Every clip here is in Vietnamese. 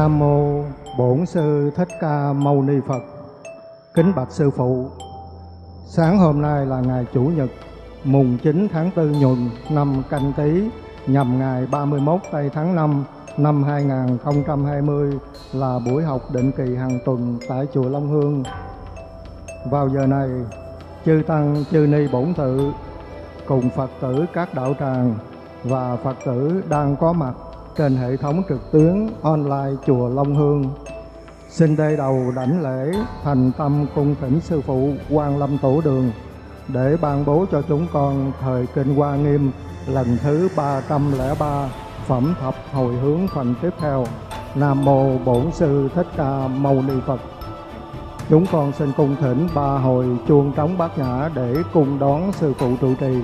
Nam mô Bổn sư Thích Ca Mâu Ni Phật. Kính bạch sư phụ. Sáng hôm nay là ngày chủ nhật, mùng 9 tháng 4 nhuận năm Canh Tý, nhằm ngày 31 tây tháng 5 năm 2020 là buổi học định kỳ hàng tuần tại chùa Long Hương. Vào giờ này, chư tăng chư ni bổn tự cùng Phật tử các đạo tràng và Phật tử đang có mặt trên hệ thống trực tuyến online chùa Long Hương. Xin đây đầu đảnh lễ thành tâm cung thỉnh sư phụ Quan Lâm Tổ Đường để ban bố cho chúng con thời kinh Hoa Nghiêm lần thứ 303 phẩm thập hồi hướng phần tiếp theo. Nam mô Bổn sư Thích Ca Mâu Ni Phật. Chúng con xin cung thỉnh ba hồi chuông trống bát nhã để cùng đón sư phụ trụ trì.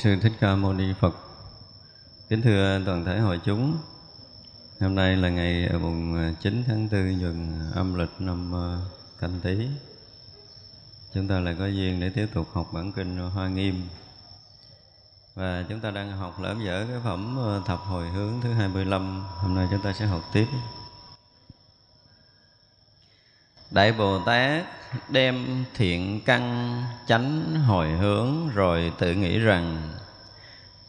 Sư Thích Ca Mâu Ni Phật. Kính thưa toàn thể hội chúng, hôm nay là ngày mùng 9 tháng 4 nhuận âm lịch năm ờ, Canh Tý. Chúng ta lại có duyên để tiếp tục học bản kinh Hoa Nghiêm. Và chúng ta đang học lỡ dở cái phẩm ờ, thập hồi hướng thứ 25. Hôm nay chúng ta sẽ học tiếp. Đại Bồ Tát đem thiện căn chánh hồi hướng rồi tự nghĩ rằng,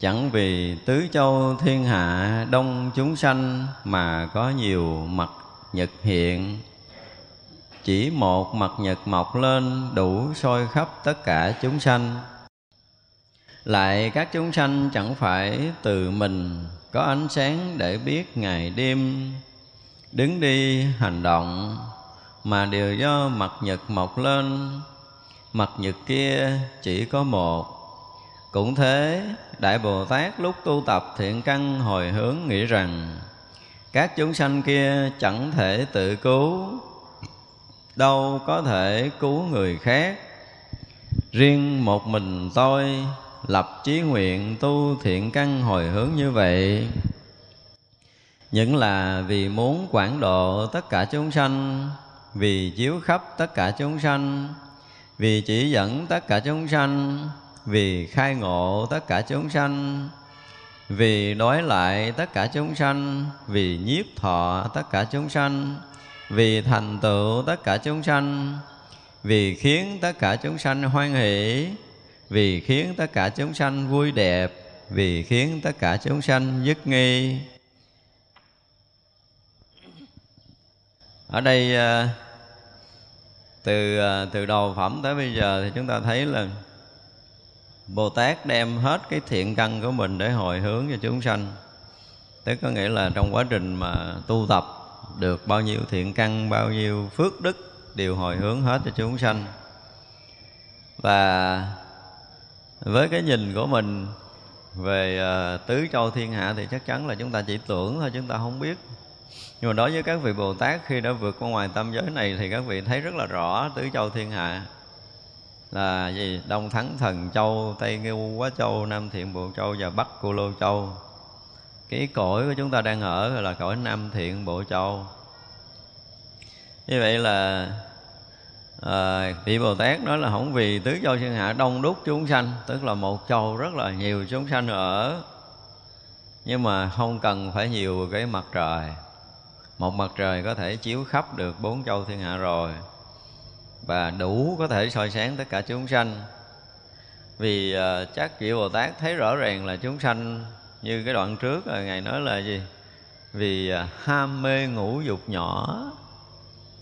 chẳng vì tứ châu thiên hạ đông chúng sanh mà có nhiều mặt nhật hiện. Chỉ một mặt nhật mọc lên đủ soi khắp tất cả chúng sanh. Lại các chúng sanh chẳng phải từ mình có ánh sáng để biết ngày đêm, đứng đi hành động mà đều do mặt nhật mọc lên. Mặt nhật kia chỉ có một. Cũng thế, đại bồ tát lúc tu tập thiện căn hồi hướng nghĩ rằng, các chúng sanh kia chẳng thể tự cứu, đâu có thể cứu người khác. Riêng một mình tôi lập chí nguyện tu thiện căn hồi hướng như vậy. Những là vì muốn quản độ tất cả chúng sanh vì chiếu khắp tất cả chúng sanh, vì chỉ dẫn tất cả chúng sanh, vì khai ngộ tất cả chúng sanh, vì đối lại tất cả chúng sanh, vì nhiếp thọ tất cả chúng sanh, vì thành tựu tất cả chúng sanh, vì khiến tất cả chúng sanh hoan hỷ, vì khiến tất cả chúng sanh vui đẹp, vì khiến tất cả chúng sanh dứt nghi. Ở đây ờ, từ ờ, từ đầu phẩm tới bây giờ thì chúng ta thấy là Bồ Tát đem hết cái thiện căn của mình để hồi hướng cho chúng sanh. Tức có nghĩa là trong quá trình mà tu tập được bao nhiêu thiện căn, bao nhiêu phước đức đều hồi hướng hết cho chúng sanh. Và với cái nhìn của mình về uh, tứ châu thiên hạ thì chắc chắn là chúng ta chỉ tưởng thôi chúng ta không biết nhưng mà đối với các vị bồ tát khi đã vượt qua ngoài tâm giới này thì các vị thấy rất là rõ tứ châu thiên hạ. Là gì? Đông thắng thần châu tây ngưu quá châu nam thiện bộ châu và bắc cô lô châu. Cái cõi của chúng ta đang ở là cõi nam thiện bộ châu. Như vậy là à, vị bồ tát nói là không vì tứ châu thiên hạ đông đúc chúng sanh tức là một châu rất là nhiều chúng sanh ở. Nhưng mà không cần phải nhiều cái mặt trời một mặt trời có thể chiếu khắp được bốn châu thiên hạ rồi và đủ có thể soi sáng tất cả chúng sanh. Vì uh, chắc vị bồ tát thấy rõ ràng là chúng sanh như cái đoạn trước rồi ngài nói là gì? Vì uh, ham mê ngũ dục nhỏ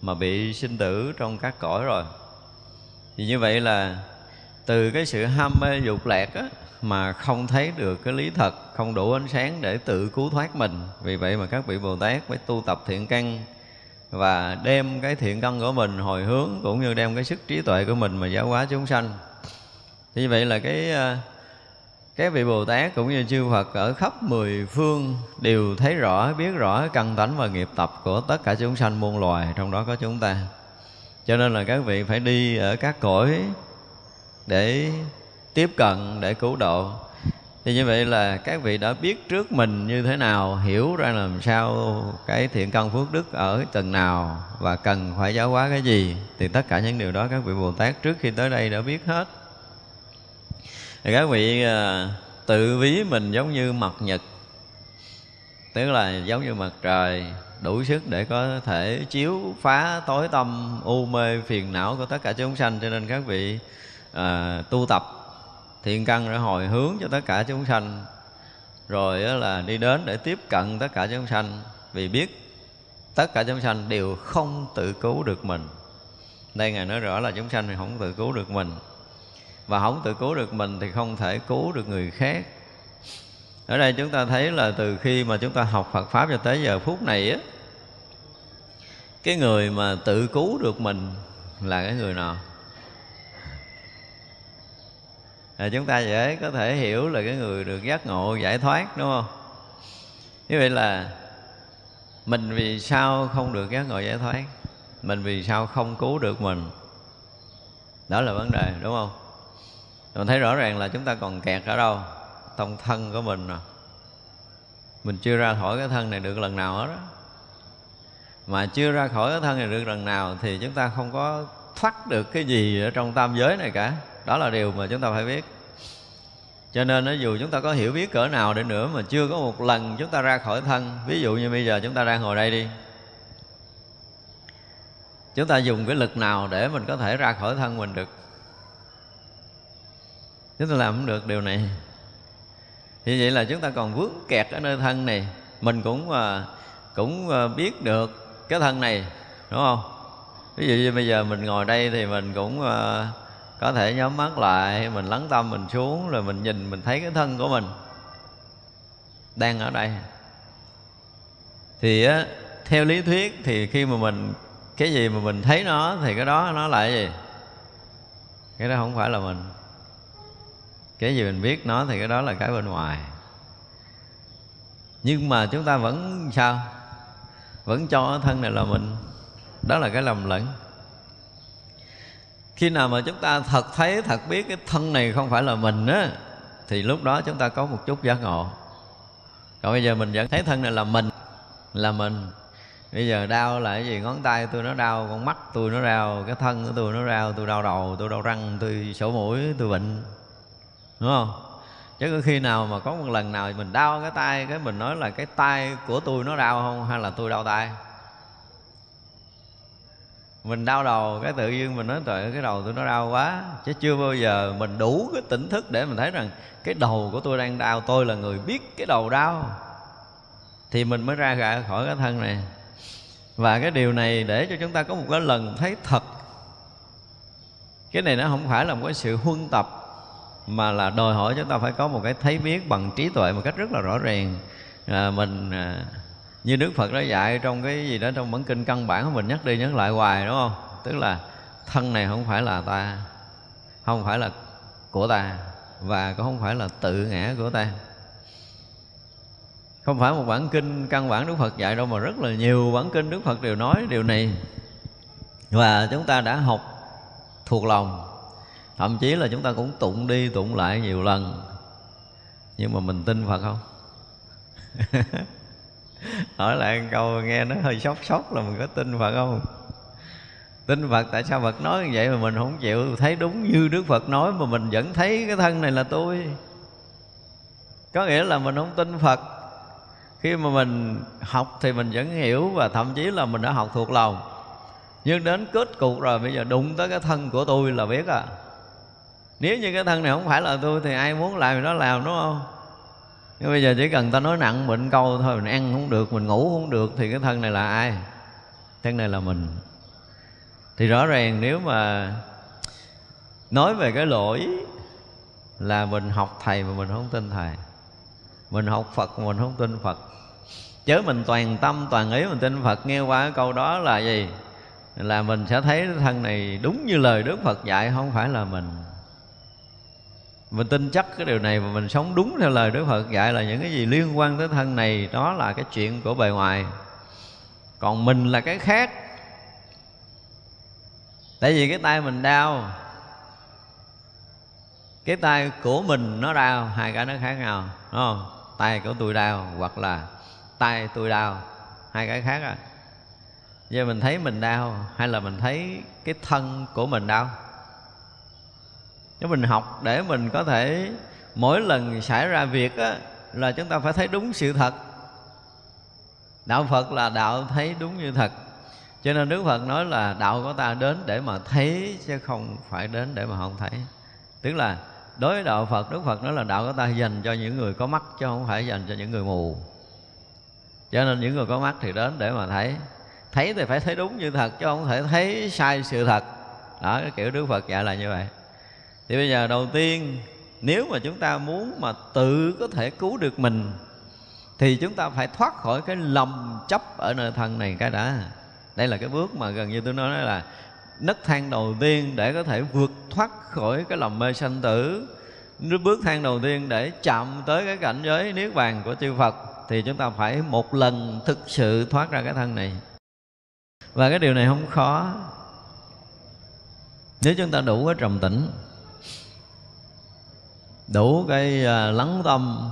mà bị sinh tử trong các cõi rồi. Thì như vậy là từ cái sự ham mê dục lạc á, mà không thấy được cái lý thật không đủ ánh sáng để tự cứu thoát mình vì vậy mà các vị bồ tát phải tu tập thiện căn và đem cái thiện căn của mình hồi hướng cũng như đem cái sức trí tuệ của mình mà giáo hóa chúng sanh như vậy là cái ờ, các cái vị Bồ Tát cũng như chư Phật ở khắp mười phương đều thấy rõ, biết rõ căn tánh và nghiệp tập của tất cả chúng sanh muôn loài, trong đó có chúng ta. Cho nên là các vị phải đi ở các cõi để tiếp cận, để cứu độ. Thì như vậy là các vị đã biết trước mình như thế nào hiểu ra làm sao cái thiện căn phước đức ở tầng nào và cần phải giáo hóa cái gì thì tất cả những điều đó các vị bồ tát trước khi tới đây đã biết hết. Thì các vị à, tự ví mình giống như mặt nhật tức là giống như mặt trời đủ sức để có thể chiếu phá tối tâm u mê phiền não của tất cả chúng sanh. Cho nên các vị à, tu tập thiện căn để hồi hướng cho tất cả chúng sanh. Rồi là đi đến để tiếp cận tất cả chúng sanh, vì biết tất cả chúng sanh đều không tự cứu được mình. Đây ngài nói rõ là chúng sanh thì không tự cứu được mình. Và không tự cứu được mình thì không thể cứu được người khác. Ở đây chúng ta thấy là từ khi mà chúng ta học Phật pháp cho tới giờ phút này á, cái người mà tự cứu được mình là cái người nào? À, chúng ta dễ có thể hiểu là cái người được giác ngộ giải thoát đúng không? Như vậy là mình vì sao không được giác ngộ giải thoát? Mình vì sao không cứu được mình? Đó là vấn đề đúng không? Mình thấy rõ ràng là chúng ta còn kẹt ở đâu? Trong thân của mình rồi mình chưa ra khỏi cái thân này được lần nào hết đó mà chưa ra khỏi cái thân này được lần nào thì chúng ta không có thoát được cái gì ở trong tam giới này cả đó là điều mà chúng ta phải biết. Cho nên dù chúng ta có hiểu biết cỡ nào để nữa mà chưa có một lần chúng ta ra khỏi thân ví dụ như bây giờ chúng ta đang ngồi đây đi chúng ta dùng cái lực nào để mình có thể ra khỏi thân mình được? Chúng ta làm không được điều này. Như vậy là chúng ta còn vướng kẹt ở nơi thân này. Mình cũng à, cũng à, biết được cái thân này đúng không? Ví dụ như bây giờ mình ngồi đây thì mình cũng uh, có thể nhắm mắt lại, mình lắng tâm mình xuống, rồi mình nhìn, mình thấy cái thân của mình đang ở đây. Thì á, theo lý thuyết thì khi mà mình, cái gì mà mình thấy nó thì cái đó nó là cái gì? Cái đó không phải là mình. Cái gì mình biết nó thì cái đó là cái bên ngoài. Nhưng mà chúng ta vẫn sao? Vẫn cho thân này là mình. Đó là cái lầm lẫn khi nào mà chúng ta thật thấy, thật biết cái thân này không phải là mình á, thì lúc đó chúng ta có một chút giác ngộ. Còn bây giờ mình vẫn thấy thân này là mình là mình. Bây giờ đau là cái gì? Ngón tay tôi nó đau, con mắt tôi nó đau, cái thân của tôi nó đau, tôi đau đầu, tôi đau răng, tôi sổ mũi, tôi bệnh. Đúng không? Chứ có khi nào mà có một lần nào mình đau cái tay, cái mình nói là cái tay của tôi nó đau không? Hay là tôi đau tay? Mình đau đầu cái tự nhiên mình nói trời cái đầu tôi nó đau quá. Chứ chưa bao giờ mình đủ cái tỉnh thức để mình thấy rằng cái đầu của tôi đang đau. Tôi là người biết cái đầu đau. Thì mình mới ra khỏi cái thân này. Và cái điều này để cho chúng ta có một cái lần thấy thật. Cái này nó không phải là một cái sự huân tập mà là đòi hỏi chúng ta phải có một cái thấy biết bằng trí tuệ một cách rất là rõ ràng. À, mình à, như đức phật đã dạy trong cái gì đó, trong bản kinh căn bản của mình, nhắc đi nhắc lại hoài, đúng không? Tức là thân này không phải là ta, không phải là của ta, và cũng không phải là tự ngã của ta. Không phải một bản kinh căn bản đức phật dạy đâu, mà rất là nhiều bản kinh đức phật đều nói điều này. Và chúng ta đã học thuộc lòng. Thậm chí là chúng ta cũng tụng đi tụng lại nhiều lần. Nhưng mà mình tin phật không? hỏi lại câu nghe nó hơi sốc sốc là mình có tin phật không? Tin phật, tại sao phật nói như vậy mà mình không chịu thấy đúng như đức phật nói mà mình vẫn thấy cái thân này là tôi? Có nghĩa là mình không tin phật. Khi mà mình học thì mình vẫn hiểu và thậm chí là mình đã học thuộc lòng. Nhưng đến kết cục rồi, bây giờ đụng tới cái thân của tôi là biết à. Nếu như cái thân này không phải là tôi thì ai muốn làm thì nó làm, đúng không? Nhưng bây giờ chỉ cần ta nói nặng bệnh câu thôi, mình ăn không được, mình ngủ không được, thì cái thân này là ai? Thân này là mình. Thì rõ ràng nếu mà nói về cái lỗi là mình học thầy mà mình không tin thầy. Mình học phật mà mình không tin phật. Chớ mình toàn tâm, toàn ý mình tin phật. Nghe qua cái câu đó là gì? Là mình sẽ thấy thân này đúng như lời đức phật dạy, không phải là mình mình tin chắc cái điều này và mình sống đúng theo lời Đức Phật dạy là những cái gì liên quan tới thân này, đó là cái chuyện của bề ngoài. Còn mình là cái khác. Tại vì cái tay mình đau, cái tay của mình nó đau, hai cái nó khác nhau, đúng không? Tay của tôi đau hoặc là tay tôi đau, hai cái khác à. Giờ mình thấy mình đau hay là mình thấy cái thân của mình đau? Nếu mình học để mình có thể mỗi lần xảy ra việc á, là chúng ta phải thấy đúng sự thật. Đạo phật là đạo thấy đúng như thật. Cho nên đức phật nói là đạo của ta đến để mà thấy chứ không phải đến để mà không thấy. Tức là đối với đạo phật đức phật nói là đạo của ta dành cho những người có mắt chứ không phải dành cho những người mù. Cho nên những người có mắt thì đến để mà thấy. Thấy thì phải thấy đúng như thật chứ không thể thấy sai sự thật. Đó cái kiểu đức phật dạy là như vậy thì bây giờ đầu tiên, nếu mà chúng ta muốn mà tự có thể cứu được mình, thì chúng ta phải thoát khỏi cái lầm chấp ở nơi thân này cái đã. Đây là cái bước mà gần như tôi nói là nấc thang đầu tiên để có thể vượt thoát khỏi cái lầm mê sanh tử. Bước thang đầu tiên để chạm tới cái cảnh giới niết bàn của chư Phật, thì chúng ta phải một lần thực sự thoát ra cái thân này. Và cái điều này không khó. Nếu chúng ta đủ cái trầm tĩnh đủ cái à, lắng tâm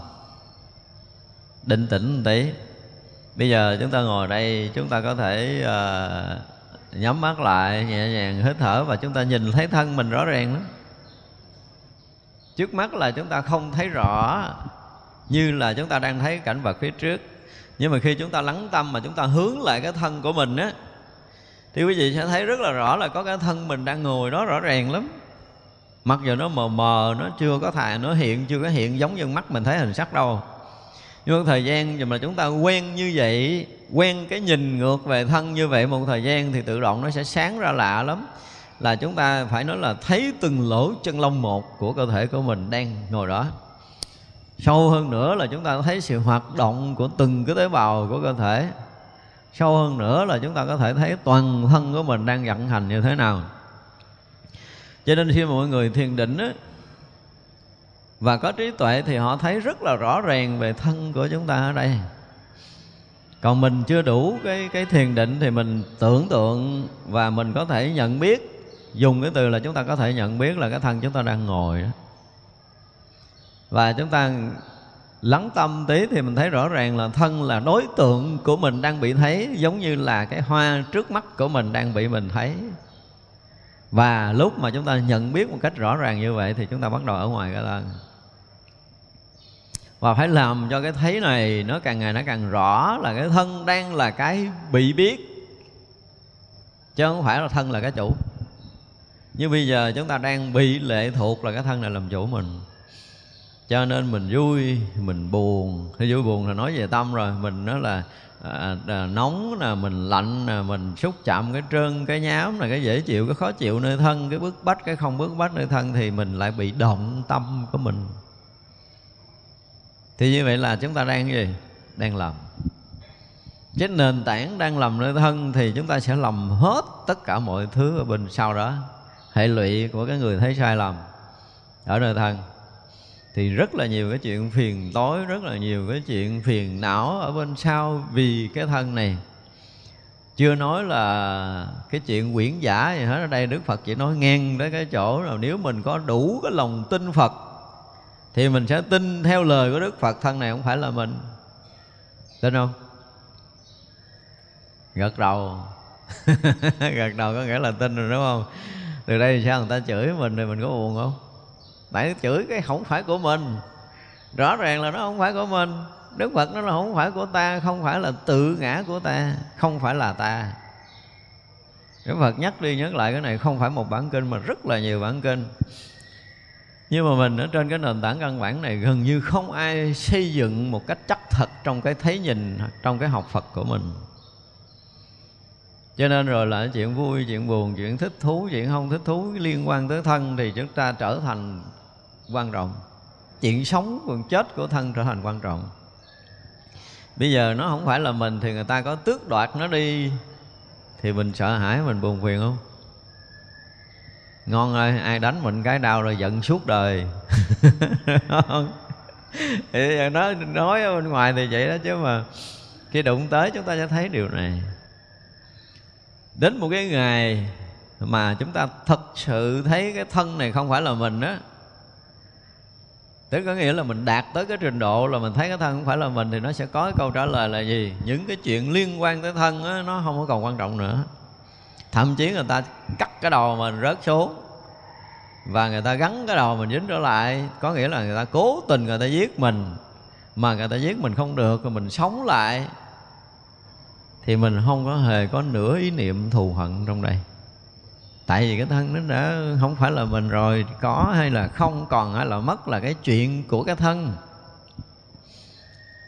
định tĩnh một tí. Bây giờ chúng ta ngồi đây chúng ta có thể uh, nhắm mắt lại nhẹ nhàng hít thở và chúng ta nhìn thấy thân mình rõ ràng lắm. Trước mắt là chúng ta không thấy rõ như là chúng ta đang thấy cảnh vật phía trước. Nhưng mà khi chúng ta lắng tâm mà chúng ta hướng lại cái thân của mình á thì quý vị sẽ thấy rất là rõ là có cái thân mình đang ngồi đó rõ ràng lắm mặc dù nó mờ mờ, nó chưa có thà, nó hiện, chưa có hiện giống như mắt mình thấy hình sắc đâu. Nhưng thời gian mà chúng ta quen như vậy, quen cái nhìn ngược về thân như vậy một thời gian thì tự động nó sẽ sáng ra lạ lắm. Là chúng ta phải nói là thấy từng lỗ chân lông một của cơ thể của mình đang ngồi đó. Sâu hơn nữa là chúng ta thấy sự hoạt động của từng cái tế bào của cơ thể. Sâu hơn nữa là chúng ta có thể thấy toàn thân của mình đang vận hành như thế nào cho nên khi mà mọi người thiền định á, và có trí tuệ thì họ thấy rất là rõ ràng về thân của chúng ta ở đây. Còn mình chưa đủ cái cái thiền định thì mình tưởng tượng và mình có thể nhận biết, dùng cái từ là chúng ta có thể nhận biết là cái thân chúng ta đang ngồi đó. Và chúng ta lắng tâm tí thì mình thấy rõ ràng là thân là đối tượng của mình đang bị thấy, giống như là cái hoa trước mắt của mình đang bị mình thấy và lúc mà chúng ta nhận biết một cách rõ ràng như vậy thì chúng ta bắt đầu ở ngoài cái thân và phải làm cho cái thấy này nó càng ngày nó càng rõ là cái thân đang là cái bị biết, chứ không phải là thân là cái chủ. Như bây giờ chúng ta đang bị lệ thuộc là cái thân này làm chủ mình. Cho nên mình vui, mình buồn. Thì vui buồn là nói về tâm rồi, mình nói là à, à, nóng nè mình lạnh nè mình xúc chạm cái trơn cái nhám là cái dễ chịu cái khó chịu nơi thân cái bức bách cái không bức bách nơi thân thì mình lại bị động tâm của mình. Thì như vậy là chúng ta đang gì? Đang làm cái nền tảng đang làm nơi thân thì chúng ta sẽ làm hết tất cả mọi thứ ở bên sau đó. Hệ lụy của cái người thấy sai lầm ở nơi thân thì rất là nhiều cái chuyện phiền tối, rất là nhiều cái chuyện phiền não ở bên sau vì cái thân này. Chưa nói là cái chuyện quyển giả gì hết, ở đây đức phật chỉ nói ngang tới cái chỗ là nếu mình có đủ cái lòng tin phật, thì mình sẽ tin theo lời của đức phật, thân này không phải là mình. Tin không? Gật đầu. Gật đầu có nghĩa là tin rồi, đúng không? Từ đây thì sao người ta chửi mình thì mình có buồn không? Tại chửi cái không phải của mình. Rõ ràng là nó không phải của mình. Đức phật nó là không phải của ta, không phải là tự ngã của ta, không phải là ta. Đức phật nhắc đi nhắc lại cái này, không phải một bản kinh mà rất là nhiều bản kinh. Nhưng mà mình ở trên cái nền tảng căn bản này, gần như không ai xây dựng một cách chắc thật trong cái thấy nhìn, trong cái học phật của mình. Cho nên rồi là chuyện vui, chuyện buồn, chuyện thích thú, chuyện không thích thú liên quan tới thân thì chúng ta trở thành quan trọng. Chuyện sống còn chết của thân trở thành quan trọng. Bây giờ nó không phải là mình thì người ta có tước đoạt nó đi, thì mình sợ hãi, mình buồn phiền không? Ngon ơi, ai đánh mình cái đau rồi giận suốt đời. Thì nó nói ở bên ngoài thì vậy đó chứ mà khi đụng tới chúng ta sẽ thấy điều này. Đến một cái ngày mà chúng ta thật sự thấy cái thân này không phải là mình á Tức có nghĩa là mình đạt tới cái trình độ là mình thấy cái thân không phải là mình Thì nó sẽ có cái câu trả lời là gì? Những cái chuyện liên quan tới thân đó, nó không có còn quan trọng nữa. Thậm chí người ta cắt cái đầu mình rớt xuống. Và người ta gắn cái đầu mình dính trở lại. Có nghĩa là người ta cố tình người ta giết mình. Mà người ta giết mình không được Rồi mình sống lại. Thì mình không có hề có nửa ý niệm thù hận trong đây tại vì cái thân nó đã không phải là mình rồi, có hay là không còn hay là mất là cái chuyện của cái thân.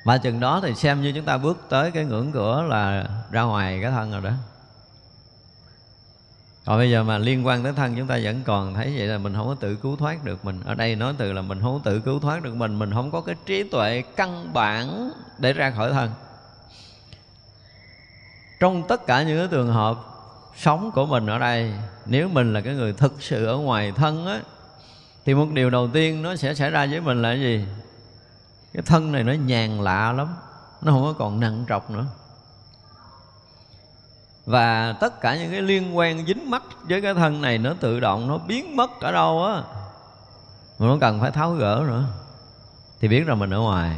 Mà chừng đó thì xem như chúng ta bước tới cái ngưỡng cửa là ra ngoài cái thân rồi đó. Còn bây giờ mà liên quan tới thân chúng ta vẫn còn thấy vậy là mình không có tự cứu thoát được mình. Ở đây nói từ là mình không có tự cứu thoát được mình mình không có cái trí tuệ căn bản để ra khỏi thân. Trong tất cả những cái trường hợp sống của mình ở đây, nếu mình là cái người thực sự ở ngoài thân á, thì một điều đầu tiên nó sẽ xảy ra với mình là cái gì? Cái thân này nó nhàn lạ lắm, nó không có còn nặng trọc nữa. Và tất cả những cái liên quan dính mắt với cái thân này nó tự động nó biến mất ở đâu á, mà nó cần phải tháo gỡ nữa. Thì biết rằng mình ở ngoài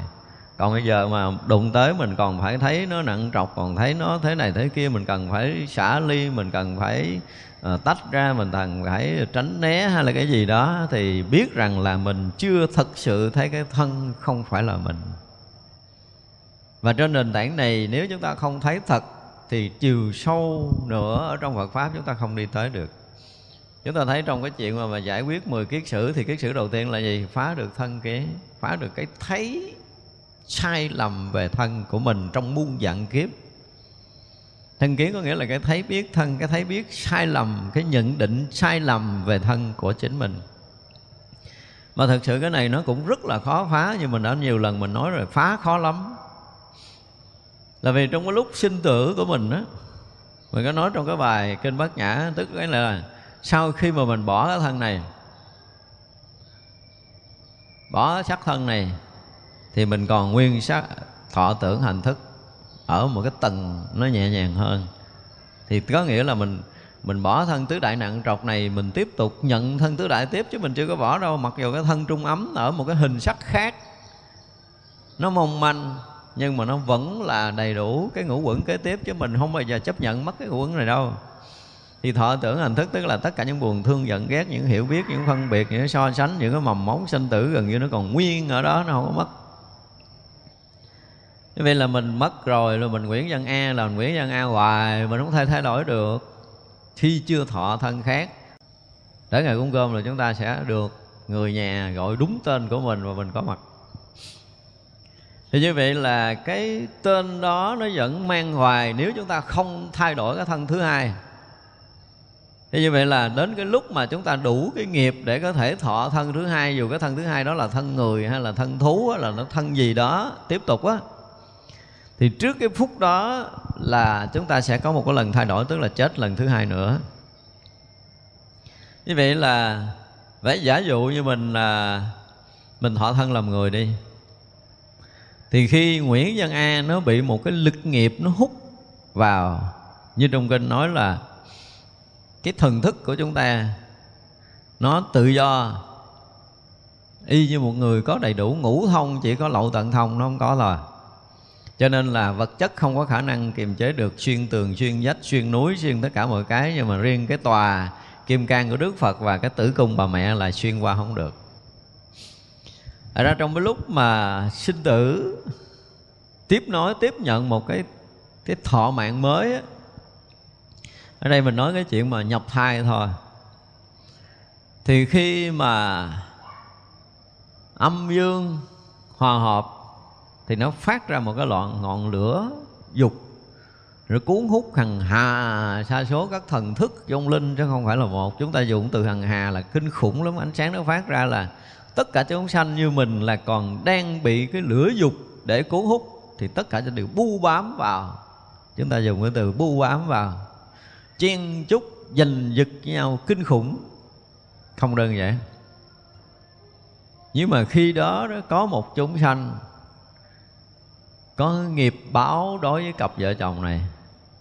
còn bây giờ mà đụng tới mình còn phải thấy nó nặng trọc còn thấy nó thế này thế kia mình cần phải xả ly mình cần phải uh, tách ra mình cần phải tránh né hay là cái gì đó thì biết rằng là mình chưa thật sự thấy cái thân không phải là mình. Và trên nền tảng này nếu chúng ta không thấy thật thì chiều sâu nữa ở trong Phật pháp chúng ta không đi tới được. Chúng ta thấy trong cái chuyện mà, mà giải quyết 10 kiết sử thì kiết sử đầu tiên là gì? Phá được thân kế phá được cái thấy sai lầm về thân của mình trong muôn dạng kiếp. Thân kiến có nghĩa là cái thấy biết thân, cái thấy biết sai lầm, cái nhận định sai lầm về thân của chính mình. Mà thật sự cái này nó cũng rất là khó phá, như mình đã nhiều lần mình nói rồi, phá khó lắm. Là vì trong cái lúc sinh tử của mình á, mình có nói trong cái bài kinh bát nhã, tức cái là sau khi mà mình bỏ cái thân này, bỏ sắc thân này thì mình còn nguyên sắc thọ tưởng hành thức ở một cái tầng nó nhẹ nhàng hơn. Thì có nghĩa là mình mình bỏ thân tứ đại nặng trọc này, mình tiếp tục nhận thân tứ đại tiếp chứ mình chưa có bỏ đâu. Mặc dù cái thân trung ấm ở một cái hình sắc khác, nó mong manh, nhưng mà nó vẫn là đầy đủ cái ngũ quẩn kế tiếp chứ mình không bao giờ chấp nhận mất cái ngũ quẩn này đâu. Thì thọ tưởng hành thức tức là tất cả những buồn thương giận ghét, những hiểu biết, những phân biệt, những so sánh, những cái mầm móng sinh tử gần như nó còn nguyên ở đó, nó không có mất vậy là mình mất rồi rồi mình Nguyễn Văn A là mình Nguyễn Văn A hoài, Mình không thể thay đổi được. Khi chưa thọ thân khác, Tới ngày cúng cơm là chúng ta sẽ được Người nhà gọi đúng tên của mình Và mình có mặt. Thì như vậy là cái tên đó Nó vẫn mang hoài Nếu chúng ta không thay đổi cái thân thứ hai. Thì như vậy là đến cái lúc mà chúng ta đủ cái nghiệp Để có thể thọ thân thứ hai, Dù cái thân thứ hai đó là thân người hay là thân thú Hay là nó thân gì đó, Tiếp tục á thì trước cái phút đó là chúng ta sẽ có một cái lần thay đổi, tức là chết lần thứ hai nữa. Như vậy là, vậy giả dụ như mình là, mình thọ thân làm người đi, thì khi Nguyễn Văn A nó bị một cái lực nghiệp nó hút vào, như trong kinh nói là cái thần thức của chúng ta, nó tự do, y như một người có đầy đủ ngũ thông, chỉ có lậu tận thông, nó không có rồi cho nên là vật chất không có khả năng kiềm chế được xuyên tường xuyên vách xuyên núi xuyên tất cả mọi cái. Nhưng mà riêng cái tòa kim cang của đức phật và cái tử cung bà mẹ là xuyên qua không được. Ở ra trong cái lúc mà sinh tử tiếp nối tiếp nhận một cái cái thọ mạng mới á, ở đây mình nói cái chuyện mà nhập thai thôi. Thì khi mà âm dương hòa hợp thì nó phát ra một cái loạn ngọn lửa dục rồi cuốn hút hằng hà sa số các thần thức vong linh chứ không phải là một. Chúng ta dùng từ hằng hà là kinh khủng lắm. Ánh sáng nó phát ra là tất cả chúng sanh như mình là còn đang bị cái lửa dục để cuốn hút thì tất cả đều bu bám vào. Chúng ta dùng cái từ bu bám vào. Chen chúc giành giật với nhau kinh khủng. Không đơn giản. Nhưng mà khi đó, đó có một chúng sanh có nghiệp báo đối với cặp vợ chồng này.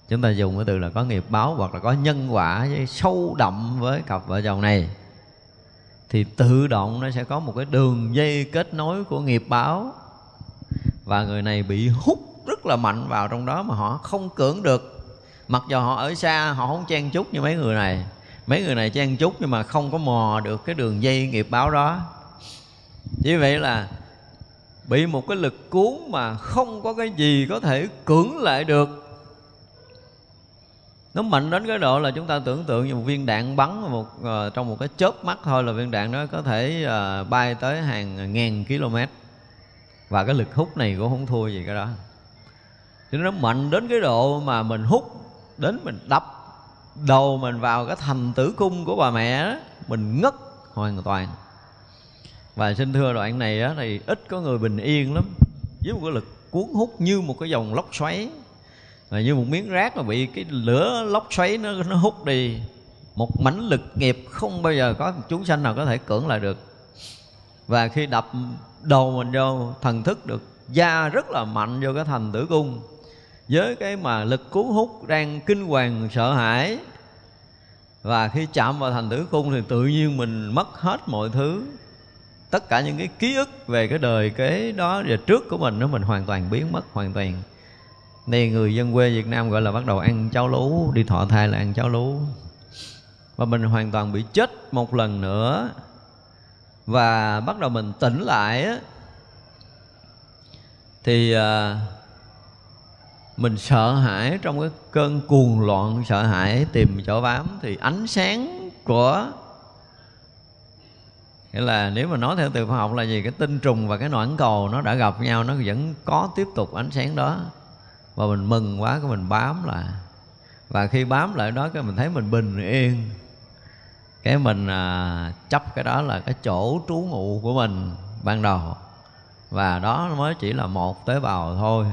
Chúng ta dùng cái từ là có nghiệp báo hoặc là có nhân quả với sâu đậm với cặp vợ chồng này. Thì tự động nó sẽ có một cái đường dây kết nối của nghiệp báo. Và người này bị hút rất là mạnh vào trong đó mà họ không cưỡng được. Mặc dù họ ở xa, họ không chen chúc như mấy người này. Mấy người này chen chúc nhưng mà không có mò được cái đường dây nghiệp báo đó. Như vậy là bị một cái lực cuốn mà không có cái gì có thể cưỡng lại được. Nó mạnh đến cái độ là chúng ta tưởng tượng như một viên đạn bắn một uh, trong một cái chớp mắt thôi là viên đạn đó có thể uh, bay tới hàng ngàn km. Và cái lực hút này cũng không thua gì cái đó. Cho nên nó mạnh đến cái độ mà mình hút đến mình đập đầu mình vào cái thành tử cung của bà mẹ đó mình ngất hoàn toàn và xin thưa đoạn này á, thì ít có người bình yên lắm. Với một cái lực cuốn hút như một cái dòng lốc xoáy. Và như một miếng rác mà bị cái lửa lốc xoáy nó nó hút đi. Một mảnh lực nghiệp không bao giờ có chúng sanh nào có thể cưỡng lại được. Và khi đập đầu mình vô thần thức được da rất là mạnh vô cái thành tử cung. Với cái mà lực cuốn hút đang kinh hoàng sợ hãi. Và khi chạm vào thành tử cung thì tự nhiên mình mất hết mọi thứ tất cả những cái ký ức về cái đời kế đó và trước của mình nó mình hoàn toàn biến mất hoàn toàn. Này người dân quê Việt Nam gọi là bắt đầu ăn cháo lú đi thọ thai là ăn cháo lú. Và mình hoàn toàn bị chết một lần nữa. Và bắt đầu mình tỉnh lại á thì à, mình sợ hãi trong cái cơn cuồng loạn sợ hãi tìm chỗ bám. Thì ánh sáng của nghĩa là nếu mà nói theo từ khoa học là gì? Cái tinh trùng và cái noãn cầu nó đã gặp nhau nó vẫn có tiếp tục ánh sáng đó. Và mình mừng quá cái mình bám lại. Và khi bám lại đó cái mình thấy mình bình yên. Cái mình à, chấp cái đó là cái chỗ trú ngụ của mình ban đầu. Và đó mới chỉ là một tế bào thôi.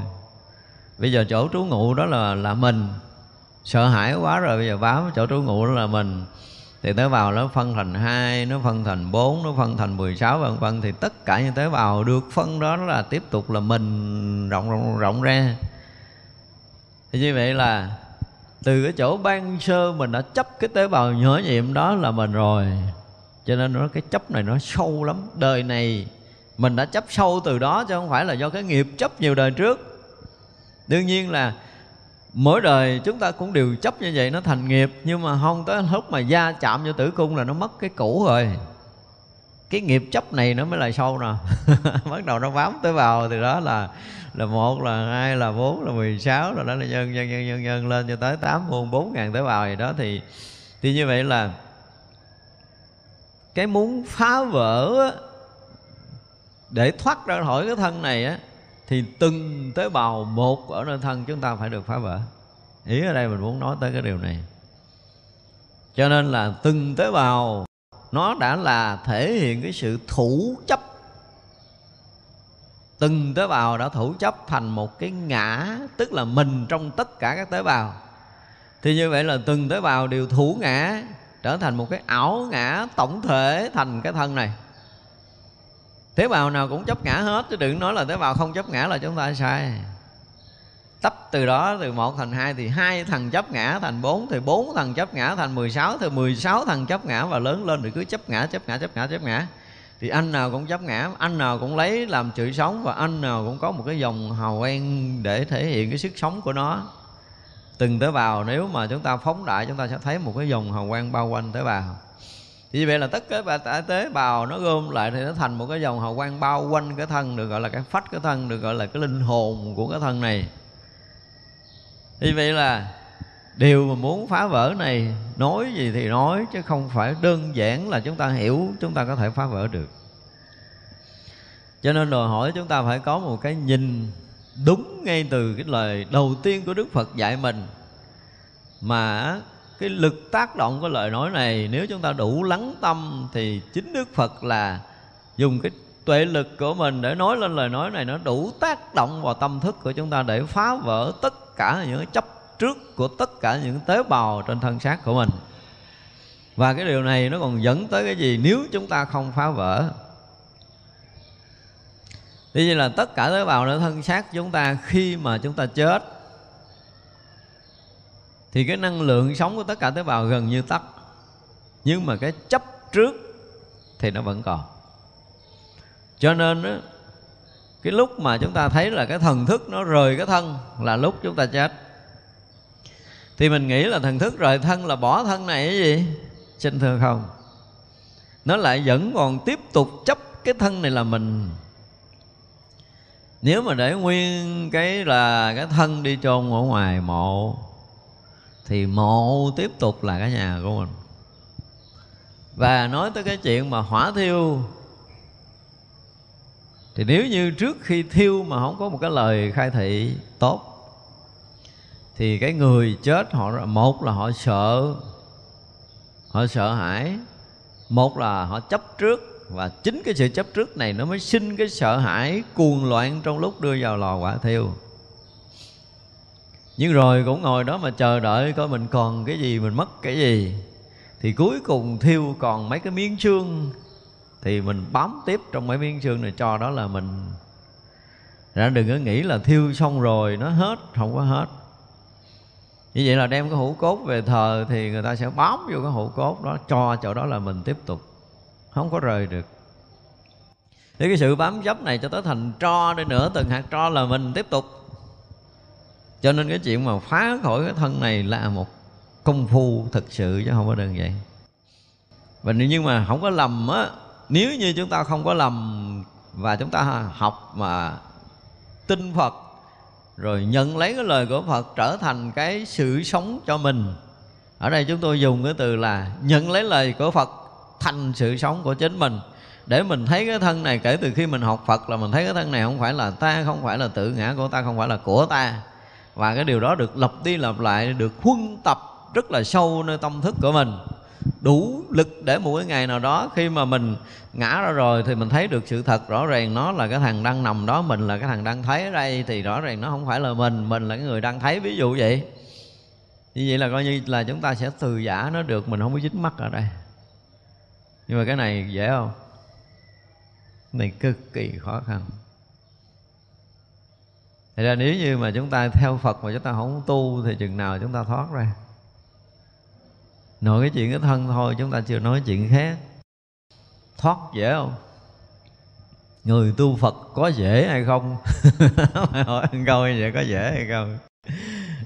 Bây giờ chỗ trú ngụ đó là là mình. Sợ hãi quá rồi bây giờ bám chỗ trú ngụ đó là mình thì tế bào nó phân thành hai, nó phân thành bốn, nó phân thành 16 vân vân. Thì tất cả những tế bào được phân đó là tiếp tục là mình rộng rộng rộng ra. Thì như vậy là từ cái chỗ ban sơ mình đã chấp cái tế bào nhỏ nhiệm đó là mình rồi. Cho nên nó, cái chấp này nó sâu lắm. Đời này mình đã chấp sâu từ đó chứ không phải là do cái nghiệp chấp nhiều đời trước. Đương nhiên là mỗi đời chúng ta cũng đều chấp như vậy, nó thành nghiệp. Nhưng mà không tới lúc mà da chạm vô tử cung là nó mất cái cũ rồi. Cái nghiệp chấp này nó mới là sâu nè. Bắt đầu nó bám tới vào thì đó là là một, là hai, là bốn, là mười sáu, rồi đó là nhân nhân nhân nhân nhân lên cho tới tám muôn bốn ngàn tế bào gì đó. Thì thì như vậy là cái muốn phá vỡ để thoát ra khỏi cái thân này á thì từng tế bào một ở nơi thân chúng ta phải được phá vỡ. Ý ở đây mình muốn nói tới cái điều này. Cho nên là từng tế bào, nó đã là thể hiện cái sự thủ chấp. Từng tế bào đã thủ chấp thành một cái ngã, tức là mình trong tất cả các tế bào. Thì như vậy là từng tế bào đều thủ ngã, trở thành một cái ảo ngã tổng thể thành cái thân này tế bào nào cũng chấp ngã hết, chứ đừng nói là tế bào không chấp ngã là chúng ta sai. Tấp từ đó, từ một thành hai, thì hai thằng chấp ngã thành bốn, thì bốn thằng chấp ngã thành 16 thì 16 thằng chấp ngã và lớn lên thì cứ chấp ngã chấp ngã chấp ngã chấp ngã. Thì anh nào cũng chấp ngã, anh nào cũng lấy làm sự sống và anh nào cũng có một cái dòng hào quang để thể hiện cái sức sống của nó. Từng tế bào, nếu mà chúng ta phóng đại, chúng ta sẽ thấy một cái dòng hào quang bao quanh tế bào thì vậy là tất cả tế bào nó gom lại thì nó thành một cái dòng hào quang bao quanh cái thân, được gọi là cái phách cái thân, được gọi là cái linh hồn của cái thân này. Thì vậy là điều mà muốn phá vỡ này, nói gì thì nói, chứ không phải đơn giản là chúng ta hiểu, chúng ta có thể phá vỡ được. Cho nên đòi hỏi chúng ta phải có một cái nhìn đúng ngay từ cái lời đầu tiên của đức phật dạy mình. Mà cái lực tác động của lời nói này, nếu chúng ta đủ lắng tâm thì chính đức phật là dùng cái tuệ lực của mình để nói lên lời nói này, nó đủ tác động vào tâm thức của chúng ta để phá vỡ tất cả những chấp trước của tất cả những tế bào trên thân xác của mình. Và cái điều này nó còn dẫn tới cái gì? Nếu chúng ta không phá vỡ Tuy nhiên là tất cả tế bào ở thân xác chúng ta khi mà chúng ta chết thì cái năng lượng sống của tất cả tế bào gần như tắt. Nhưng mà cái chấp trước thì nó vẫn còn. Cho nên đó, cái lúc mà chúng ta thấy là cái thần thức nó rời cái thân là lúc chúng ta chết. Thì mình nghĩ là thần thức rời thân là bỏ thân này cái gì? Xin thưa không? Nó lại vẫn còn tiếp tục chấp cái thân này là mình. Nếu mà để nguyên cái là cái thân đi chôn ở ngoài mộ thì mộ tiếp tục là cái nhà của mình. Và nói tới cái chuyện mà hỏa thiêu, thì nếu như trước khi thiêu mà không có một cái lời khai thị tốt, thì cái người chết họ, một là họ sợ họ sợ hãi, một là họ chấp trước. Và chính cái sự chấp trước này nó mới sinh cái sợ hãi cuồng loạn trong lúc đưa vào lò quả thiêu nhưng rồi cũng ngồi đó mà chờ đợi coi mình còn cái gì, mình mất cái gì. Thì cuối cùng thiêu còn mấy cái miếng xương, thì mình bám tiếp trong mấy miếng xương này, cho đó là mình. Ra đừng có nghĩ là thiêu xong rồi nó hết, không có hết. Như vậy là đem cái hũ cốt về thờ thì người ta sẽ bám vô cái hũ cốt đó, cho chỗ đó là mình tiếp tục. Không có rời được. Thì cái sự bám dấp này cho tới thành tro đi nữa, từng hạt tro là mình tiếp tục cho nên cái chuyện mà phá khỏi cái thân này là một công phu thực sự chứ không có đơn giản. Và nhưng mà không có lầm á, nếu như chúng ta không có lầm và chúng ta học mà tin Phật, rồi nhận lấy cái lời của Phật trở thành cái sự sống cho mình, ở đây chúng tôi dùng cái từ là nhận lấy lời của Phật thành sự sống của chính mình. Để mình thấy cái thân này, kể từ khi mình học Phật là mình thấy cái thân này không phải là ta, không phải là tự ngã của ta, không phải là của ta và cái điều đó được lặp đi lặp lại, được huân tập rất là sâu nơi tâm thức của mình. Đủ lực để một cái ngày nào đó khi mà mình ngã ra rồi thì mình thấy được sự thật rõ ràng, nó là cái thằng đang nằm đó, mình là cái thằng đang thấy ở đây thì rõ ràng nó không phải là mình mình là cái người đang thấy. Ví dụ vậy. Như vậy là coi như là chúng ta sẽ từ giả nó được, mình không có dính mắt ở đây. Nhưng mà cái này dễ không? Cái này cực kỳ khó khăn. Thật ra nếu như mà chúng ta theo Phật mà chúng ta không tu Thì chừng nào chúng ta thoát ra Nội cái chuyện cái thân thôi, Chúng ta chưa nói chuyện khác Thoát dễ không? Người tu Phật có dễ hay không? hỏi ăn câu như vậy có dễ hay không?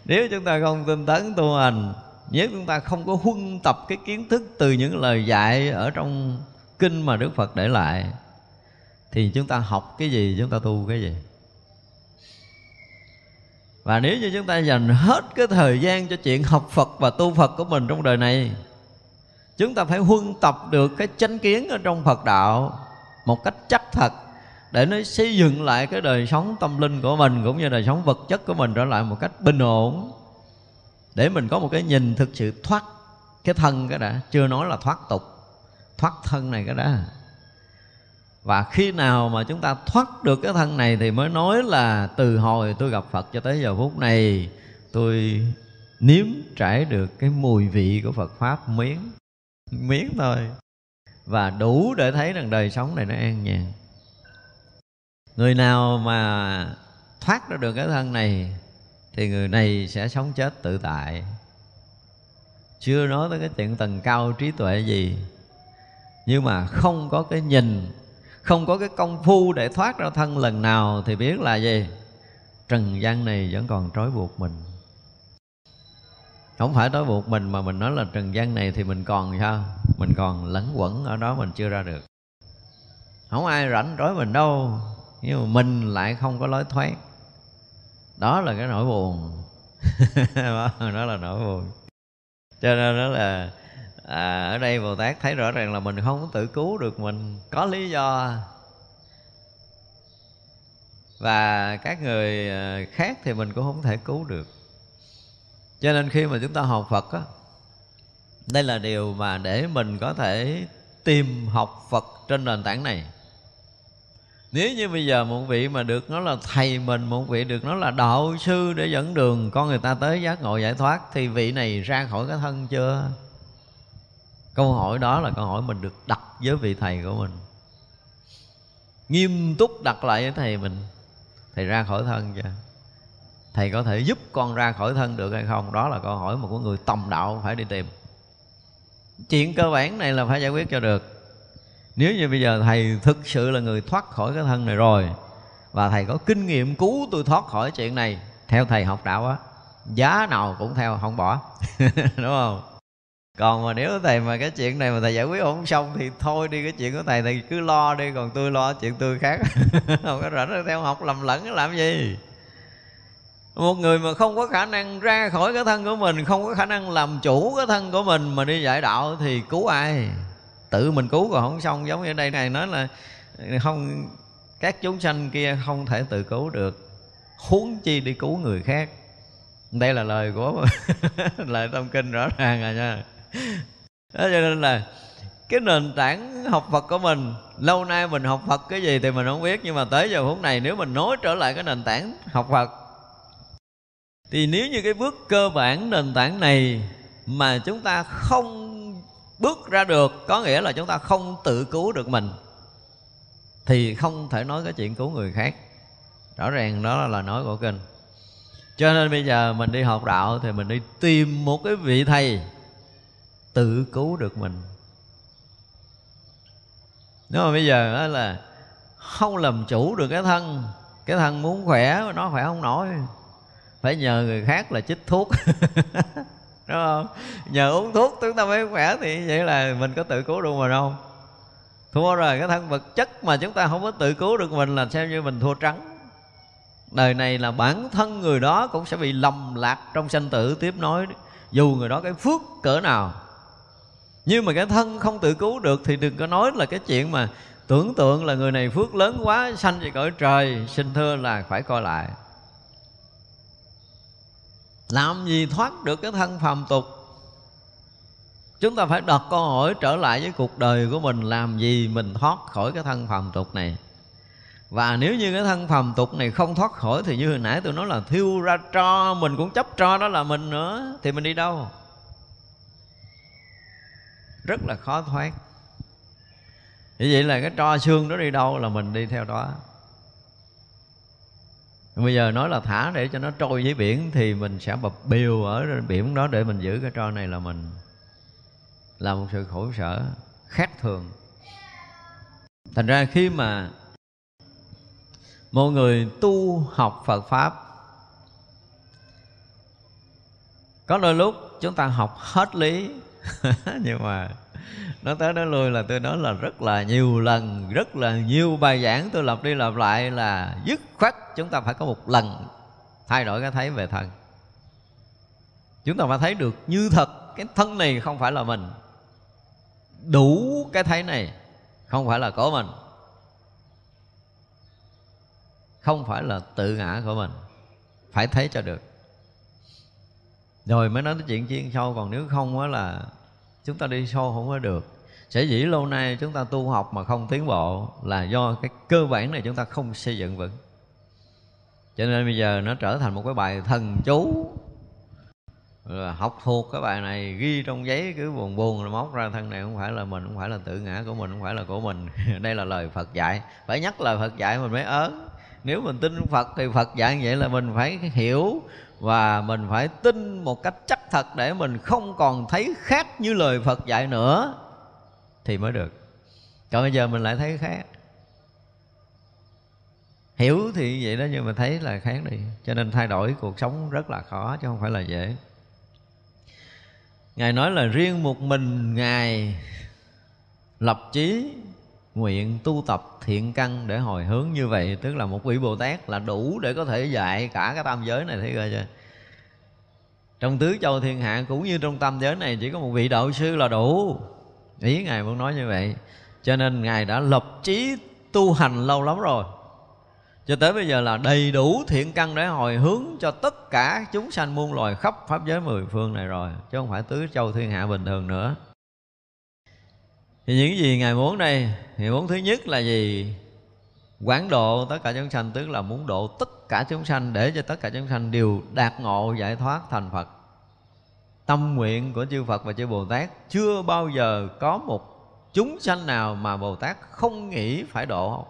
Nếu chúng ta không tinh tấn tu hành, Nếu chúng ta không có huân tập cái kiến thức Từ những lời dạy ở trong kinh mà Đức Phật để lại, Thì chúng ta học cái gì, chúng ta tu cái gì và nếu như chúng ta dành hết cái thời gian cho chuyện học Phật và tu Phật của mình trong đời này, Chúng ta phải huân tập được cái chánh kiến ở trong Phật đạo Một cách chắc thật Để nó xây dựng lại cái đời sống tâm linh của mình Cũng như đời sống vật chất của mình trở lại một cách bình ổn. Để mình có một cái nhìn thực sự thoát cái thân cái đã, Chưa nói là thoát tục, Thoát thân này cái đã và khi nào mà chúng ta thoát được cái thân này thì mới nói là từ hồi tôi gặp Phật cho tới giờ phút này, tôi nếm trải được cái mùi vị của Phật pháp miếng miếng thôi. Và đủ để thấy rằng đời sống này nó an nhàn. Người nào mà thoát ra được cái thân này thì người này sẽ sống chết tự tại. Chưa nói tới cái chuyện tầng cao trí tuệ gì, nhưng mà không có cái nhìn không có cái công phu để thoát ra thân lần nào thì biết là gì? Trần gian này vẫn còn trói buộc mình. Không phải trói buộc mình mà mình nói là trần gian này thì mình còn sao mình còn lẫn quẩn ở đó mình chưa ra được. Không ai rảnh trói mình đâu, nhưng mà mình lại không có lối thoát. Đó là cái nỗi buồn. Đó là nỗi buồn. Cho nên đó là à, ở đây bồ tát thấy rõ ràng là mình không tự cứu được mình. Có lý do. Và các người à, khác thì mình cũng không thể cứu được. Cho nên khi mà chúng ta học phật á đây là điều mà để mình có thể tìm học phật trên nền tảng này. Nếu như bây giờ một vị mà được nó là thầy mình một vị được nó là đạo sư để dẫn đường con người ta tới giác ngộ giải thoát thì vị này ra khỏi cái thân chưa? Câu hỏi đó là câu hỏi mình được đặt với vị thầy của mình. Nghiêm túc đặt lại với thầy mình, thầy ra khỏi thân chưa? Thầy có thể giúp con ra khỏi thân được hay không? Đó là câu hỏi mà của người tầm đạo phải đi tìm. Chuyện cơ bản này là phải giải quyết cho được. Nếu như bây giờ thầy thực sự là người thoát khỏi cái thân này rồi và thầy có kinh nghiệm cứu tôi thoát khỏi chuyện này, theo thầy học đạo á, giá nào cũng theo, không bỏ. Đúng không? Còn mà nếu thầy mà cái chuyện này mà thầy giải quyết không xong thì thôi đi, cái chuyện của thầy thầy cứ lo đi, còn tôi lo chuyện tôi khác. Không có rảnh theo học lầm lẫn, làm gì? Một người mà không có khả năng ra khỏi cái thân của mình, không có khả năng làm chủ cái thân của mình mà đi giải đạo thì cứu ai? Tự mình cứu còn không xong, giống như đây này nói là không, các chúng sanh kia không thể tự cứu được. Huống chi đi cứu người khác. Đây là lời của lời tâm kinh rõ ràng rồi nha đó, cho nên là cái nền tảng học Phật của mình, lâu nay mình học Phật cái gì thì mình không biết, nhưng mà tới giờ phút này nếu mình nói trở lại cái nền tảng học Phật, thì nếu như cái bước cơ bản nền tảng này mà chúng ta không bước ra được, có nghĩa là chúng ta không tự cứu được mình, thì không thể nói cái chuyện cứu người khác. Rõ ràng đó là lời nói của kinh. Cho nên bây giờ mình đi học đạo thì mình đi tìm một cái vị thầy tự cứu được mình. Nếu mà bây giờ đó là không làm chủ được cái thân cái thân muốn khỏe, nó khỏe không nổi. Phải nhờ người khác là chích thuốc. Đúng không? Nhờ uống thuốc chúng ta mới khỏe thì vậy là mình có tự cứu được mình không? Thua rồi, cái thân vật chất mà chúng ta không có tự cứu được mình là xem như mình thua trắng. Đời này là bản thân người đó cũng sẽ bị lầm lạc trong sanh tử, tiếp nối dù người đó cái phước cỡ nào nhưng mà cái thân không tự cứu được thì đừng có nói là cái chuyện mà tưởng tượng là người này phước lớn quá, sanh về cõi trời xin thưa là phải coi lại. Làm gì thoát được cái thân phàm tục? Chúng ta phải đặt câu hỏi trở lại với cuộc đời của mình, làm gì mình thoát khỏi cái thân phàm tục này? Và nếu như cái thân phàm tục này không thoát khỏi thì như hồi nãy tôi nói là thiêu ra, tro, mình cũng chấp tro đó là mình nữa, thì mình đi đâu? Rất là khó thoát. Như vậy là cái tro xương đó đi đâu là mình đi theo đó. Bây giờ nói là thả để cho nó trôi dưới biển thì mình sẽ bập biều ở biển đó để mình giữ cái tro này là mình là một sự khổ sở, khác thường. Thành ra khi mà một người tu học phật pháp, có đôi lúc chúng ta học hết lý nhưng mà nó tới nó lui là tôi nói là rất là nhiều lần, rất là nhiều bài giảng tôi lặp đi lặp lại là dứt khoát chúng ta phải có một lần thay đổi cái thấy về thân. Chúng ta phải thấy được như thật, cái thân này không phải là mình. Đủ cái thấy này không phải là của mình. Không phải là tự ngã của mình. Phải thấy cho được rồi mới nói tới chuyện chuyên sâu còn nếu không á là chúng ta đi sâu không có được. Sẽ dĩ lâu nay chúng ta tu học mà không tiến bộ là do cái cơ bản này chúng ta không xây dựng vững. Cho nên bây giờ nó trở thành một cái bài thần chú. Là học thuộc cái bài này, ghi trong giấy cứ buồn buồn rồi móc ra thân này không phải là mình, không phải là tự ngã của mình, không phải là của mình. Đây là lời Phật dạy. Phải nhắc lời Phật dạy mình mới ớn. Nếu mình tin phật thì phật dạy như vậy là mình phải hiểu và mình phải tin một cách chắc thật để mình không còn thấy khác như lời phật dạy nữa, thì mới được. Còn bây giờ mình lại thấy khác hiểu thì vậy đó, nhưng mà thấy là khác đi. Cho nên thay đổi cuộc sống rất là khó, chứ không phải là dễ. Ngài nói là riêng một mình ngài lập chí nguyện tu tập thiện căn để hồi hướng như vậy, tức là một vị bồ tát là đủ để có thể dạy cả cái tam giới này, thấy coi chưa? Trong tứ châu thiên hạ cũng như trong tam giới này chỉ có một vị đạo sư là đủ. Ý ngài muốn nói như vậy. Cho nên ngài đã lập chí tu hành lâu lắm rồi. Cho tới bây giờ là đầy đủ thiện căn để hồi hướng cho tất cả chúng sanh muôn loài khắp pháp giới mười phương này rồi, chứ không phải tứ châu thiên hạ bình thường nữa thì những gì ngài muốn đây thì muốn thứ nhất là gì? Quán độ tất cả chúng sanh, tức là muốn độ tất cả chúng sanh để cho tất cả chúng sanh đều đạt ngộ, giải thoát thành phật. Tâm nguyện của chư phật và chư bồ tát chưa bao giờ có một chúng sanh nào mà bồ tát không nghĩ phải độ.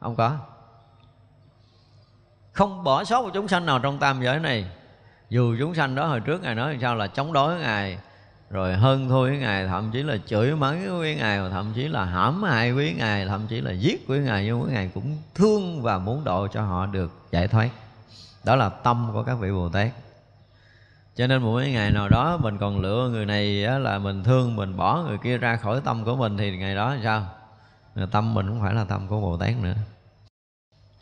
Không không có. Không bỏ sót một chúng sanh nào trong tam giới này. Dù chúng sanh đó hồi trước ngài nói làm sao là chống đối ngài rồi hơn thua với ngài thậm chí là chửi mắng với ngài thậm chí là hãm hại với ngài thậm chí là giết với ngài nhưng với ngài cũng thương và muốn độ cho họ được giải thoát. Đó là tâm của các vị bồ tát. Cho nên một ngày nào đó mình còn lựa người này là mình thương mình bỏ người kia ra khỏi tâm của mình thì ngày đó sao? Tâm mình cũng phải là tâm của bồ tát nữa.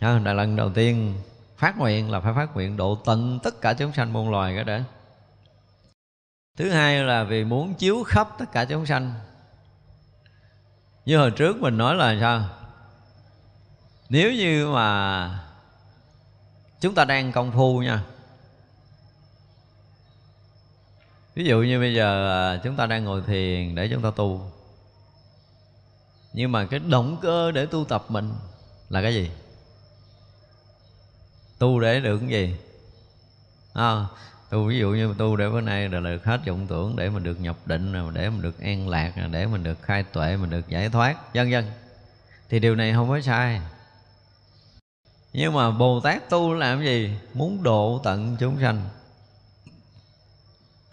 Đó, là lần đầu tiên phát nguyện là phải phát nguyện độ tận tất cả chúng sanh muôn loài cái đã thứ hai là vì muốn chiếu khắp tất cả chúng sanh. Như hồi trước mình nói là sao? Nếu như mà chúng ta đang công phu nha. Ví dụ như bây giờ à, chúng ta đang ngồi thiền để chúng ta tu. Nhưng mà cái động cơ để tu tập mình là cái gì? Tu để được cái gì? À, tu ví dụ như tu để bữa nay là được hết vọng tưởng để mình được nhập định để mình được an lạc để mình được khai tuệ mình được giải thoát, vân vân. Thì điều này không có sai. Nhưng mà bồ tát tu làm gì? Muốn độ tận chúng sanh.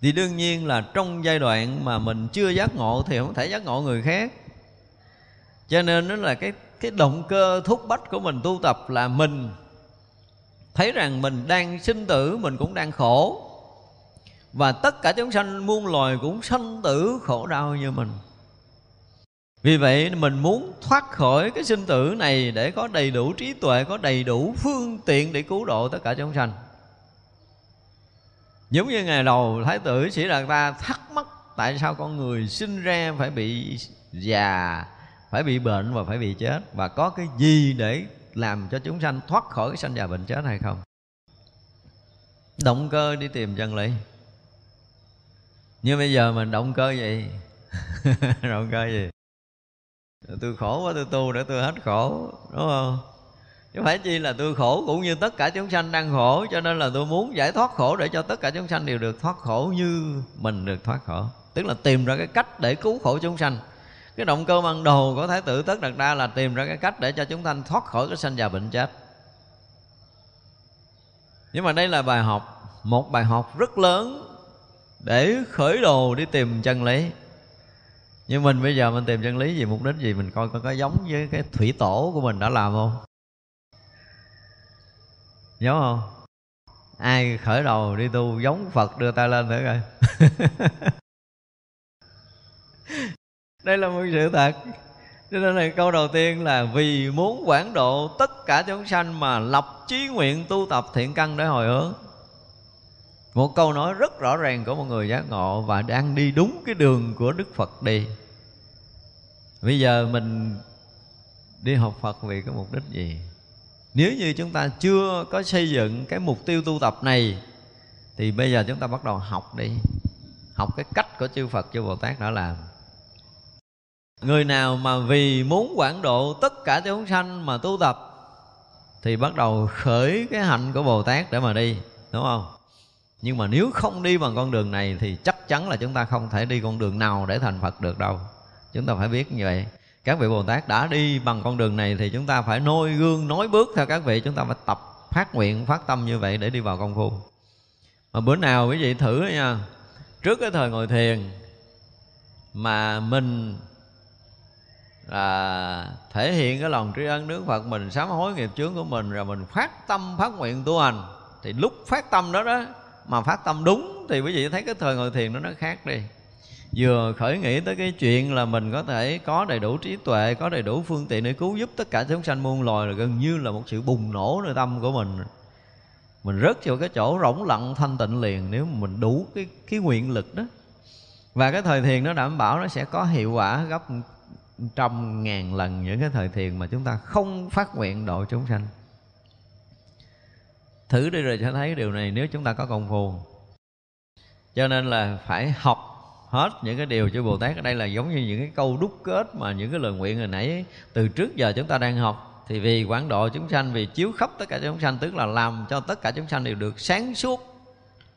Thì đương nhiên là trong giai đoạn mà mình chưa giác ngộ thì không thể giác ngộ người khác. Cho nên nó là cái cái động cơ thúc bách của mình tu tập là mình thấy rằng mình đang sinh tử, mình cũng đang khổ và tất cả chúng sanh muôn loài cũng sanh tử khổ đau như mình. Vì vậy, mình muốn thoát khỏi cái sinh tử này để có đầy đủ trí tuệ, có đầy đủ phương tiện để cứu độ tất cả chúng sanh. Giống như ngày đầu thái tử sĩ đạt ta thắc mắc tại sao con người sinh ra phải bị già, phải bị bệnh và phải bị chết, và có cái gì để làm cho chúng sanh thoát khỏi cái sanh già bệnh chết hay không? Động cơ đi tìm chân lý như bây giờ mình động cơ gì? Động cơ gì? Tôi khổ quá, tôi tu để tôi hết khổ, đúng không? Chứ phải chi là tôi khổ cũng như tất cả chúng sanh đang khổ, cho nên là tôi muốn giải thoát khổ để cho tất cả chúng sanh đều được thoát khổ như mình được thoát khổ. Tức là tìm ra cái cách để cứu khổ chúng sanh. Cái động cơ ban đầu của thái tử tất đạt đa là tìm ra cái cách để cho chúng sanh thoát khỏi cái sanh già bệnh chết. Nhưng mà đây là bài học, một bài học rất lớn để khởi đồ đi tìm chân lý. Nhưng mình bây giờ mình tìm chân lý gì mục đích gì? Mình coi coi có giống với cái thủy tổ của mình đã làm không? Giống không? Ai khởi đầu đi tu giống phật đưa tay lên nữa coi. Đây là một sự thật. Cho nên là câu đầu tiên là vì muốn quảng độ tất cả chúng sanh mà lập chí nguyện tu tập thiện căn để hồi hướng một câu nói rất rõ ràng của một người giác ngộ và đang đi đúng cái đường của đức phật đi. Bây giờ mình đi học phật vì cái mục đích gì? Nếu như chúng ta chưa có xây dựng cái mục tiêu tu tập này, thì bây giờ chúng ta bắt đầu học đi. Học cái cách của chư phật, chư bồ tát đã làm. Người nào mà vì muốn quảng độ tất cả chúng sanh mà tu tập, thì bắt đầu khởi cái hạnh của bồ tát để mà đi, đúng không? Nhưng mà nếu không đi bằng con đường này thì chắc chắn là chúng ta không thể đi con đường nào để thành phật được đâu. Chúng ta phải biết như vậy. Các vị bồ tát đã đi bằng con đường này thì chúng ta phải nôi gương nói bước theo các vị. Chúng ta phải tập phát nguyện, phát tâm như vậy để đi vào công phu. Mà bữa nào quý vị thử nha, trước cái thời ngồi thiền mà mình là thể hiện cái lòng tri ân nước Phật, mình sám hối nghiệp chướng của mình, rồi mình phát tâm, phát nguyện tu hành, thì lúc phát tâm đó đó mà phát tâm đúng thì quý vị thấy cái thời ngồi thiền nó nó khác đi. Vừa khởi nghĩ tới cái chuyện là mình có thể có đầy đủ trí tuệ, có đầy đủ phương tiện để cứu giúp tất cả chúng sanh muôn loài là gần như là một sự bùng nổ nơi tâm của mình. Mình rớt vào cái chỗ rỗng lặng, thanh tịnh liền nếu mình đủ cái cái nguyện lực đó. Và cái thời thiền nó đảm bảo nó sẽ có hiệu quả gấp trăm ngàn lần những cái thời thiền mà chúng ta không phát nguyện độ chúng sanh thử đi rồi sẽ thấy điều này nếu chúng ta có công phu. Cho nên là phải học hết những cái điều cho Bồ Tát ở đây là giống như những cái câu đúc kết mà những cái lời nguyện hồi nãy từ trước giờ chúng ta đang học. Thì vì quán độ chúng sanh, vì chiếu khắp tất cả chúng sanh, tức là làm cho tất cả chúng sanh đều được sáng suốt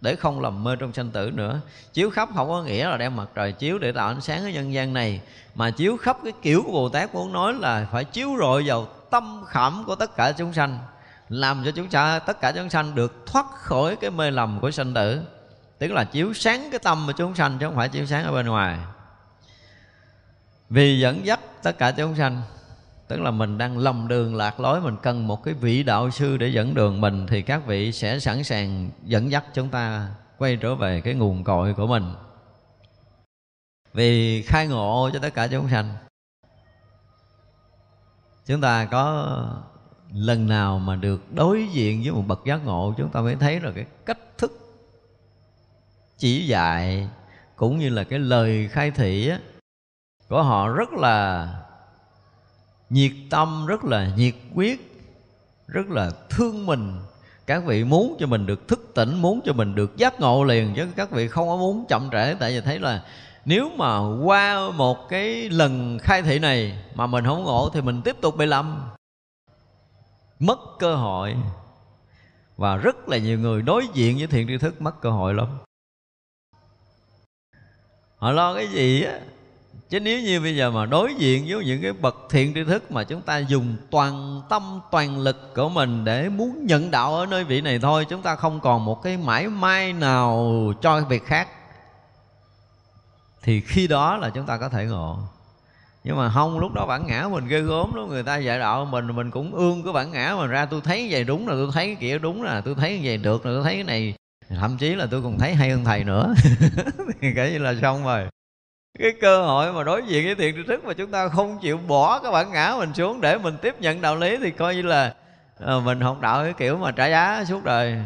để không lầm mê trong sanh tử nữa. Chiếu khắp không có nghĩa là đem mặt trời chiếu để tạo ánh sáng ở nhân gian này, mà chiếu khắp cái kiểu của bồ tát muốn nói là phải chiếu rọi vào tâm khảm của tất cả chúng sanh làm cho chúng ta, tất cả chúng sanh được thoát khỏi cái mê lầm của sanh tử. Tức là chiếu sáng cái tâm của chúng sanh chứ không phải chiếu sáng ở bên ngoài. Vì dẫn dắt tất cả chúng sanh, tức là mình đang lầm đường lạc lối, mình cần một cái vị đạo sư để dẫn đường mình, thì các vị sẽ sẵn sàng dẫn dắt chúng ta quay trở về cái nguồn cội của mình. Vì khai ngộ cho tất cả chúng sanh, chúng ta có lần nào mà được đối diện với một bậc giác ngộ chúng ta mới thấy là cái cách thức chỉ dạy cũng như là cái lời khai thị á, của họ rất là nhiệt tâm rất là nhiệt quyết rất là thương mình. Các vị muốn cho mình được thức tỉnh muốn cho mình được giác ngộ liền chứ các vị không có muốn chậm trễ. Tại vì thấy là nếu mà qua một cái lần khai thị này mà mình không ngộ thì mình tiếp tục bị lầm mất cơ hội. Và rất là nhiều người đối diện với thiện tri thức mất cơ hội lắm. Họ lo cái gì á? Chứ nếu như bây giờ mà đối diện với những cái bậc thiện tri thức mà chúng ta dùng toàn tâm, toàn lực của mình để muốn nhận đạo ở nơi vị này thôi, chúng ta không còn một cái mãi may nào cho việc khác, thì khi đó là chúng ta có thể ngộ nhưng mà không, lúc đó bản ngã mình ghê gớm lắm. Người ta dạy đạo mình mình cũng ương cái bản ngã mình ra. Tôi thấy vậy đúng là tôi thấy cái kia đúng là tôi thấy vậy được, là tôi thấy cái này, thậm chí là tôi còn thấy hay hơn thầy nữa. Thì kể như là xong rồi. Cái cơ hội mà đối diện với thiện tri thức mà chúng ta không chịu bỏ cái bản ngã mình xuống để mình tiếp nhận đạo lý thì coi như là ờ, mình học đạo cái kiểu mà trả giá suốt đời.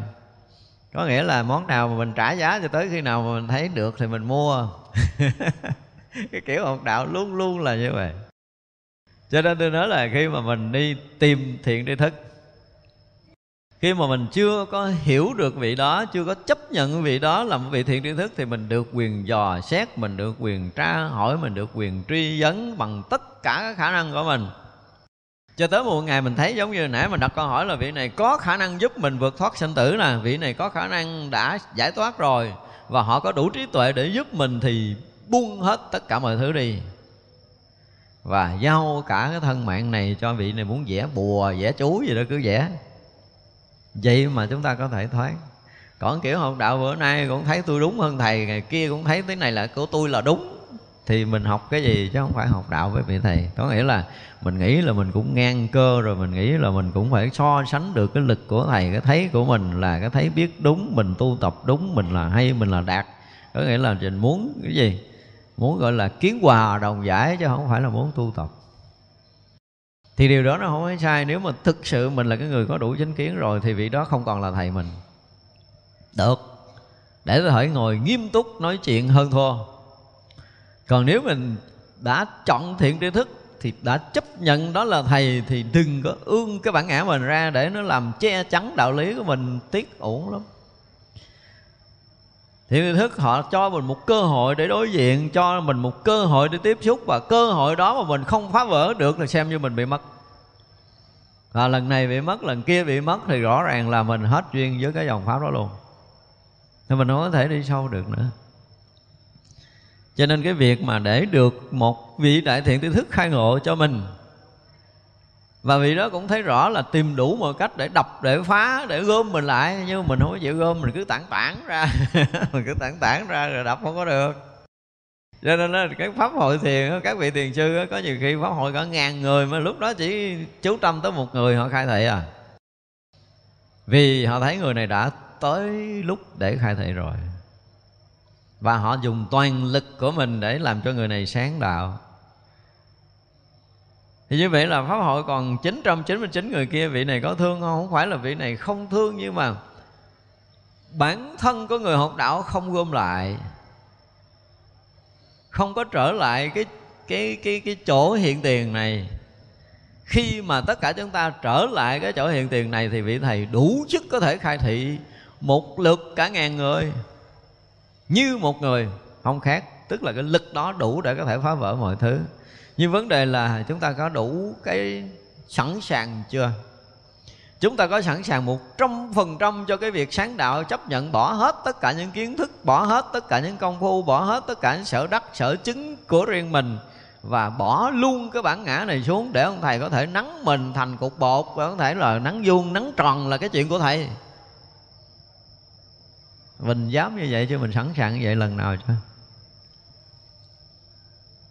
Có nghĩa là món nào mà mình trả giá cho tới khi nào mà mình thấy được thì mình mua. cái kiểu học đạo luôn luôn là như vậy. Cho nên tôi nói là khi mà mình đi tìm thiện tri thức, khi mà mình chưa có hiểu được vị đó, chưa có chấp nhận vị đó là một vị thiện tri thức, thì mình được quyền dò xét, mình được quyền tra hỏi, mình được quyền truy vấn bằng tất cả các khả năng của mình. Cho tới một ngày mình thấy giống như nãy mình đặt câu hỏi là vị này có khả năng giúp mình vượt thoát sinh tử nè, vị này có khả năng đã giải thoát rồi, và họ có đủ trí tuệ để giúp mình thì buông hết tất cả mọi thứ đi. Và giao cả cái thân mạng này cho vị này muốn vẽ bùa, vẽ chú gì đó cứ vẽ. Vậy mà chúng ta có thể thoát còn kiểu học đạo bữa nay cũng thấy tôi đúng hơn thầy, ngày kia cũng thấy thế này là của tôi là đúng. Thì mình học cái gì chứ không phải học đạo với vị thầy. Có nghĩa là mình nghĩ là mình cũng ngang cơ, rồi mình nghĩ là mình cũng phải so sánh được cái lực của thầy, cái thấy của mình là cái thấy biết đúng, mình tu tập đúng, mình là hay, mình là đạt. Có nghĩa là mình muốn cái gì? Muốn gọi là kiến hòa đồng giải chứ không phải là muốn tu tập. Thì điều đó nó không phải sai. Nếu mà thực sự mình là cái người có đủ chánh kiến rồi thì vị đó không còn là thầy mình. Được. Để có thể ngồi nghiêm túc nói chuyện hơn thua. Còn nếu mình đã chọn thiện tri thức thì đã chấp nhận đó là thầy thì đừng có ương cái bản ngã mình ra để nó làm che chắn đạo lý của mình, tiếc uổng lắm thiện tri thức họ cho mình một cơ hội để đối diện, cho mình một cơ hội để tiếp xúc, và cơ hội đó mà mình không phá vỡ được là xem như mình bị mất. Và lần này bị mất, lần kia bị mất thì rõ ràng là mình hết duyên với cái dòng pháp đó luôn. Thì mình không có thể đi sâu được nữa. Cho nên cái việc mà để được một vị đại thiện tri thức khai ngộ cho mình và vị đó cũng thấy rõ là tìm đủ mọi cách để đập, để phá, để gom mình lại. Nhưng mình không có chịu gom, mình cứ tản tản ra. Mình cứ tản tản ra rồi đập không có được. Cho nên là cái pháp hội thiền các vị thiền sư có nhiều khi pháp hội cả ngàn người mà lúc đó chỉ chú tâm tới một người, họ khai thị à. Vì họ thấy người này đã tới lúc để khai thị rồi. Và họ dùng toàn lực của mình để làm cho người này sáng đạo thì như vậy là pháp hội còn 999 người kia, vị này có thương không? Không phải là vị này không thương, nhưng mà bản thân của người học đạo không gom lại, không có trở lại cái cái cái cái chỗ hiện tiền này. Khi mà tất cả chúng ta trở lại cái chỗ hiện tiền này thì vị thầy đủ sức có thể khai thị một lượt cả ngàn người, như một người không khác, tức là cái lực đó đủ để có thể phá vỡ mọi thứ nhưng vấn đề là chúng ta có đủ cái sẵn sàng chưa? Chúng ta có sẵn sàng một trăm phần trăm cho cái việc sáng đạo, chấp nhận bỏ hết tất cả những kiến thức, bỏ hết tất cả những công phu, bỏ hết tất cả những sở đắc, sở chứng của riêng mình và bỏ luôn cái bản ngã này xuống để ông thầy có thể nắng mình thành cục bột và có thể là nắng vuông, nắng tròn là cái chuyện của thầy. Mình dám như vậy chứ mình sẵn sàng như vậy lần nào chưa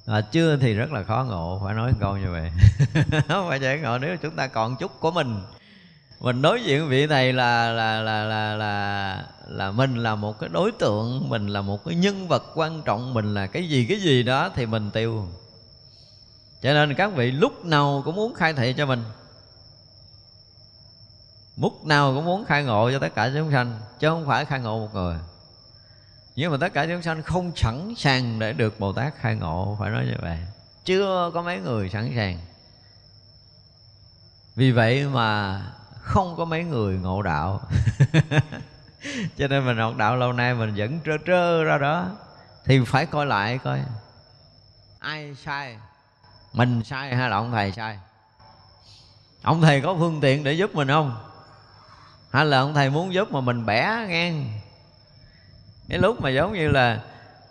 à, chưa thì rất là khó ngộ phải nói câu như vậy. Không phải dễ ngộ nếu chúng ta còn chút của mình. Mình đối diện vị thầy là là là là là là mình là một cái đối tượng mình là một cái nhân vật quan trọng mình là cái gì cái gì đó thì mình tiêu. Cho nên các vị lúc nào cũng muốn khai thị cho mình. Lúc nào cũng muốn khai ngộ cho tất cả chúng sanh chứ không phải khai ngộ một người nhưng mà tất cả chúng sanh không sẵn sàng để được bồ tát khai ngộ, phải nói như vậy. Chưa có mấy người sẵn sàng. Vì vậy mà không có mấy người ngộ đạo. Cho nên mình học đạo lâu nay mình vẫn trơ trơ ra đó. Thì phải coi lại coi. Ai sai? Mình sai hay là ông thầy sai? Ông thầy có phương tiện để giúp mình không? Hay là ông thầy muốn giúp mà mình bẻ ngang? Cái lúc mà giống như là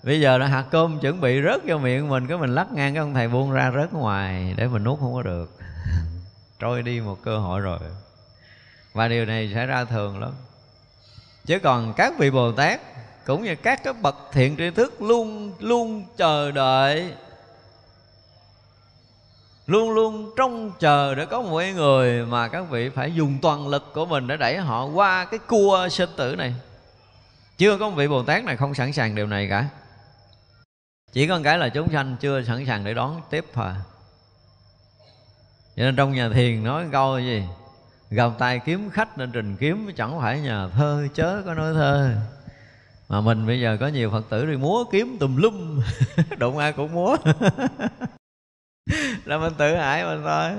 bây giờ là hạt cơm chuẩn bị rớt vô miệng mình, cái mình lắc ngang cái ông thầy buông ra rớt ngoài để mình nuốt không có được. Trôi đi một cơ hội rồi. Và điều này sẽ ra thường lắm. Chứ còn các vị bồ tát cũng như các cái bậc thiện tri thức luôn luôn chờ đợi, luôn luôn trông chờ để có một người mà các vị phải dùng toàn lực của mình để đẩy họ qua cái cua sinh tử này chưa có một vị bồ tát này không sẵn sàng điều này cả. Chỉ có một cái là chúng sanh chưa sẵn sàng để đón tiếp thôi cho nên trong nhà thiền nói câu gì? Gặp tay kiếm khách nên trình kiếm, chẳng phải nhà thơ, chớ có nói thơ. Mà mình bây giờ có nhiều phật tử đi múa kiếm tùm lum. Đụng ai cũng múa. Là mình tự hại mình thôi.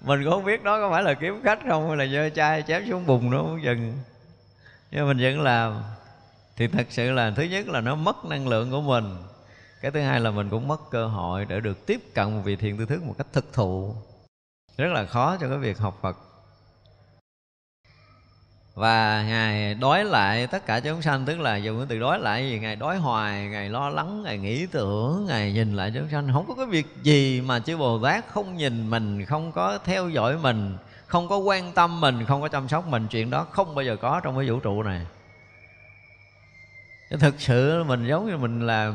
Mình cũng không biết đó có phải là kiếm khách không, hay là dơ chai chém xuống bùn nó không chừng nhưng mình vẫn làm. Thì thật sự là thứ nhất là nó mất năng lượng của mình. Cái thứ hai là mình cũng mất cơ hội để được tiếp cận một vị thiền tư thức một cách thực thụ. Rất là khó cho cái việc học phật. Và ngài đói lại tất cả chúng sanh, tức là dùng cái từ đói lại gì? Ngài đói hoài, ngài lo lắng, ngài nghĩ tưởng, ngài nhìn lại chúng sanh. Không có cái việc gì mà chư bồ tát không nhìn mình, không có theo dõi mình không có quan tâm mình không có chăm sóc mình chuyện đó không bao giờ có trong cái vũ trụ này. Thực sự mình giống như mình là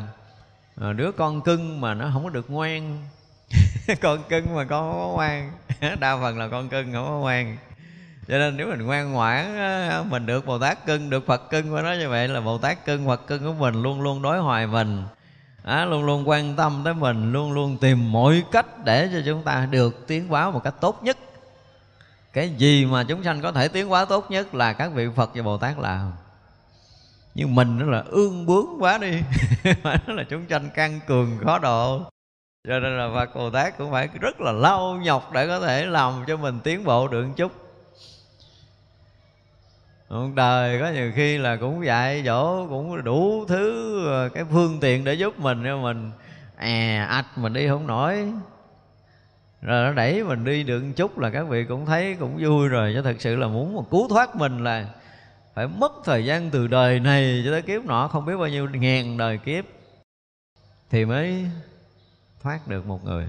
à, đứa con cưng mà nó không có được ngoan. Con cưng mà con không có ngoan. Đa phần là con cưng không có ngoan. Cho nên nếu mình ngoan ngoãn mình được bồ tát cưng được phật cưng của nó như vậy là bồ tát cưng phật cưng của mình luôn luôn đối hoài mình. À, luôn luôn quan tâm tới mình luôn luôn tìm mọi cách để cho chúng ta được tiến hóa một cách tốt nhất cái gì mà chúng sanh có thể tiến hóa tốt nhất là các vị phật và bồ tát làm. Nhưng mình nó là ương bướng quá đi. Nó là chúng sanh căng cường khó độ. Cho nên là Phật Bồ Tát cũng phải rất là lau nhọc để có thể làm cho mình tiến bộ được một chút. Ông đời có nhiều khi là cũng dạy dỗ, cũng đủ thứ, cái phương tiện để giúp mình cho mình à ạch, mình đi không nổi rồi nó đẩy mình đi được một chút là các vị cũng thấy cũng vui rồi. Chứ thật sự là muốn mà cứu thoát mình là phải mất thời gian từ đời này cho tới kiếp nọ, không biết bao nhiêu ngàn đời kiếp thì mới thoát được một người.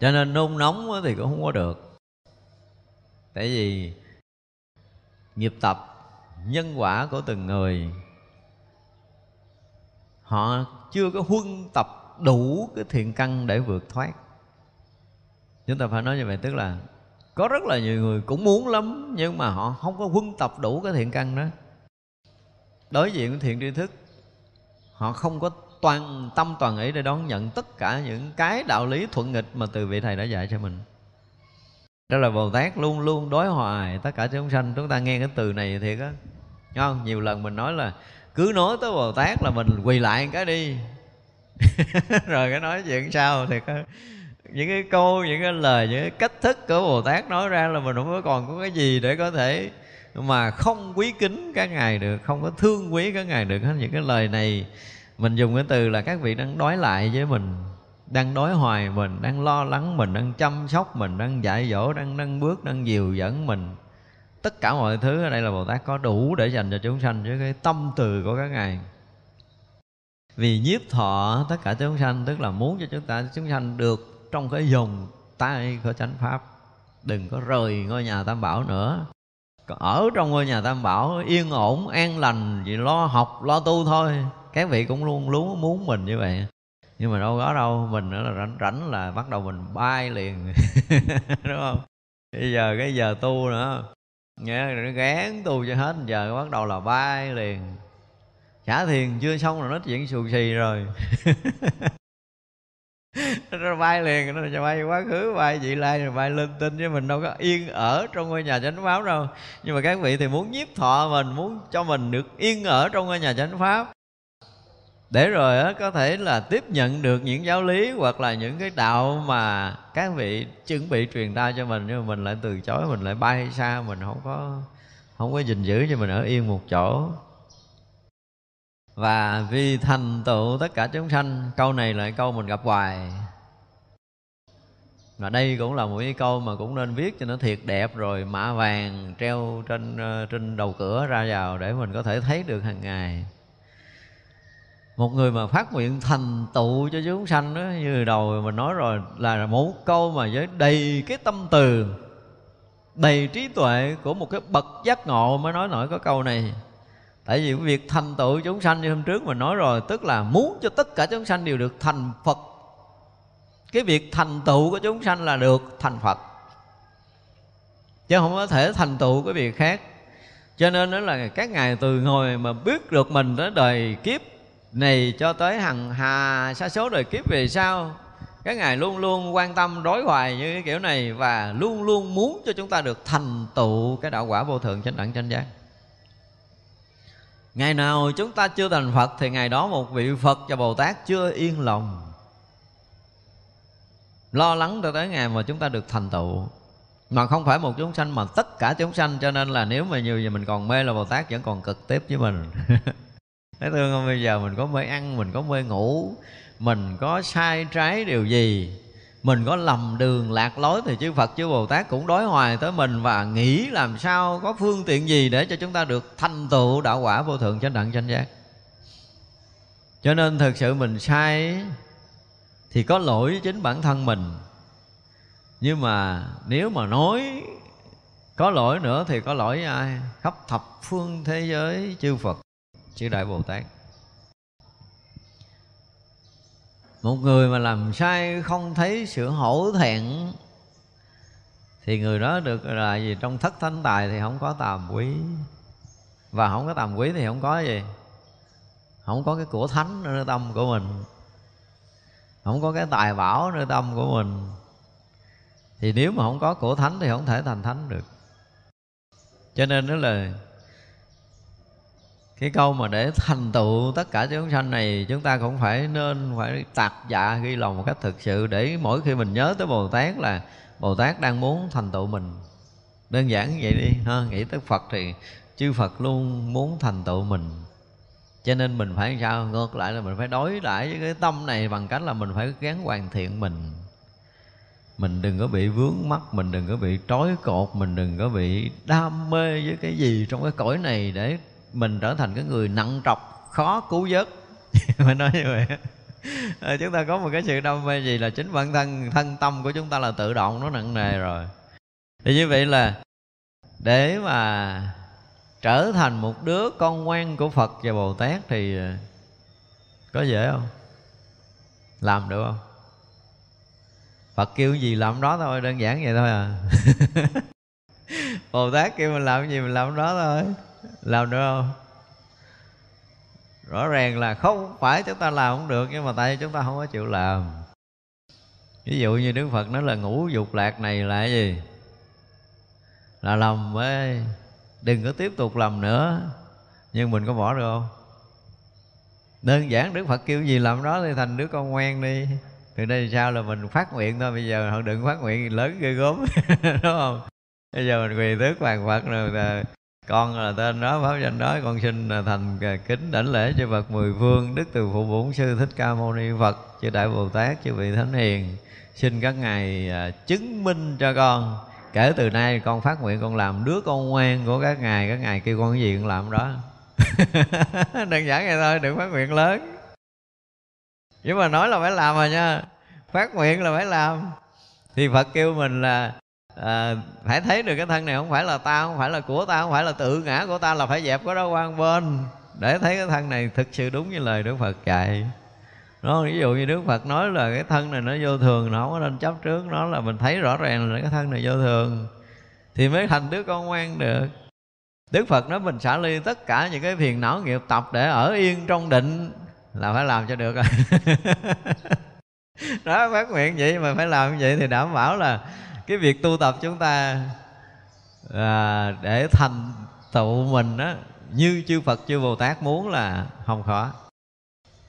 Cho nên nôn nóng thì cũng không có được. Tại vì nghiệp tập, nhân quả của từng người, họ chưa có huân tập đủ cái thiện căn để vượt thoát. Chúng ta phải nói như vậy, tức là có rất là nhiều người cũng muốn lắm, nhưng mà họ không có huân tập đủ cái thiện căn đó. Đối diện với thiện tri thức, họ không có toàn tâm toàn ý để đón nhận tất cả những cái đạo lý thuận nghịch mà từ vị thầy đã dạy cho mình. Đó là bồ tát luôn luôn đối hoài tất cả chúng sanh. Chúng ta nghe cái từ này thiệt á không? Nhiều lần mình nói là cứ nói tới bồ tát là mình quỳ lại cái đi. rồi cái nói chuyện sao thì có những cái câu, những cái lời, những cái cách thức của bồ tát nói ra là mình không có còn có cái gì để có thể mà không quý kính các ngài được, không có thương quý các ngài được hết. Những cái lời này mình dùng cái từ là các vị đang đối lại với mình, đang đối hoài mình, đang lo lắng mình, đang chăm sóc mình, đang dạy dỗ, đang nâng bước, đang dìu dẫn mình. Tất cả mọi thứ ở đây là bồ tát có đủ để dành cho chúng sanh với cái tâm từ của các ngài vì nhiếp thọ, tất cả chúng sanh, tức là muốn cho chúng ta, chúng sanh được trong cái dòng tay của chánh pháp. Đừng có rời ngôi nhà tam bảo nữa. Ở trong ngôi nhà tam bảo, yên ổn, an lành chỉ lo học, lo tu thôi. Các vị cũng luôn luôn muốn mình như vậy. Nhưng mà đâu có đâu, mình nữa là rảnh rảnh là bắt đầu mình bay liền. Đúng không? Bây giờ, cái giờ tu nữa. Nghe, gán tu cho hết, giờ bắt đầu là bay liền trả thiền chưa xong rồi nói chuyện xù xì rồi. Nó bay liền nó cho bay quá khứ bay vị lai rồi bay lên tinh chứ mình đâu có yên ở trong ngôi nhà chánh pháp đâu. Nhưng mà các vị thì muốn nhiếp thọ mình muốn cho mình được yên ở trong ngôi nhà chánh pháp. Để rồi đó, có thể là tiếp nhận được những giáo lý hoặc là những cái đạo mà các vị chuẩn bị truyền ra cho mình nhưng mà mình lại từ chối mình lại bay xa mình không có không có gìn giữ cho mình ở yên một chỗ và vì thành tựu tất cả chúng sanh, câu này là câu mình gặp hoài. Và đây cũng là một cái câu mà cũng nên viết cho nó thiệt đẹp rồi, mã vàng treo trên ờ, trên đầu cửa ra vào để mình có thể thấy được hàng ngày. Một người mà phát nguyện thành tựu cho chúng sanh đó, như đầu mình nói rồi, là một câu mà với đầy cái tâm từ, đầy trí tuệ của một cái bậc giác ngộ mới nói nổi có câu này tại vì việc thành tựu chúng sanh như hôm trước mình nói rồi, tức là muốn cho tất cả chúng sanh đều được thành phật. Cái việc thành tựu của chúng sanh là được thành phật. Chứ không có thể thành tựu cái việc khác. Cho nên đó là các ngài từ ngồi mà biết được mình tới đời kiếp này cho tới hằng hà sa số đời kiếp về sau, các ngài luôn luôn quan tâm đối hoài như cái kiểu này và luôn luôn muốn cho chúng ta được thành tựu cái đạo quả vô thượng chánh đẳng chánh giác ngày nào chúng ta chưa thành phật thì ngày đó một vị phật và bồ tát chưa yên lòng. Lo lắng cho tới ngày mà chúng ta được thành tựu. Mà không phải một chúng sanh mà tất cả chúng sanh, cho nên là nếu mà nhiều giờ mình còn mê là bồ tát vẫn còn cực tiếp với mình. Thấy thương không? Bây giờ mình có mê ăn, mình có mê ngủ, mình có sai trái điều gì mình có lầm đường lạc lối thì chư Phật, chư Bồ Tát cũng đối hoài tới mình và nghĩ làm sao có phương tiện gì để cho chúng ta được thành tựu đạo quả vô thượng chánh đẳng chánh giác. Cho nên thực sự mình sai thì có lỗi chính bản thân mình. Nhưng mà nếu mà nói có lỗi nữa thì có lỗi với ai? Khắp thập phương thế giới chư Phật, chư Đại Bồ Tát. Một người mà làm sai không thấy sự hổ thẹn, thì người đó được là gì? Trong thất thánh tài thì không có tàm quý. Và không có tàm quý thì không có gì? Không có cái của thánh nơi tâm của mình. Không có cái tài bảo nơi tâm của mình. Thì nếu mà không có của thánh thì không thể thành thánh được. Cho nên đó là cái câu mà để thành tựu tất cả chúng sanh này, chúng ta cũng phải nên phải tạc dạ ghi lòng một cách thực sự để mỗi khi mình nhớ tới bồ tát là bồ tát đang muốn thành tựu mình. Đơn giản như vậy đi, ha, nghĩ tới phật thì chư phật luôn muốn thành tựu mình. Cho nên mình phải sao, ngược lại là mình phải đối đãi với cái tâm này bằng cách là mình phải gắng hoàn thiện mình. Mình đừng có bị vướng mắc, mình đừng có bị trói cột, mình đừng có bị đam mê với cái gì trong cái cõi này để mình trở thành cái người nặng trọc khó cứu vớt. Phải nói như vậy. À, chúng ta có một cái sự đam mê gì là chính bản thân thân tâm của chúng ta là tự động nó nặng nề rồi. Thì như vậy là để mà trở thành một đứa con ngoan của Phật và Bồ Tát thì ờ, có dễ không? Làm được không? Phật kêu gì làm đó thôi, đơn giản vậy thôi à. Bồ Tát kêu mình làm cái gì mình làm đó thôi. Làm được không? Rõ ràng là không phải chúng ta làm không được, Nhưng mà tại chúng ta không có chịu làm Ví dụ như Đức Phật nói là ngũ dục lạc này là cái gì? Là lầm ấy Đừng có tiếp tục làm nữa Nhưng mình có bỏ được không? Đơn giản Đức Phật kêu gì làm đó thì thành đứa con ngoan đi từ đây sao là mình phát nguyện thôi bây giờ họ đừng phát nguyện lớn ghê gớm đúng không bây giờ mình quỳ tước bàn phật rồi con là tên đó pháp danh đó, con xin thành kính đảnh lễ cho phật mười phương, đức từ phụ bổn sư thích ca mâu ni phật, chư đại bồ tát, chư vị thánh hiền. Xin các ngài à, chứng minh cho con, kể từ nay con phát nguyện con làm đứa con ngoan của các ngài các ngài kêu con cái gì con làm đó. Đơn giản vậy thôi, đừng phát nguyện lớn. Nhưng mà nói là phải làm rồi nha, phát nguyện là phải làm. Thì phật kêu mình là à, phải thấy được cái thân này không phải là ta không phải là của ta không phải là tự ngã của ta là phải dẹp cái đó qua bên. Để thấy cái thân này thực sự đúng như lời đức phật dạy. Nó ví dụ như đức phật nói là cái thân này nó vô thường nó không có nên chấp trước nó là mình thấy rõ ràng là cái thân này vô thường thì mới thành đứa con ngoan được. Đức phật nói mình xả ly tất cả những cái phiền não nghiệp tập để ở yên trong định là phải làm cho được. Rồi đó phát nguyện vậy mà phải làm như vậy thì đảm bảo là cái việc tu tập chúng ta à, để thành tựu mình á như chư Phật chư Bồ Tát muốn là không khó.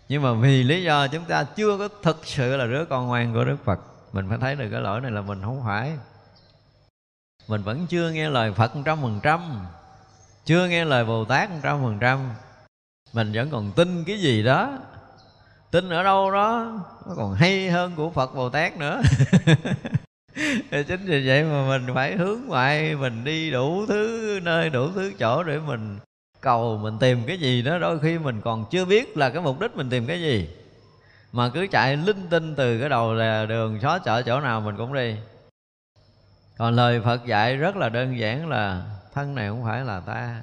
Nhưng mà vì lý do chúng ta chưa có thực sự là đứa con ngoan của Đức Phật mình phải thấy được cái lỗi này là mình không phải. Mình vẫn chưa nghe lời Phật trăm phần trăm chưa nghe lời Bồ Tát trăm phần trăm. Mình vẫn còn tin cái gì đó tin ở đâu đó nó còn hay hơn của phật bồ tát nữa. chính vì vậy mà mình phải hướng ngoại, mình đi đủ thứ nơi, đủ thứ chỗ để mình cầu, mình tìm cái gì đó. Đôi khi mình còn chưa biết là cái mục đích mình tìm cái gì. Mà cứ chạy linh tinh từ cái đầu là đường, xó chợ chỗ nào mình cũng đi. Còn lời phật dạy rất là đơn giản là thân này không phải là ta.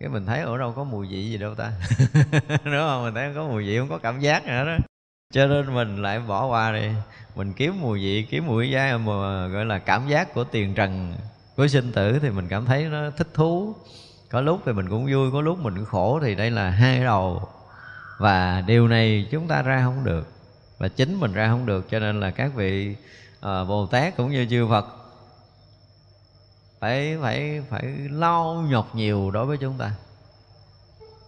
Cái mình thấy ở đâu có mùi vị gì đâu ta. Đúng không? Mình thấy không có mùi vị, không có cảm giác nữa đó cho nên mình lại bỏ qua đi. Mình kiếm mùi vị kiếm mùi giá mà gọi là cảm giác của tiền trần của sinh tử thì mình cảm thấy nó thích thú. Có lúc thì mình cũng vui có lúc mình cũng khổ thì đây là hai đầu. Và điều này chúng ta ra không được và chính mình ra không được cho nên là các vị uh, bồ tát cũng như chư phật phải phải phải lau nhọc nhiều đối với chúng ta.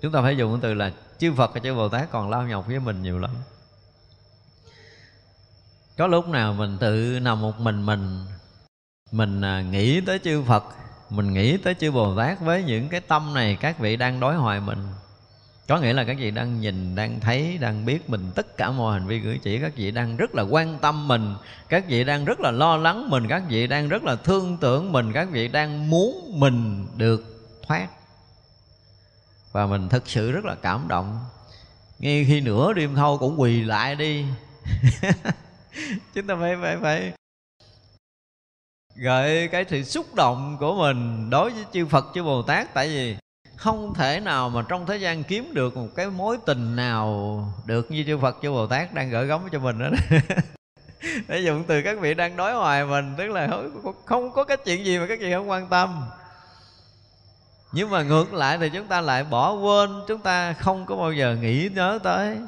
Chúng ta phải dùng cái từ là chư Phật và chư Bồ Tát còn lau nhọc với mình nhiều lắm có lúc nào mình tự nằm một mình mình mình à, nghĩ tới chư Phật, mình nghĩ tới chư Bồ Tát với những cái tâm này các vị đang đối hoài mình. Có nghĩa là các vị đang nhìn, đang thấy, đang biết mình tất cả mọi hành vi cử chỉ, các vị đang rất là quan tâm mình, các vị đang rất là lo lắng mình, các vị đang rất là thương tưởng mình, các vị đang muốn mình được thoát. Và mình thực sự rất là cảm động. Ngay khi nửa đêm thâu cũng quỳ lại đi. chúng ta phải phải phải gợi cái sự xúc động của mình đối với chư Phật, chư Bồ Tát. Tại vì không thể nào mà trong thế gian kiếm được một cái mối tình nào được như chư Phật, chư Bồ Tát đang gửi gắm cho mình đó để dùng từ các vị đang đối hoài mình, tức là không có cái chuyện gì mà các vị không quan tâm. Nhưng mà ngược lại thì chúng ta lại bỏ quên, chúng ta không có bao giờ nghĩ nhớ tới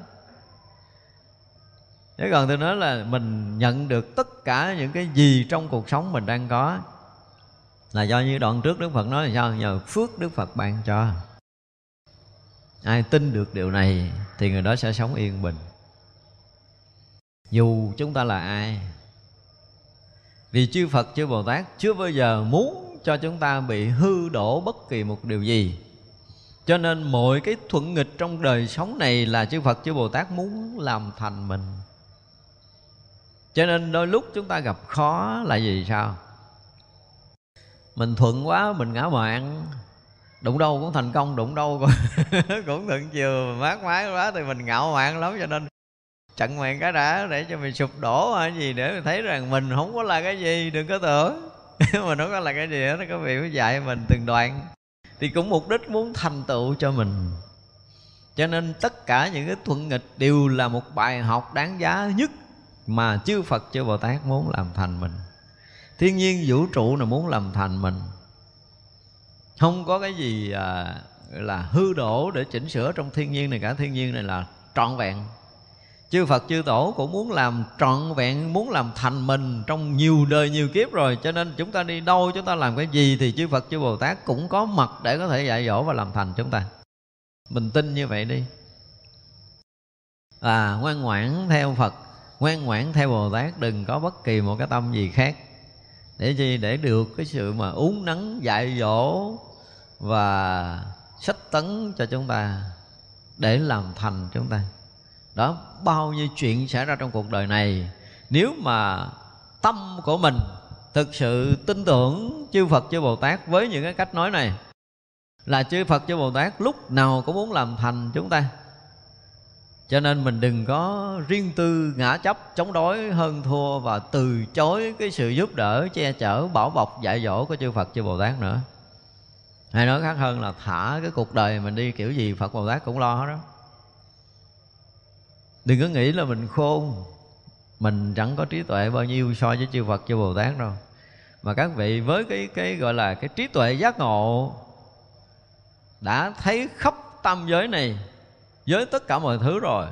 chứ còn tôi nói là mình nhận được tất cả những cái gì trong cuộc sống mình đang có là do như đoạn trước Đức Phật nói là sao? Nhờ phước Đức Phật ban cho. Ai tin được điều này thì người đó sẽ sống yên bình. Dù chúng ta là ai. Vì chư Phật, chư Bồ Tát chưa bao giờ muốn cho chúng ta bị hư đổ bất kỳ một điều gì. Cho nên mọi cái thuận nghịch trong đời sống này là chư Phật, chư Bồ Tát muốn làm thành mình cho nên đôi lúc chúng ta gặp khó là gì sao? Mình thuận quá mình ngã mạn đụng đâu cũng thành công đụng đâu cũng, cũng thuận chiều. Mát mái quá thì mình ngạo mạn lắm cho nên chặn mạng cái đã để cho mình sụp đổ hay gì để mình thấy rằng mình không có là cái gì đừng có tưởng. Mình không có là cái gì hết có vị mới dạy mình từng đoạn. Thì cũng mục đích muốn thành tựu cho mình. Cho nên tất cả những cái thuận nghịch đều là một bài học đáng giá nhất mà chư Phật chư Bồ Tát muốn làm thành mình. Thiên nhiên vũ trụ là muốn làm thành mình. Không có cái gì à, là hư đổ để chỉnh sửa trong thiên nhiên này cả. Thiên nhiên này là trọn vẹn. Chư Phật chư Tổ cũng muốn làm trọn vẹn Muốn làm thành mình trong nhiều đời nhiều kiếp rồi. Cho nên chúng ta đi đâu chúng ta làm cái gì Thì chư Phật chư Bồ Tát cũng có mặt Để có thể dạy dỗ và làm thành chúng ta. Mình tin như vậy đi. À ngoan ngoãn theo Phật. Ngoan ngoãn theo Bồ Tát, Đừng có bất kỳ một cái tâm gì khác. Để chi? Để được cái sự mà uống nắng, dạy dỗ Và sách tấn cho chúng ta, Để làm thành chúng ta. Đó, bao nhiêu chuyện xảy ra trong cuộc đời này. Nếu mà tâm của mình thực sự tin tưởng chư Phật, chư Bồ Tát với những cái cách nói này, là chư Phật, chư Bồ Tát lúc nào cũng muốn làm thành chúng ta cho nên mình đừng có riêng tư ngã chấp chống đối hơn thua và từ chối cái sự giúp đỡ, che chở, bảo bọc, dạy dỗ của chư Phật, chư Bồ Tát nữa. Hay nói khác hơn là thả cái cuộc đời mình đi kiểu gì Phật Bồ Tát cũng lo hết đó đừng có nghĩ là mình khôn, mình chẳng có trí tuệ bao nhiêu so với chư Phật, chư Bồ Tát đâu. Mà các vị với cái cái gọi là cái trí tuệ giác ngộ đã thấy khắp tam giới này với tất cả mọi thứ rồi.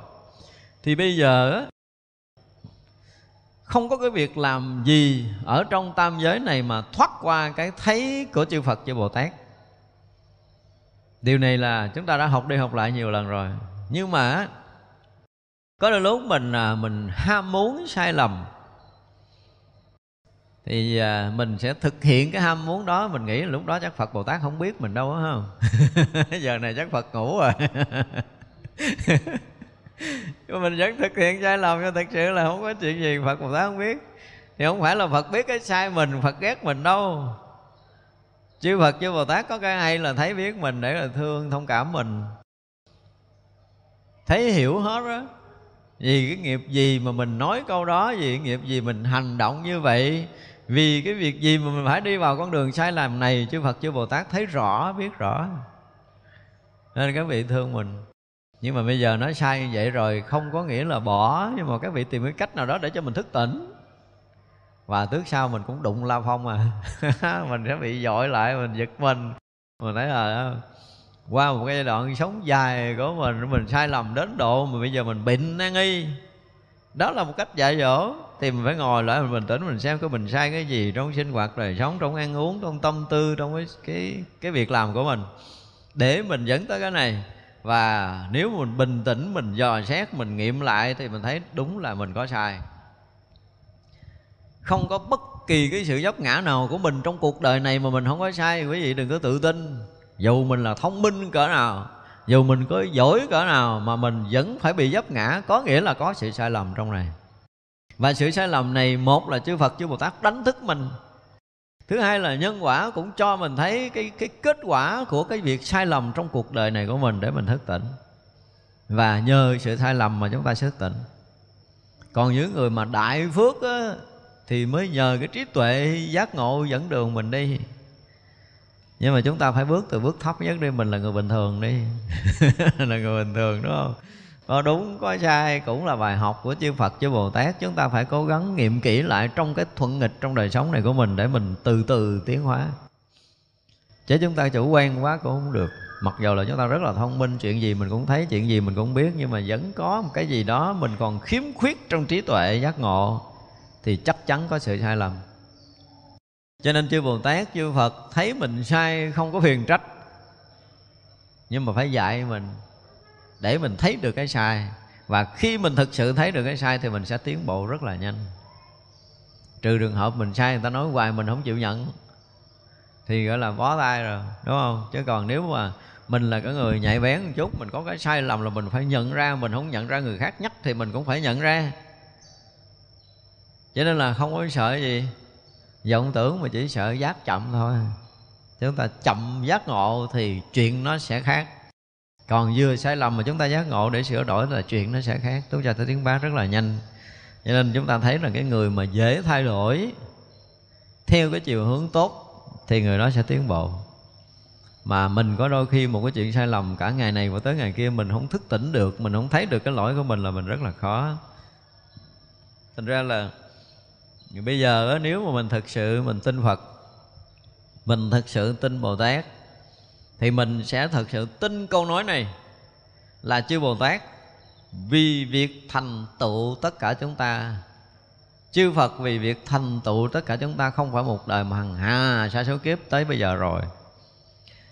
Thì bây giờ không có cái việc làm gì ở trong tam giới này mà thoát qua cái thấy của chư Phật, chư Bồ Tát. Điều này là chúng ta đã học đi học lại nhiều lần rồi. Nhưng mà có đôi lúc mình à, mình ham muốn sai lầm, thì à, mình sẽ thực hiện cái ham muốn đó. Mình nghĩ lúc đó chắc phật bồ tát không biết mình đâu á không giờ này chắc phật ngủ rồi. nhưng mình vẫn thực hiện sai lầm, nhưng thật sự là không có chuyện gì phật bồ tát không biết. Thì không phải là phật biết cái sai mình, phật ghét mình đâu. Chứ phật chứ bồ tát có cái hay là thấy biết mình để là thương, thông cảm mình. Thấy hiểu hết đó vì cái nghiệp gì mà mình nói câu đó, vì cái nghiệp gì mình hành động như vậy, vì cái việc gì mà mình phải đi vào con đường sai lầm này, chư Phật, chư Bồ Tát thấy rõ, biết rõ. Nên các vị thương mình nhưng mà bây giờ nói sai như vậy rồi, không có nghĩa là bỏ, nhưng mà các vị tìm cái cách nào đó để cho mình thức tỉnh. Và trước sau mình cũng đụng la phong à. Mình sẽ bị dội lại, mình giật mình. Mình thấy là à, qua một cái giai đoạn sống dài của mình mình sai lầm đến độ mà bây giờ mình bệnh nan y. Đó là một cách dạy dỗ. Thì mình phải ngồi lại, mình bình tĩnh, mình xem cái mình sai cái gì trong sinh hoạt đời sống, trong ăn uống, trong tâm tư, trong cái cái cái việc làm của mình. Để mình dẫn tới cái này và nếu mình bình tĩnh, mình dò xét, mình nghiệm lại thì mình thấy đúng là mình có sai. Không có bất kỳ cái sự dốc ngã nào của mình trong cuộc đời này mà mình không có sai. Quý vị đừng có tự tin. Dù mình là thông minh cỡ nào, dù mình có giỏi cỡ nào mà mình vẫn phải bị dấp ngã, có nghĩa là có sự sai lầm trong này. Và sự sai lầm này, một là chư Phật, chư Bồ Tát đánh thức mình thứ hai là nhân quả cũng cho mình thấy cái cái kết quả của cái việc sai lầm trong cuộc đời này của mình để mình thức tỉnh. Và nhờ sự sai lầm mà chúng ta sẽ thức tỉnh. Còn những người mà đại phước á, thì mới nhờ cái trí tuệ giác ngộ dẫn đường mình đi. Nhưng mà chúng ta phải bước từ bước thấp nhất đi mình là người bình thường đi. Là người bình thường đúng không? Có đúng, có sai, cũng là bài học của chư Phật, chư Bồ Tát chúng ta phải cố gắng nghiệm kỹ lại trong cái thuận nghịch trong đời sống này của mình để mình từ từ tiến hóa. Chứ chúng ta chủ quan quá cũng không được. Mặc dù là chúng ta rất là thông minh, chuyện gì mình cũng thấy, chuyện gì mình cũng biết, nhưng mà vẫn có một cái gì đó mình còn khiếm khuyết trong trí tuệ giác ngộ, thì chắc chắn có sự sai lầm. Cho nên chư bồ tát chư phật thấy mình sai không có phiền trách, nhưng mà phải dạy mình để mình thấy được cái sai. Và khi mình thực sự thấy được cái sai thì mình sẽ tiến bộ rất là nhanh. Trừ trường hợp mình sai, người ta nói hoài mình không chịu nhận. Thì gọi là bó tay rồi, đúng không? Chứ còn nếu mà mình là cái người nhạy bén một chút, mình có cái sai lầm là mình phải nhận ra, mình không nhận ra người khác nhắc thì mình cũng phải nhận ra. Cho nên là không có sợ gì. Vọng tưởng mà chỉ sợ giác chậm thôi. Chúng ta chậm giác ngộ thì chuyện nó sẽ khác còn vừa sai lầm mà chúng ta giác ngộ để sửa đổi là chuyện nó sẽ khác. Chúng ta tới tiến bá rất là nhanh. Cho nên chúng ta thấy là cái người mà dễ thay đổi, theo cái chiều hướng tốt, thì người đó sẽ tiến bộ. Mà mình có đôi khi một cái chuyện sai lầm cả ngày này và tới ngày kia mình không thức tỉnh được, mình không thấy được cái lỗi của mình là mình rất là khó. Thành ra là bây giờ nếu mà mình thực sự mình tin phật, mình thực sự tin bồ tát thì mình sẽ thật sự tin câu nói này là chư bồ tát, vì việc thành tựu tất cả chúng ta. Chư phật vì việc thành tựu tất cả chúng ta không phải một đời mà hằng hà sa số kiếp tới bây giờ rồi.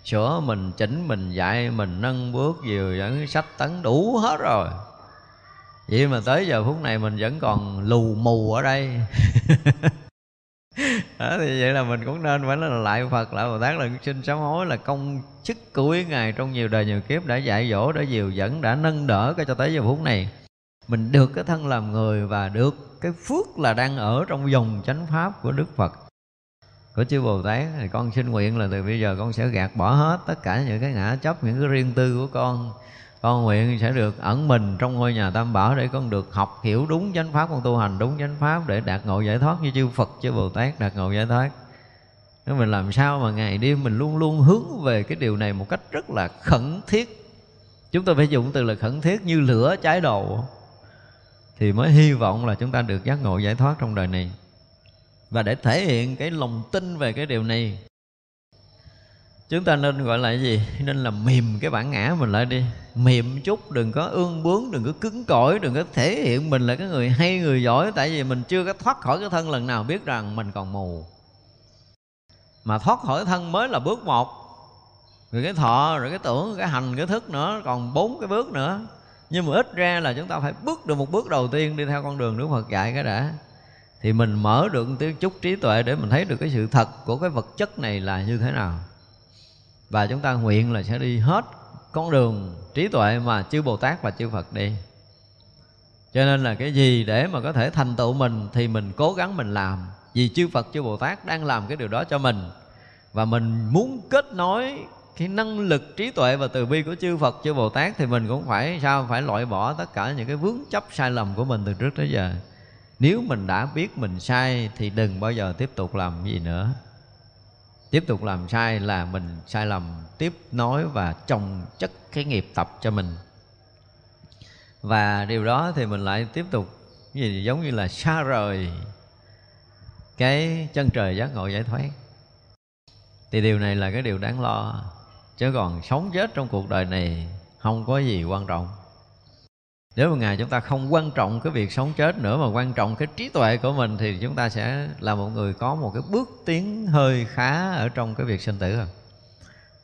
Sửa mình, chỉnh mình, dạy mình, nâng bước, dìu dẫn, sách tấn đủ hết rồi. Vậy mà tới giờ phút này mình vẫn còn lù mù ở đây. đó, thì vậy là mình cũng nên phải là lại Phật lại Bồ Tát là xin sám hối là công chức của quý ngài trong nhiều đời nhiều kiếp đã dạy dỗ đã dìu dẫn đã nâng đỡ cái cho tới giờ phút này. Mình được cái thân làm người và được cái phước là đang ở trong dòng chánh pháp của Đức Phật của chư Bồ Tát. Thì con xin nguyện là từ bây giờ con sẽ gạt bỏ hết tất cả những cái ngã chấp những cái riêng tư của con con nguyện sẽ được ẩn mình trong ngôi nhà tam bảo để con được học hiểu đúng chánh pháp, con tu hành đúng chánh pháp để đạt ngộ giải thoát như chư Phật, chư Bồ Tát đạt ngộ giải thoát. Nếu mình làm sao mà ngày đêm mình luôn luôn hướng về cái điều này một cách rất là khẩn thiết? Chúng tôi phải dùng từ là khẩn thiết như lửa cháy đầu thì mới hy vọng là chúng ta được giác ngộ giải thoát trong đời này. Và để thể hiện cái lòng tin về cái điều này chúng ta nên gọi là cái gì? Nên là mềm cái bản ngã mình lại đi. Mềm chút, đừng có ương bướng, đừng có cứng cỏi, đừng có thể hiện mình là cái người hay, người giỏi. Tại vì mình chưa có thoát khỏi cái thân lần nào biết rằng mình còn mù. Mà thoát khỏi thân mới là bước một. Rồi cái thọ, rồi cái tưởng, cái hành, cái thức nữa, còn bốn cái bước nữa. Nhưng mà ít ra là chúng ta phải bước được một bước đầu tiên đi theo con đường Đức Phật dạy cái đã. Thì mình mở được tiếng chút trí tuệ để mình thấy được cái sự thật của cái vật chất này là như thế nào và chúng ta nguyện là sẽ đi hết con đường trí tuệ mà chư Bồ Tát và chư Phật đi. Cho nên là cái gì để mà có thể thành tựu mình thì mình cố gắng mình làm. Vì chư Phật, chư Bồ Tát đang làm cái điều đó cho mình. Và mình muốn kết nối cái năng lực trí tuệ và từ bi của chư Phật, chư Bồ Tát thì mình cũng phải, sao, phải loại bỏ tất cả những cái vướng chấp sai lầm của mình từ trước tới giờ. Nếu mình đã biết mình sai thì đừng bao giờ tiếp tục làm gì nữa tiếp tục làm sai là mình sai lầm, tiếp nối và trồng chất cái nghiệp tập cho mình. Và điều đó thì mình lại tiếp tục gì giống như là xa rời cái chân trời giác ngộ giải thoát. Thì điều này là cái điều đáng lo, chứ còn sống chết trong cuộc đời này không có gì quan trọng nếu mà ngày chúng ta không quan trọng cái việc sống chết nữa mà quan trọng cái trí tuệ của mình thì chúng ta sẽ là một người có một cái bước tiến hơi khá ở trong cái việc sinh tử rồi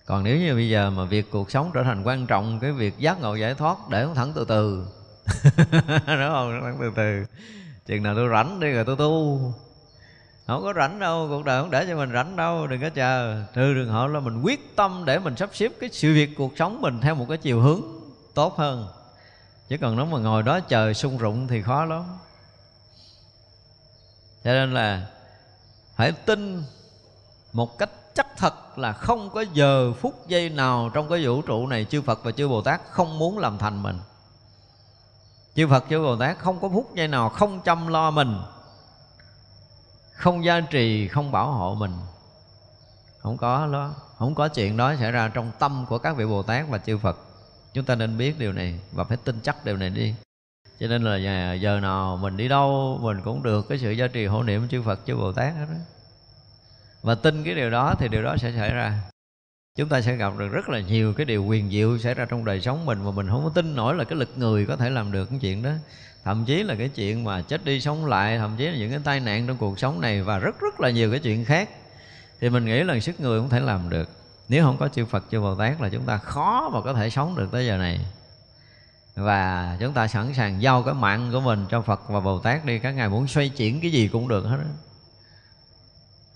còn nếu như bây giờ mà việc cuộc sống trở thành quan trọng, cái việc giác ngộ giải thoát, để không thẳng từ từ. Đúng không? Thẳng từ từ. Chừng nào tôi rảnh đi rồi tôi tu. Không có rảnh đâu, cuộc đời không để cho mình rảnh đâu, đừng có chờ. Trừ trường hợp là mình quyết tâm để mình sắp xếp cái sự việc cuộc sống mình theo một cái chiều hướng tốt hơn chứ còn nếu mà ngồi đó chờ sung rụng thì khó lắm. Cho nên là phải tin một cách chắc thật là không có giờ phút giây nào trong cái vũ trụ này chư Phật và chư Bồ Tát không muốn làm thành mình. Chư Phật, chư Bồ Tát không có phút giây nào không chăm lo mình, không gia trì, không bảo hộ mình. Không có đó, không có chuyện đó xảy ra trong tâm của các vị Bồ Tát và chư Phật chúng ta nên biết điều này và phải tin chắc điều này đi. Cho nên là giờ, giờ nào mình đi đâu mình cũng được cái sự gia trì hộ niệm chư Phật chư Bồ Tát hết đó và tin cái điều đó thì điều đó sẽ xảy ra. Chúng ta sẽ gặp được rất là nhiều cái điều quyền diệu xảy ra trong đời sống mình mà mình không có tin nổi là cái lực người có thể làm được cái chuyện đó. Thậm chí là cái chuyện mà chết đi sống lại thậm chí là những cái tai nạn trong cuộc sống này và rất rất là nhiều cái chuyện khác. Thì mình nghĩ là sức người cũng thể làm được nếu không có chư Phật, chư Bồ Tát là chúng ta khó mà có thể sống được tới giờ này. Và chúng ta sẵn sàng giao cái mạng của mình cho Phật và Bồ Tát đi, các ngài muốn xoay chuyển cái gì cũng được hết đó.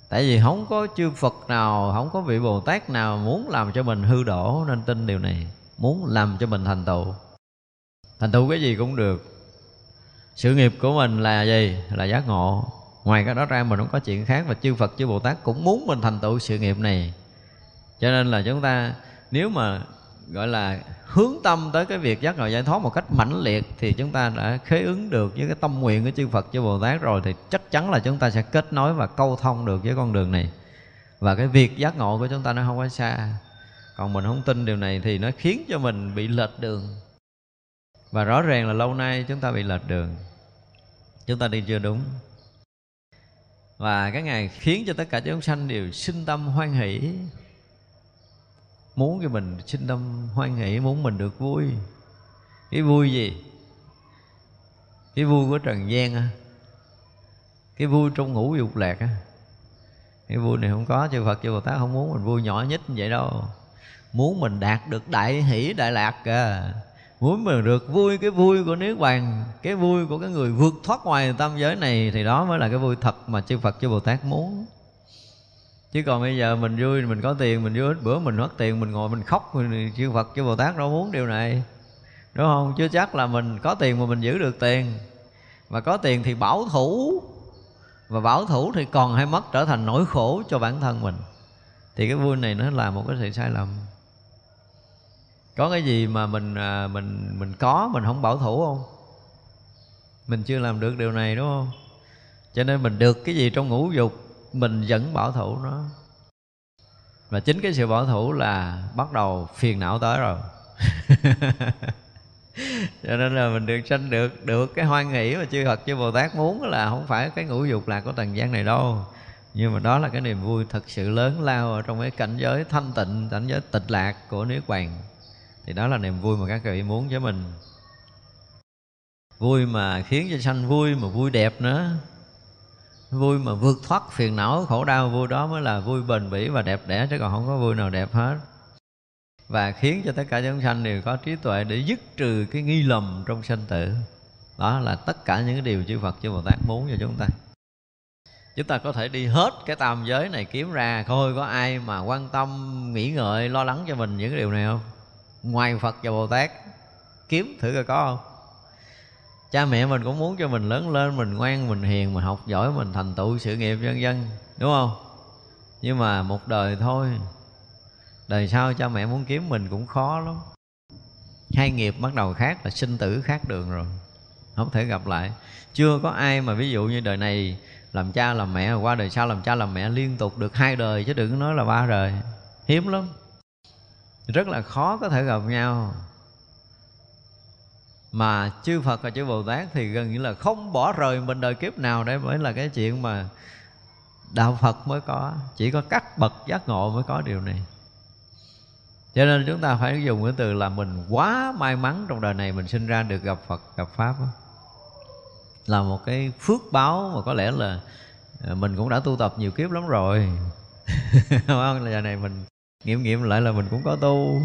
tại vì không có chư Phật nào, không có vị Bồ Tát nào muốn làm cho mình hư đổ, nên tin điều này, muốn làm cho mình thành tựu. Thành tựu cái gì cũng được. Sự nghiệp của mình là gì? Là giác ngộ. Ngoài cái đó ra mình không có chuyện khác và chư Phật, chư Bồ Tát cũng muốn mình thành tựu sự nghiệp này cho nên là chúng ta, nếu mà, gọi là, hướng tâm tới cái việc giác ngộ giải thoát một cách mãnh liệt thì chúng ta đã khế ứng được với cái tâm nguyện của chư Phật, chư Bồ Tát rồi thì chắc chắn là chúng ta sẽ kết nối và câu thông được với con đường này. Và cái việc giác ngộ của chúng ta nó không quá xa. Còn mình không tin điều này thì nó khiến cho mình bị lệch đường. Và rõ ràng là lâu nay chúng ta bị lệch đường. Chúng ta đi chưa đúng. Và cái ngày khiến cho tất cả chúng sanh đều sinh tâm hoan hỷ muốn cho mình sinh tâm hoan hỷ, muốn mình được vui. Cái vui gì? Cái vui của trần gian á. Cái vui trong ngũ dục lạc á. Cái vui này không có, chư Phật, chư Bồ Tát không muốn mình vui nhỏ nhất như vậy đâu. Muốn mình đạt được đại hỷ, đại lạc kìa muốn mình được vui, cái vui của niết bàn, cái vui của cái người vượt thoát ngoài tam giới này, thì đó mới là cái vui thật mà chư Phật, chư Bồ Tát muốn chứ còn bây giờ mình vui, mình có tiền, mình vui, bữa mình mất tiền, mình ngồi mình khóc chư Phật, chư Bồ Tát đâu muốn điều này. Đúng không? Chưa chắc là mình có tiền mà mình giữ được tiền. Và có tiền thì bảo thủ. Và bảo thủ thì còn hay mất trở thành nỗi khổ cho bản thân mình. Thì cái vui này nó là một cái sự sai lầm. Có cái gì mà mình à, mình mình có, mình không bảo thủ không? Mình chưa làm được điều này, đúng không? Cho nên mình được cái gì trong ngũ dục mình vẫn bảo thủ nó. Và chính cái sự bảo thủ là bắt đầu phiền não tới rồi. Cho nên là mình được sanh được được cái hoan nghĩ mà chư Phật, chư Bồ Tát muốn là không phải cái ngũ dục lạc của trần gian này đâu. Nhưng mà đó là cái niềm vui thật sự lớn lao ở trong cái cảnh giới thanh tịnh, cảnh giới tịch lạc của niết bàn. Thì đó là niềm vui mà các vị muốn với mình. Vui mà khiến cho sanh vui, mà vui đẹp nữa vui mà vượt thoát phiền não, khổ đau, vui đó mới là vui bền bỉ và đẹp đẽ, chứ còn không có vui nào đẹp hết. Và khiến cho tất cả chúng sanh đều có trí tuệ để dứt trừ cái nghi lầm trong sanh tử. Đó là tất cả những cái điều chư Phật, chư Bồ Tát muốn cho chúng ta. Chúng ta có thể đi hết cái tam giới này kiếm ra, coi có ai mà quan tâm, nghĩ ngợi, lo lắng cho mình những cái điều này không? Ngoài Phật và Bồ Tát, kiếm thử coi có không? Cha mẹ mình cũng muốn cho mình lớn lên, mình ngoan, mình hiền, mình học giỏi, mình thành tựu sự nghiệp vân vân đúng không? Nhưng mà một đời thôi. Đời sau cha mẹ muốn kiếm mình cũng khó lắm. Hai nghiệp bắt đầu khác là sinh tử khác đường rồi. Không thể gặp lại. Chưa có ai mà ví dụ như đời này làm cha làm mẹ, qua đời sau làm cha làm mẹ liên tục được hai đời chứ đừng nói là ba đời. Hiếm lắm. Rất là khó có thể gặp nhau mà chư Phật và chư Bồ Tát thì gần như là không bỏ rời mình đời kiếp nào đấy, mới là cái chuyện mà đạo Phật mới có. Chỉ có các bậc giác ngộ mới có điều này. Cho nên chúng ta phải dùng cái từ là mình quá may mắn trong đời này mình sinh ra được gặp Phật, gặp Pháp đó. là một cái phước báo mà có lẽ là ờ, mình cũng đã tu tập nhiều kiếp lắm rồi. Không? Là giờ này mình nghiệm nghiệm lại là mình cũng có tu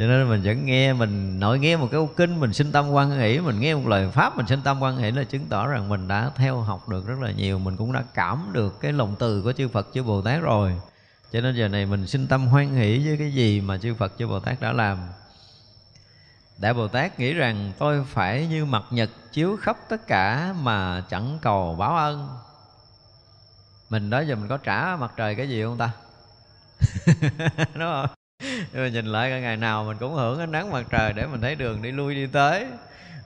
cho nên mình vẫn nghe, mình nội nghe một cái kinh, mình sinh tâm quan hỷ, mình nghe một lời pháp, mình sinh tâm quan hỷ là chứng tỏ rằng mình đã theo học được rất là nhiều, mình cũng đã cảm được cái lòng từ của chư Phật, chư Bồ Tát rồi cho nên giờ này mình sinh tâm hoan hỷ với cái gì mà chư Phật, chư Bồ Tát đã làm Đại Bồ Tát nghĩ rằng tôi phải như mặt nhật chiếu khắp tất cả mà chẳng cầu báo ân Mình đó giờ mình có trả mặt trời cái gì không ta? Đúng không? nhưng mà nhìn lại cả ngày nào mình cũng hưởng ánh nắng mặt trời để mình thấy đường đi lui đi tới.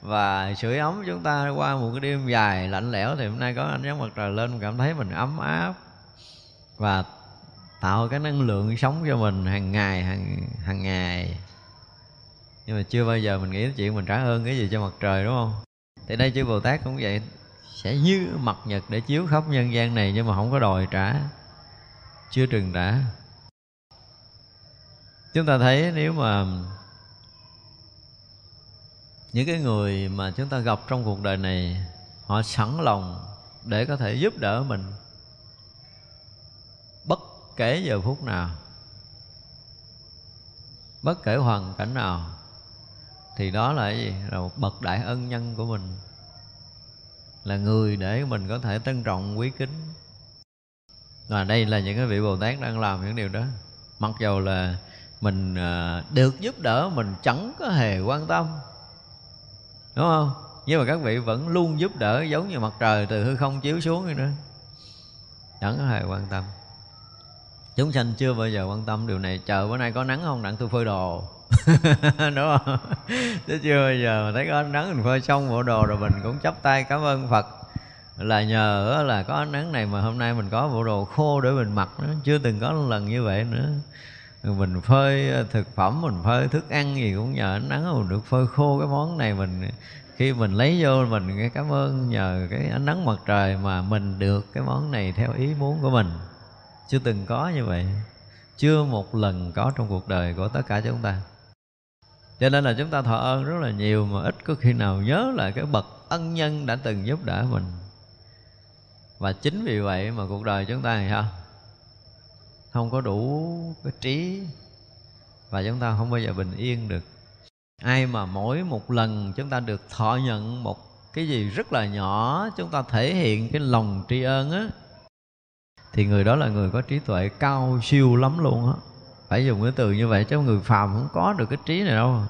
Và sưởi ấm chúng ta qua một cái đêm dài lạnh lẽo thì hôm nay có ánh nắng mặt trời lên, mình cảm thấy mình ấm áp và tạo cái năng lượng sống cho mình hàng ngày, hàng hàng ngày. Nhưng mà chưa bao giờ mình nghĩ chuyện mình trả ơn cái gì cho mặt trời, đúng không? Thì đây chư bồ tát cũng vậy, sẽ như mặt nhật để chiếu khắp nhân gian này nhưng mà không có đòi trả, chưa trừng trả chúng ta thấy nếu mà những cái người mà chúng ta gặp trong cuộc đời này, họ sẵn lòng để có thể giúp đỡ mình bất kể giờ phút nào, bất kể hoàn cảnh nào, thì đó là cái gì? Là một bậc đại ân nhân của mình, là người để mình có thể trân trọng, quý kính. Và đây là những cái vị bồ tát đang làm những điều đó. Mặc dầu là mình à, được giúp đỡ, mình chẳng có hề quan tâm. Đúng không? Nhưng mà các vị vẫn luôn giúp đỡ giống như mặt trời từ hư không chiếu xuống vậy nữa chẳng có hề quan tâm. Chúng sanh chưa bao giờ quan tâm điều này. Chờ bữa nay có nắng không? Đặng tôi phơi đồ. Đúng không? Chứ chưa bao giờ thấy có nắng mình phơi xong bộ đồ rồi mình cũng chắp tay cảm ơn phật. Là nhờ là có nắng này mà hôm nay mình có bộ đồ khô để mình mặc nữa chưa từng có lần như vậy nữa mình phơi ờ, thực phẩm, mình phơi thức ăn gì cũng nhờ ánh nắng mình được phơi khô cái món này. Mình, khi mình lấy vô, mình nghe cảm ơn nhờ cái ánh nắng mặt trời mà mình được cái món này theo ý muốn của mình. Chưa từng có như vậy. Chưa một lần có trong cuộc đời của tất cả chúng ta. Cho nên là chúng ta thọ ơn rất là nhiều mà ít có khi nào nhớ lại cái bậc ân nhân đã từng giúp đỡ mình. Và chính vì vậy mà cuộc đời chúng ta thì sao không có đủ cái trí. Và chúng ta không bao giờ bình yên được. Ai mà mỗi một lần chúng ta được thọ nhận một cái gì rất là nhỏ, chúng ta thể hiện cái lòng tri ân á, thì người đó là người có trí tuệ cao siêu lắm luôn á. Phải dùng cái từ như vậy chứ người phàm không có được cái trí này đâu.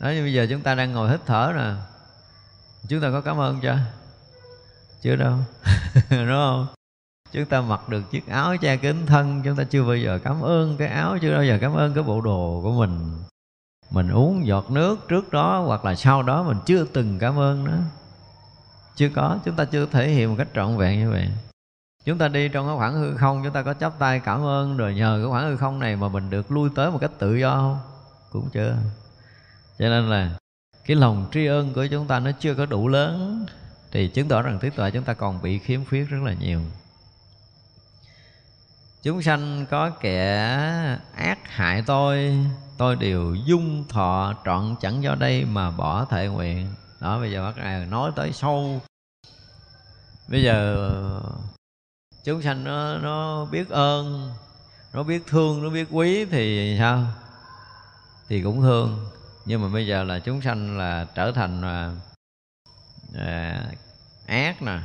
Đó như bây giờ chúng ta đang ngồi hít thở nè. Chúng ta có cảm ơn chưa? Chưa đâu. Đúng không? Chúng ta mặc được chiếc áo che kính thân, chúng ta chưa bao giờ cảm ơn cái áo, chưa bao giờ cảm ơn cái bộ đồ của mình. Mình uống giọt nước trước đó hoặc là sau đó mình chưa từng cảm ơn nữa chưa có, chúng ta chưa thể hiện một cách trọn vẹn như vậy. Chúng ta đi trong cái khoảng hư không, chúng ta có chắp tay cảm ơn rồi nhờ cái khoảng hư không này mà mình được lui tới một cách tự do không? Cũng chưa. Cho nên là cái lòng tri ân của chúng ta nó chưa có đủ lớn. Thì chứng tỏ rằng trí tuệ chúng ta còn bị khiếm khuyết rất là nhiều chúng sanh có kẻ ác hại tôi tôi đều dung thọ trọn chẳng do đây mà bỏ thệ nguyện. Đó bây giờ bác này nói tới sâu. Bây giờ chúng sanh nó nó biết ơn nó biết thương nó biết quý thì sao? Thì cũng thương. Nhưng mà bây giờ là chúng sanh là trở thành là à, ác nè.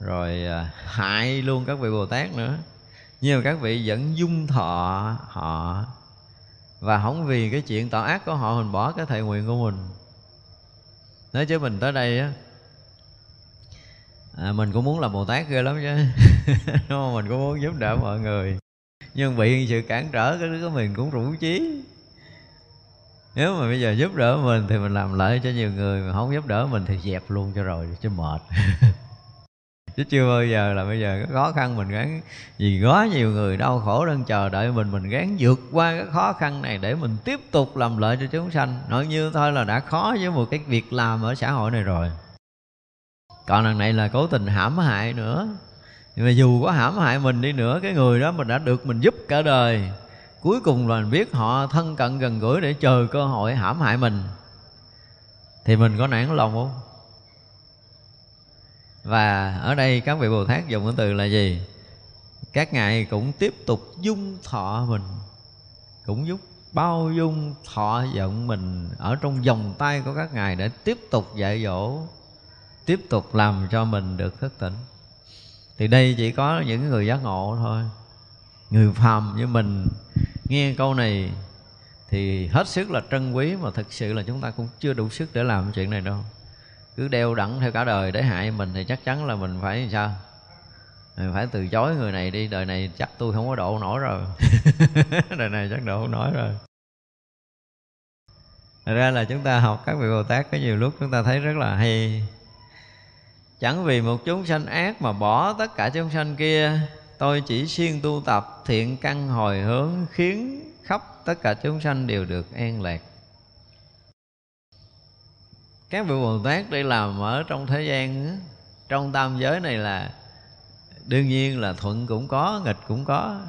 Rồi à, hại luôn các vị bồ tát nữa nhưng mà các vị vẫn dung thọ họ và không vì cái chuyện tạo ác của họ mình bỏ cái thệ nguyện của mình. Nói chứ mình tới đây á à, mình cũng muốn làm bồ tát ghê lắm chứ. Đúng không? Mình cũng muốn giúp đỡ mọi người. Nhưng bị sự cản trở cái đứa mình cũng rủ chí. Nếu mà bây giờ giúp đỡ mình thì mình làm lợi cho nhiều người mà không giúp đỡ mình thì dẹp luôn cho rồi cho mệt. chứ chưa bao giờ là bây giờ cái khó khăn mình gắng. Vì có nhiều người đau khổ đang chờ đợi mình mình gắng vượt qua cái khó khăn này để mình tiếp tục làm lợi cho chúng sanh. Nói như thôi là đã khó với một cái việc làm ở xã hội này rồi. Còn lần này là cố tình hãm hại nữa. Nhưng mà dù có hãm hại mình đi nữa, cái người đó mình đã được mình giúp cả đời, cuối cùng là mình biết họ thân cận gần gũi để chờ cơ hội hãm hại mình. Thì mình có nản lòng không? Và ở đây các vị bồ tát dùng cái từ là gì? Các ngài cũng tiếp tục dung thọ mình, cũng giúp bao dung thọ giận mình. Ở trong vòng tay của các ngài để tiếp tục dạy dỗ, tiếp tục làm cho mình được thức tỉnh. Thì đây chỉ có những người giác ngộ thôi. Người phàm như mình nghe câu này thì hết sức là trân quý mà thực sự là chúng ta cũng chưa đủ sức để làm chuyện này đâu cứ đeo đẳng theo cả đời để hại mình thì chắc chắn là mình phải sao? Mình phải từ chối người này đi, đời này chắc tôi không có độ nổi rồi. Đời này chắc độ không nổi rồi. Thật ra là chúng ta học các vị Bồ Tát có nhiều lúc chúng ta thấy rất là hay. Chẳng vì một chúng sanh ác mà bỏ tất cả chúng sanh kia, Tôi chỉ siêng tu tập thiện căn hồi hướng Khiến khắp tất cả chúng sanh đều được an lạc. Các vị Bồ Tát đi làm ở trong thế gian Trong tam giới này là Đương nhiên là thuận cũng có, nghịch cũng có.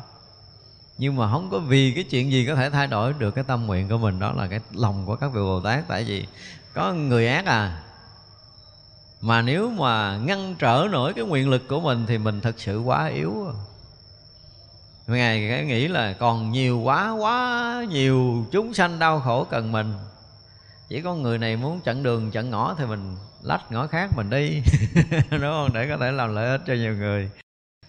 Nhưng mà không có vì cái chuyện gì có thể thay đổi được cái tâm nguyện của mình đó là cái lòng của các vị bồ tát. Tại vì có người ác à mà nếu mà ngăn trở nổi cái nguyện lực của mình thì mình thật sự quá yếu. Ngài nghĩ là còn nhiều quá quá nhiều chúng sanh đau khổ cần mình chỉ có người này muốn chặn đường, chặn ngõ thì mình lách ngõ khác mình đi. Đúng không? Để có thể làm lợi ích cho nhiều người.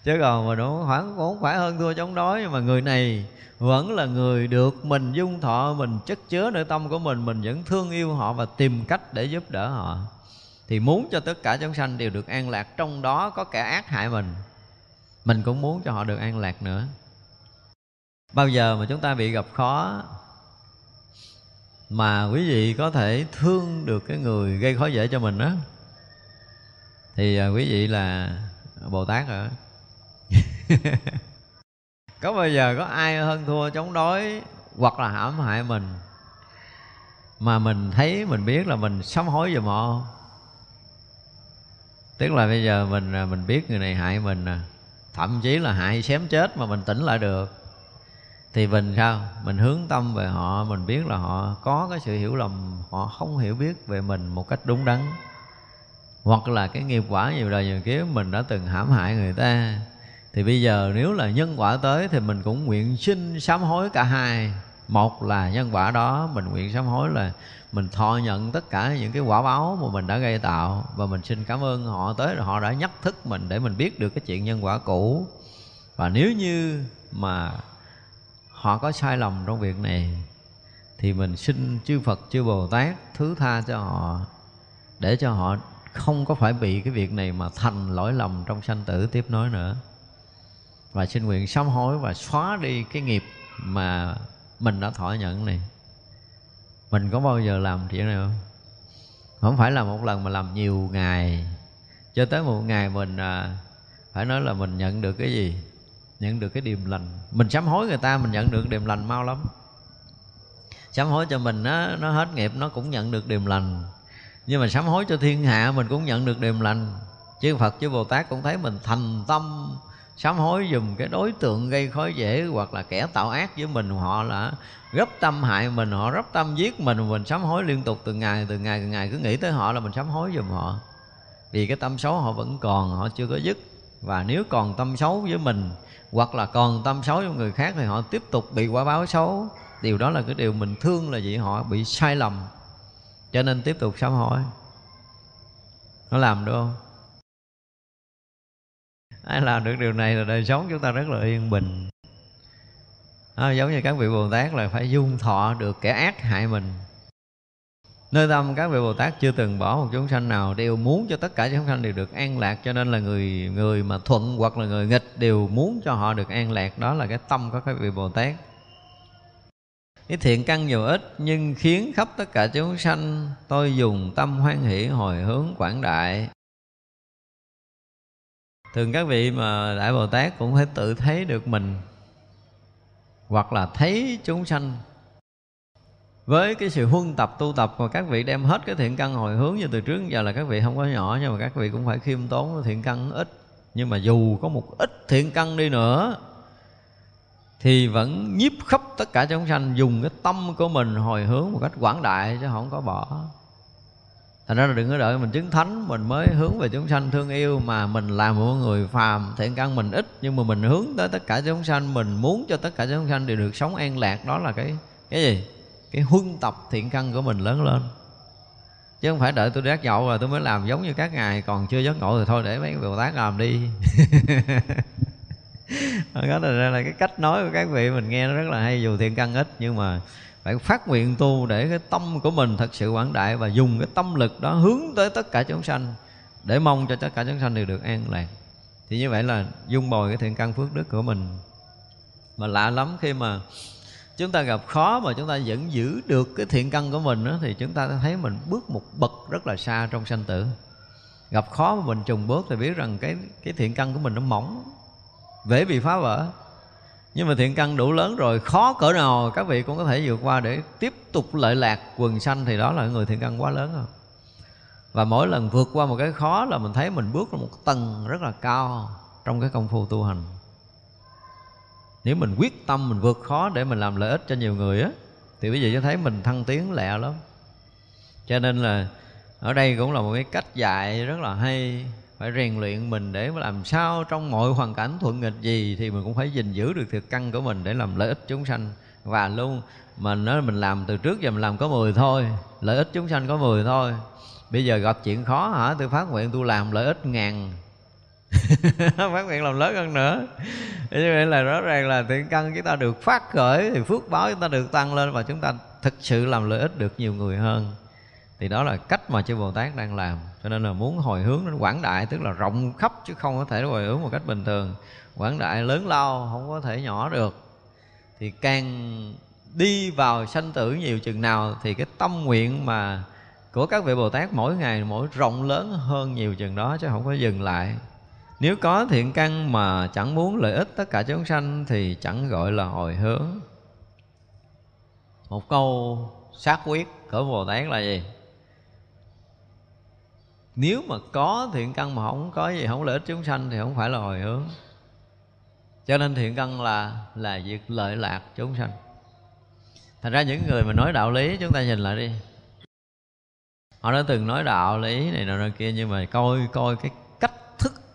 Chứ còn mà nó khoảng, cũng phải hơn thua chống đối. Nhưng mà người này vẫn là người được mình dung thọ, mình chất chứa nội tâm của mình. Mình vẫn thương yêu họ và tìm cách để giúp đỡ họ. Thì muốn cho tất cả chúng sanh đều được an lạc, trong đó có kẻ ác hại mình mình cũng muốn cho họ được an lạc nữa. Bao giờ mà chúng ta bị gặp khó mà quý vị có thể thương được cái người gây khó dễ cho mình đó thì à, quý vị là bồ tát rồi có bao giờ có ai hơn thua chống đối hoặc là hãm hại mình mà mình thấy mình biết là mình sám hối giùm họ tức là bây giờ mình à, mình biết người này hại mình thậm chí là hại xém chết mà mình tỉnh lại được thì mình sao? Mình hướng tâm về họ, mình biết là họ có cái sự hiểu lầm, họ không hiểu biết về mình một cách đúng đắn. Hoặc là cái nghiệp quả nhiều đời nhiều kiếp mình đã từng hãm hại người ta. Thì bây giờ nếu là nhân quả tới thì mình cũng nguyện xin sám hối cả hai. Một là nhân quả đó, mình nguyện sám hối là mình thọ nhận tất cả những cái quả báo mà mình đã gây tạo. Và mình xin cảm ơn họ tới rồi họ đã nhắc thức mình để mình biết được cái chuyện nhân quả cũ. Và nếu như mà họ có sai lầm trong việc này thì mình xin chư Phật chư Bồ Tát thứ tha cho họ để cho họ không có phải bị cái việc này mà thành lỗi lầm trong sanh tử tiếp nối nữa. Và xin nguyện sám hối và xóa đi cái nghiệp mà mình đã thọ nhận này. Mình có bao giờ làm chuyện này không? Không phải là một lần mà làm nhiều ngày. Cho tới một ngày mình à, phải nói là mình nhận được cái gì? Nhận được cái điềm lành. Mình sám hối người ta, mình nhận được điềm lành mau lắm. Sám hối cho mình nó nó hết nghiệp, nó cũng nhận được điềm lành. Nhưng mà sám hối cho thiên hạ, mình cũng nhận được điềm lành. Chứ phật, chứ bồ tát cũng thấy mình thành tâm sám hối dùm cái đối tượng gây khó dễ hoặc là kẻ tạo ác với mình. Họ là gấp tâm hại mình, họ gấp tâm giết mình. Mình sám hối liên tục từng ngày từng ngày từng ngày. Cứ nghĩ tới họ là mình sám hối dùm họ. Vì cái tâm xấu họ vẫn còn, họ chưa có dứt. Và nếu còn tâm xấu với mình hoặc là còn tâm xấu cho người khác thì họ tiếp tục bị quả báo xấu. Điều đó là cái điều mình thương là gì họ bị sai lầm. Cho nên tiếp tục sám hối. Nó làm được không? Ai làm được điều này là đời sống chúng ta rất là yên bình. À, giống như các vị bồ tát là phải dung thọ được kẻ ác hại mình nơi tâm các vị bồ tát chưa từng bỏ một chúng sanh nào đều muốn cho tất cả chúng sanh đều được an lạc, cho nên là người người mà thuận hoặc là người nghịch đều muốn cho họ được an lạc. Đó là cái tâm của các vị bồ tát. Cái thiện căn nhiều ít, nhưng khiến khắp tất cả chúng sanh tôi dùng tâm hoan hỷ hồi hướng quảng đại. Thường các vị mà đại bồ tát cũng phải tự thấy được mình, hoặc là thấy chúng sanh với cái sự huân tập, tu tập mà các vị đem hết cái thiện căn hồi hướng như từ trước giờ là các vị không có nhỏ, nhưng mà các vị cũng phải khiêm tốn thiện căn ít. Nhưng mà dù có một ít thiện căn đi nữa, thì vẫn nhiếp khắp tất cả chúng sanh dùng cái tâm của mình hồi hướng một cách quảng đại chứ không có bỏ. Thành ra là đừng có đợi mình chứng thánh, mình mới hướng về chúng sanh thương yêu mà mình là một người phàm, thiện căn mình ít, nhưng mà mình hướng tới tất cả chúng sanh, mình muốn cho tất cả chúng sanh đều được sống an lạc. Đó là cái cái gì? Cái huân tập thiện căn của mình lớn lên. Chứ không phải đợi tôi đắc nhậu rồi tôi mới làm giống như các ngài còn chưa giác ngộ thì thôi để mấy bồ tát làm đi. Đó là, là cái cách nói của các vị mình nghe nó rất là hay dù thiện căn ít nhưng mà phải phát nguyện tu để cái tâm của mình thật sự quảng đại và dùng cái tâm lực đó hướng tới tất cả chúng sanh để mong cho tất cả chúng sanh đều được an lạc. Thì như vậy là dung bồi cái thiện căn phước đức của mình. Mà lạ lắm khi mà chúng ta gặp khó mà chúng ta vẫn giữ được cái thiện căn của mình đó, thì chúng ta thấy mình bước một bậc rất là xa trong sanh tử. Gặp khó mà mình trùng bước thì biết rằng cái cái thiện căn của mình nó mỏng dễ bị phá vỡ. Nhưng mà thiện căn đủ lớn rồi khó cỡ nào các vị cũng có thể vượt qua để tiếp tục lợi lạc quần sanh thì đó là người thiện căn quá lớn rồi. Và mỗi lần vượt qua một cái khó là mình thấy mình bước lên một tầng rất là cao trong cái công phu tu hành nếu mình quyết tâm, mình vượt khó để mình làm lợi ích cho nhiều người á, thì quý vị cho thấy mình thăng tiến lẹ lắm. Cho nên là ở đây cũng là một cái cách dạy rất là hay, phải rèn luyện mình để làm sao trong mọi hoàn cảnh thuận nghịch gì thì mình cũng phải gìn giữ được thực căn của mình để làm lợi ích chúng sanh. Và luôn mà nói mình làm từ trước giờ mình làm có 10 thôi, lợi ích chúng sanh có 10 thôi. Bây giờ gặp chuyện khó hả? Tôi phát nguyện tôi làm lợi ích ngàn phát nguyện làm lớn hơn nữa. Như vậy là rõ ràng là thiện căn chúng ta được phát khởi, thì phước báo chúng ta được tăng lên và chúng ta thực sự làm lợi ích được nhiều người hơn. Thì đó là cách mà chư Bồ Tát đang làm. Cho nên là muốn hồi hướng đến quảng đại, tức là rộng khắp chứ không có thể hồi hướng một cách bình thường. Quảng đại lớn lao, không có thể nhỏ được. Thì càng đi vào sanh tử nhiều chừng nào, thì cái tâm nguyện mà của các vị Bồ Tát mỗi ngày, mỗi rộng lớn hơn nhiều chừng đó chứ không có dừng lại. Nếu có thiện căn mà chẳng muốn lợi ích tất cả chúng sanh thì chẳng gọi là hồi hướng. Một câu xác quyết của Bồ Tát là gì? Nếu mà có thiện căn mà không có gì, không lợi ích chúng sanh thì không phải là hồi hướng. Cho nên thiện căn là là việc lợi lạc chúng sanh. Thành ra những người mà nói đạo lý, chúng ta nhìn lại đi họ đã từng nói đạo lý này nọ kia, nhưng mà coi coi cái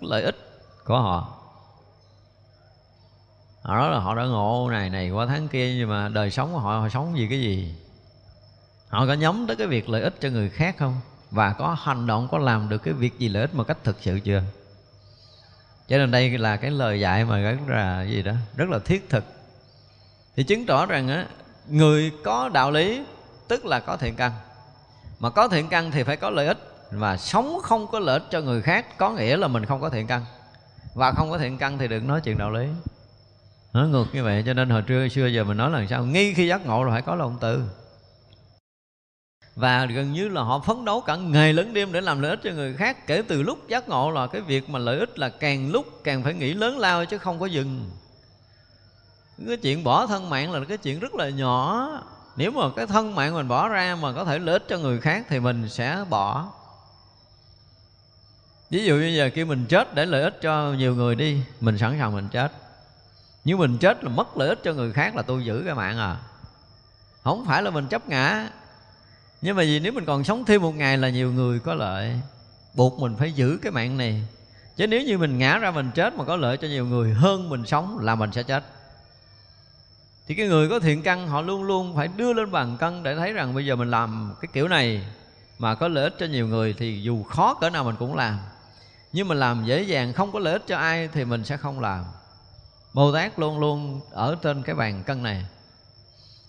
lợi ích của họ. Họ nói là họ đã ngộ này này qua tháng kia, nhưng mà đời sống của họ họ sống vì cái gì? Họ có nhắm tới cái việc lợi ích cho người khác không? Và có hành động, có làm được cái việc gì lợi ích một cách thực sự chưa? Cho nên đây là cái lời dạy mà rất là gì đó, rất là thiết thực. Thì chứng tỏ rằng á, người có đạo lý, tức là có thiện căn. Mà có thiện căn thì phải có lợi ích và sống không có lợi ích cho người khác, có nghĩa là mình không có thiện căn. Và không có thiện căn thì đừng nói chuyện đạo lý. Nói ngược như vậy, cho nên hồi trưa, xưa giờ mình nói là sao nghi khi giác ngộ là phải có lòng từ. Và gần như là họ phấn đấu cả ngày lẫn đêm để làm lợi ích cho người khác, kể từ lúc giác ngộ là cái việc mà lợi ích là càng lúc càng phải nghĩ lớn lao chứ không có dừng. Cái chuyện bỏ thân mạng là cái chuyện rất là nhỏ. Nếu mà cái thân mạng mình bỏ ra mà có thể lợi ích cho người khác thì mình sẽ bỏ ví dụ như giờ khi mình chết để lợi ích cho nhiều người đi, mình sẵn sàng mình chết. Nhưng mình chết là mất lợi ích cho người khác là tôi giữ cái mạng à. Không phải là mình chấp ngã. Nhưng mà vì nếu mình còn sống thêm một ngày là nhiều người có lợi. Buộc mình phải giữ cái mạng này. Chứ nếu như mình ngã ra mình chết mà có lợi cho nhiều người hơn mình sống là mình sẽ chết. Thì cái người có thiện căn họ luôn luôn phải đưa lên bàn cân để thấy rằng bây giờ mình làm cái kiểu này mà có lợi ích cho nhiều người thì dù khó cỡ nào mình cũng làm nhưng mà làm dễ dàng, không có lợi ích cho ai thì mình sẽ không làm. Bồ tát luôn luôn ở trên cái bàn cân này.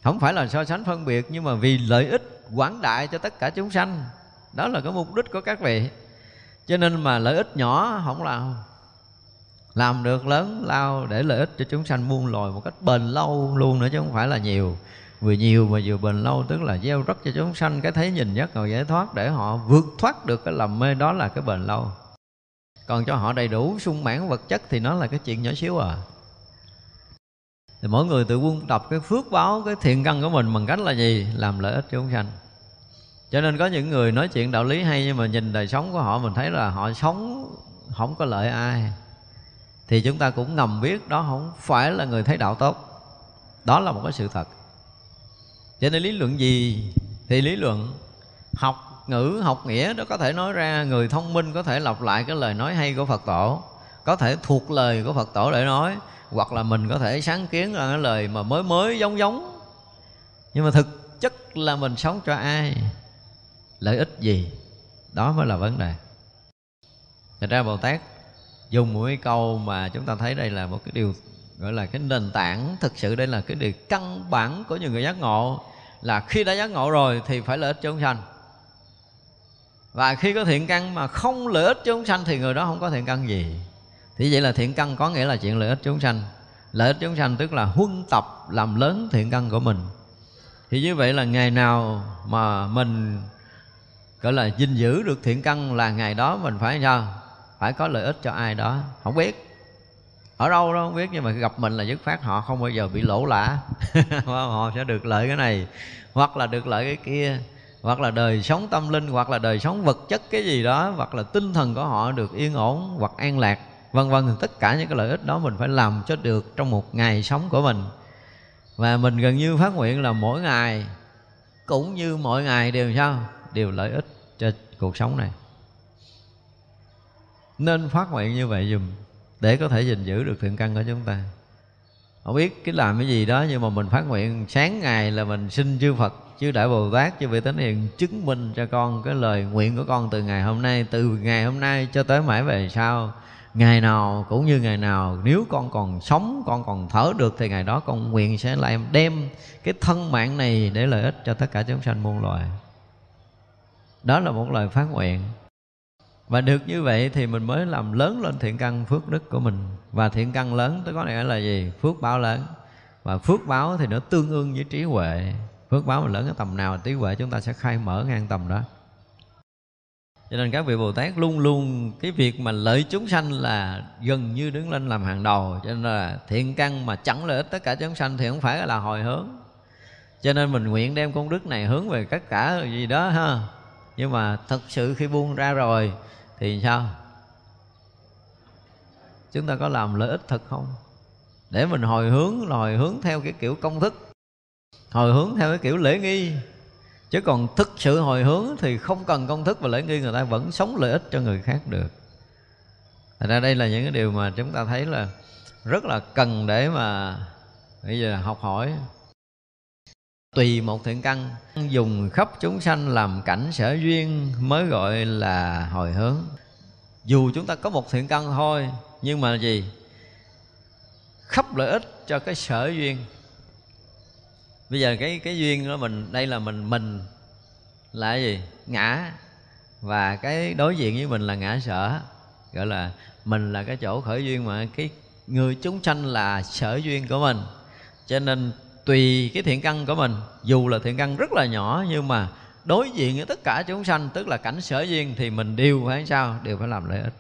Không phải là so sánh phân biệt, nhưng mà vì lợi ích quảng đại cho tất cả chúng sanh. Đó là cái mục đích của các vị. Cho nên mà lợi ích nhỏ, không làm. Làm được lớn, lao để lợi ích cho chúng sanh muôn loài một cách bền lâu luôn nữa chứ không phải là nhiều. Vừa nhiều mà vừa bền lâu, tức là gieo rắc cho chúng sanh cái thấy nhìn nhất, rồi giải thoát để họ vượt thoát được cái lầm mê, đó là cái bền lâu còn cho họ đầy đủ sung mãn vật chất thì nó là cái chuyện nhỏ xíu à. Thì mỗi người tự quân tập cái phước báo, cái thiện căn của mình bằng cách là gì? Làm lợi ích cho chúng sanh. Cho nên có những người nói chuyện đạo lý hay nhưng mà nhìn đời sống của họ, mình thấy là họ sống không có lợi ai. Thì chúng ta cũng ngầm biết đó không phải là người thấy đạo tốt. Đó là một cái sự thật. Cho nên lý luận gì? Thì lý luận học ngữ, học nghĩa đó có thể nói ra, người thông minh có thể lặp lại cái lời nói hay của phật tổ, có thể thuộc lời của phật tổ để nói, hoặc là mình có thể sáng kiến ra cái lời mà mới mới giống giống. Nhưng mà thực chất là mình sống cho ai, lợi ích gì, đó mới là vấn đề. Thật ra Bồ Tát dùng một cái câu mà chúng ta thấy đây là một cái điều gọi là cái nền tảng thực sự, đây là cái điều căn bản của những người giác ngộ, là khi đã giác ngộ rồi thì phải lợi ích cho chúng sanh và khi có thiện căn mà không lợi ích cho chúng sanh thì người đó không có thiện căn gì. Thì vậy là thiện căn có nghĩa là chuyện lợi ích chúng sanh. Lợi ích chúng sanh tức là huân tập làm lớn thiện căn của mình. Thì như vậy là ngày nào mà mình, gọi là, gìn giữ được thiện căn là ngày đó mình phải sao? Phải có lợi ích cho ai đó. Không biết. Ở đâu đó không biết, nhưng mà gặp mình là dứt phát họ không bao giờ bị lỗ lã. Họ sẽ được lợi cái này, hoặc là được lợi cái kia hoặc là đời sống tâm linh, hoặc là đời sống vật chất cái gì đó, hoặc là tinh thần của họ được yên ổn hoặc an lạc, vân vân tất cả những cái lợi ích đó mình phải làm cho được trong một ngày sống của mình. Và mình gần như phát nguyện là mỗi ngày, cũng như mỗi ngày đều sao? Đều lợi ích cho cuộc sống này. Nên phát nguyện như vậy dùm để có thể gìn giữ được thiện căn của chúng ta. Không biết cái làm cái gì đó, nhưng mà mình phát nguyện sáng ngày là mình xin chư Phật chư Đại Bồ Tát chư vị Thánh Hiền chứng minh cho con cái lời nguyện của con từ ngày hôm nay, từ ngày hôm nay cho tới mãi về sau. Ngày nào cũng như ngày nào, nếu con còn sống, con còn thở được thì ngày đó con nguyện sẽ lại đem cái thân mạng này để lợi ích cho tất cả chúng sanh muôn loài. Đó là một lời phát nguyện. Và được như vậy thì mình mới làm lớn lên thiện căn phước đức của mình. Và thiện căn lớn tới có nghĩa là gì? Phước báo lớn. Và phước báo thì nó tương ương với trí huệ phước báo mà lớn ở tầm nào trí huệ chúng ta sẽ khai mở ngang tầm đó. Cho nên các vị bồ tát luôn luôn, cái việc mà lợi chúng sanh là gần như đứng lên làm hàng đầu. Cho nên là thiện căn mà chẳng lợi ích tất cả chúng sanh thì không phải là hồi hướng. Cho nên mình nguyện đem công đức này hướng về tất cả gì đó ha. Nhưng mà thật sự khi buông ra rồi thì sao? Chúng ta có làm lợi ích thật không? Để mình hồi hướng hồi hướng theo cái kiểu công thức hồi hướng theo cái kiểu lễ nghi. Chứ còn thực sự hồi hướng thì không cần công thức và lễ nghi, người ta vẫn sống lợi ích cho người khác được. Thật ra đây là những cái điều mà chúng ta thấy là rất là cần để mà bây giờ học hỏi. Tùy một thiện căn, dùng khắp chúng sanh làm cảnh sở duyên mới gọi là hồi hướng. Dù chúng ta có một thiện căn thôi, nhưng mà gì? Khắp lợi ích cho cái sở duyên bây giờ cái cái duyên đó mình, đây là mình mình là cái gì? Ngã. Và cái đối diện với mình là ngã sở. Gọi là mình là cái chỗ khởi duyên mà cái người chúng sanh là sở duyên của mình. Cho nên tùy cái thiện căn của mình, dù là thiện căn rất là nhỏ nhưng mà đối diện với tất cả chúng sanh, tức là cảnh sở duyên, thì mình đều phải sao? Đều phải làm lợi ích.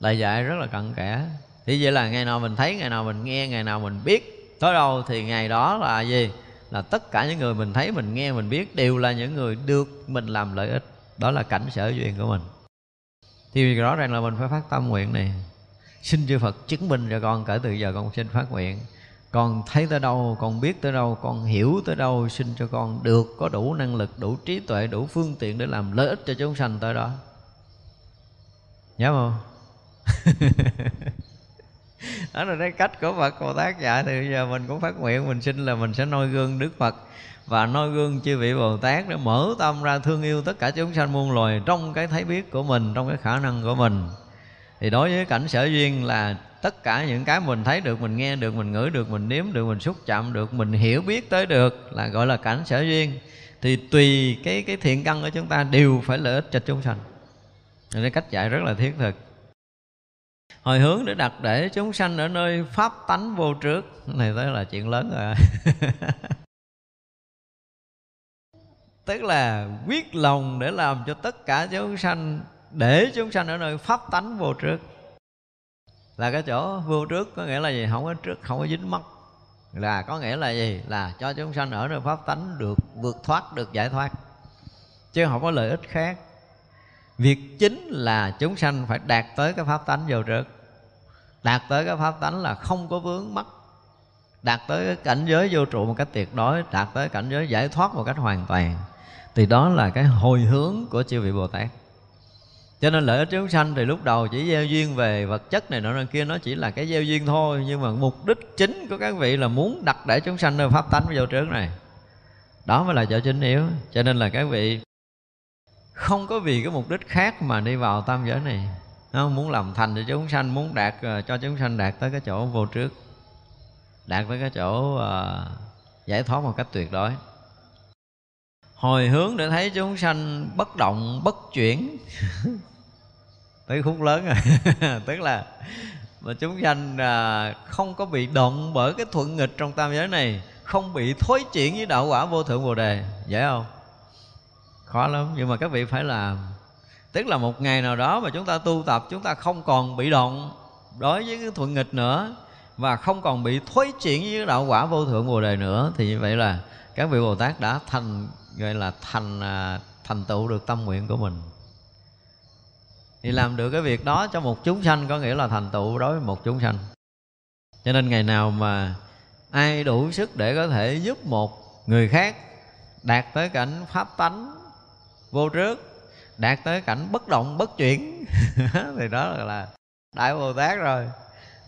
Lời dạy rất là cặn kẽ. Thì vậy là ngày nào mình thấy, ngày nào mình nghe, ngày nào mình biết tới đâu thì ngày đó là gì? Là tất cả những người mình thấy, mình nghe, mình biết đều là những người được mình làm lợi ích. Đó là cảnh sở duyên của mình. Thì rõ ràng là mình phải phát tâm nguyện này. Xin chư Phật chứng minh cho con kể từ giờ con xin phát nguyện. Con thấy tới đâu, con biết tới đâu, con hiểu tới đâu, xin cho con được có đủ năng lực, đủ trí tuệ, đủ phương tiện để làm lợi ích cho chúng sanh tới đó. Nhớ không? đó là cái cách của Phật, Bồ Tát. Dạy thì bây giờ mình cũng phát nguyện, mình xin là mình sẽ noi gương Đức Phật. Và noi gương chư vị Bồ Tát để mở tâm ra thương yêu tất cả chúng sanh muôn loài trong cái thấy biết của mình, trong cái khả năng của mình. Thì đối với cảnh sở duyên là tất cả những cái mình thấy được, mình nghe được, mình ngửi được, mình nếm được, mình xúc chạm được, mình hiểu biết tới được là gọi là cảnh sở duyên. Thì tùy cái cái thiện căn của chúng ta đều phải lợi ích cho chúng sanh. Nên cách dạy rất là thiết thực hồi hướng để đặt để chúng sanh ở nơi pháp tánh vô trước. Này tới là chuyện lớn rồi. Tức là quyết lòng để làm cho tất cả chúng sanh, để chúng sanh ở nơi pháp tánh vô trước. Là cái chỗ vô trước có nghĩa là gì? Không có trước, không có dính mắc. Là có nghĩa là gì? Là cho chúng sanh ở nơi pháp tánh được vượt thoát, được giải thoát. Chứ không có lợi ích khác việc chính là chúng sanh phải đạt tới cái pháp tánh vô trước đạt tới cái pháp tánh là không có vướng mắc. Đạt tới cái cảnh giới vô trụ một cách tuyệt đối, đạt tới cảnh giới giải thoát một cách hoàn toàn. Thì đó là cái hồi hướng của chư vị bồ tát. Cho nên lợi ích chúng sanh thì lúc đầu chỉ gieo duyên về vật chất này nọ kia, nó chỉ là cái gieo duyên thôi. Nhưng mà mục đích chính của các vị là muốn đặt để chúng sanh nơi pháp tánh vô trước này. Đó mới là chỗ chính yếu. Cho nên là các vị không có vì cái mục đích khác mà đi vào tam giới này. Nó muốn làm thành cho chúng sanh muốn đạt ờ, cho chúng sanh đạt tới cái chỗ vô trước. Đạt tới cái chỗ uh, giải thoát một cách tuyệt đối. Hồi hướng để thấy chúng sanh bất động bất chuyển. Tới khúc lớn rồi. Tức là mà chúng sanh à, không có bị động bởi cái thuận nghịch trong tam giới này không bị thối chuyển với đạo quả vô thượng bồ đề. Dễ không? Khó lắm. Nhưng mà các vị phải làm. Tức là một ngày nào đó mà chúng ta tu tập, chúng ta không còn bị động đối với cái thuận nghịch nữa và không còn bị thối chuyển với đạo quả vô thượng bồ đề nữa, thì như vậy là các vị bồ tát đã thành, gọi là thành à, thành tựu được tâm nguyện của mình. Thì làm được cái việc đó cho một chúng sanh có nghĩa là thành tựu đối với một chúng sanh. Cho nên ngày nào mà ai đủ sức để có thể giúp một người khác đạt tới cảnh pháp tánh vô trước, đạt tới cảnh bất động, bất chuyển. Thì đó là đại bồ tát rồi.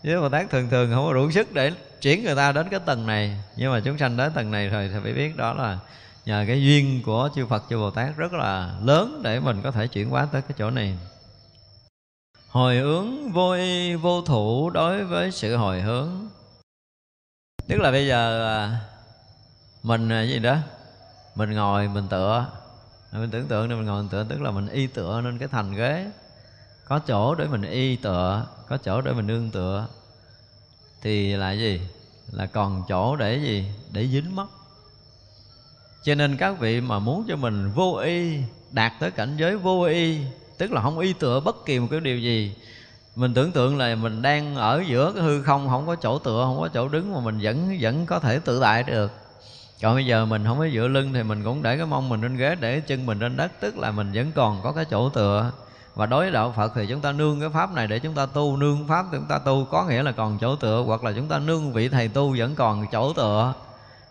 Với bồ tát thường thường không có đủ sức để chuyển người ta đến cái tầng này. Nhưng mà chúng sanh đến tầng này rồi thì phải biết đó là nhờ cái duyên của chư Phật, chư Bồ Tát rất là lớn để mình có thể chuyển hóa tới cái chỗ này. Hồi hướng vô y vô thủ đối với sự hồi hướng. Tức là bây giờ mình à, gì đó? Mình ngồi, mình tựa mình tưởng tượng, nên mình ngồi mình tựa tức là mình y tựa nên cái thành ghế. Có chỗ để mình y tựa, có chỗ để mình nương tựa. Thì là gì? Là còn chỗ để gì? Để dính mất cho nên các vị mà muốn cho mình vô y, đạt tới cảnh giới vô y, tức là không y tựa bất kỳ một cái điều gì, mình tưởng tượng là mình đang ở giữa cái hư không không có chỗ tựa, không có chỗ đứng mà mình vẫn vẫn có thể tự tại được còn bây giờ mình không có dựa lưng thì mình cũng để cái mông mình trên ghế, để chân mình trên đất. Tức là mình vẫn còn có cái chỗ tựa. Và đối với đạo Phật thì chúng ta nương cái pháp này để chúng ta tu. Nương pháp chúng ta tu có nghĩa là còn chỗ tựa, hoặc là chúng ta nương vị thầy tu vẫn còn chỗ tựa.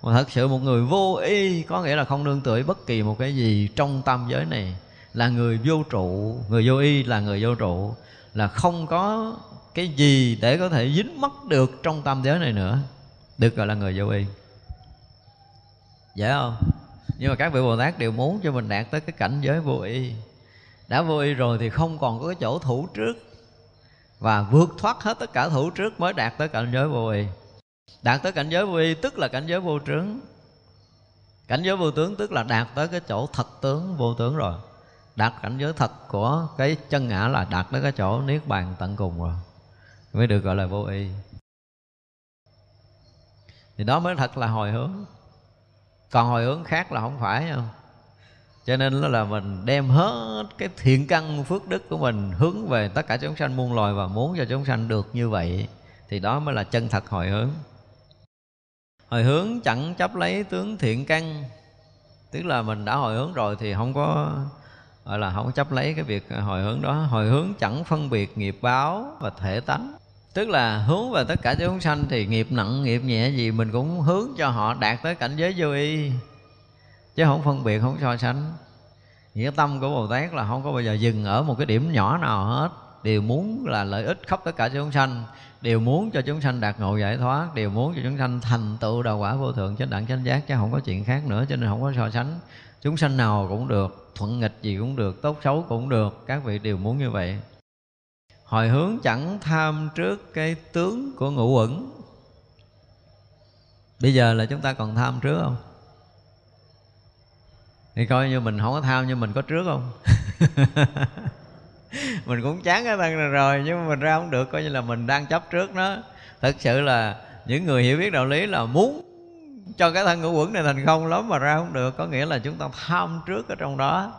Mà thật sự một người vô y có nghĩa là không nương tựa bất kỳ một cái gì trong tam giới này. Là người vô trụ. Người vô y là người vô trụ. Là không có cái gì để có thể dính mắc được trong tam giới này nữa. Được gọi là người vô y dễ không? Nhưng mà các vị bồ tát đều muốn cho mình đạt tới cái cảnh giới vô y. Đã vô y rồi thì không còn có cái chỗ thủ trước. Và vượt thoát hết tất cả thủ trước mới đạt tới cảnh giới vô y. Đạt tới cảnh giới vô y tức là cảnh giới vô trướng cảnh giới vô tướng tức là đạt tới cái chỗ thật tướng, vô tướng rồi. Đạt cảnh giới thật của cái chân ngã là đạt tới cái chỗ niết bàn tận cùng rồi. Mới được gọi là vô y. Thì đó mới thật là hồi hướng còn hồi hướng khác là không phải, không? Cho nên là mình đem hết cái thiện căn phước đức của mình hướng về tất cả chúng sanh muôn loài và muốn cho chúng sanh được như vậy, thì đó mới là chân thật hồi hướng. Hồi hướng chẳng chấp lấy tướng thiện căn, tức là mình đã hồi hướng rồi thì không có, gọi là không chấp lấy cái việc hồi hướng đó. Hồi hướng chẳng phân biệt nghiệp báo và thể tánh tức là hướng về tất cả chúng sanh thì nghiệp nặng, nghiệp nhẹ gì mình cũng hướng cho họ đạt tới cảnh giới vô y. Chứ không phân biệt, không so sánh. Nghĩa tâm của bồ tát là không có bao giờ dừng ở một cái điểm nhỏ nào hết. Đều muốn là lợi ích khắp tất cả chúng sanh. Đều muốn cho chúng sanh đạt ngộ giải thoát. Đều muốn cho chúng sanh thành tựu đạo quả vô thượng chánh đẳng chánh giác. Chứ không có chuyện khác nữa, cho nên không có so sánh. Chúng sanh nào cũng được, thuận nghịch gì cũng được, tốt xấu cũng được. Các vị đều muốn như vậy hồi hướng chẳng tham trước cái tướng của ngũ uẩn. Bây giờ là chúng ta còn tham trước không? Thì coi như mình không có tham nhưng mình có trước không? Mình cũng chán cái thân này rồi, nhưng mà mình ra không được, coi như là mình đang chấp trước nó. Thật sự là những người hiểu biết đạo lý là muốn cho cái thân ngũ quẩn này thành không lắm mà ra không được. Có nghĩa là chúng ta tham trước ở trong đó,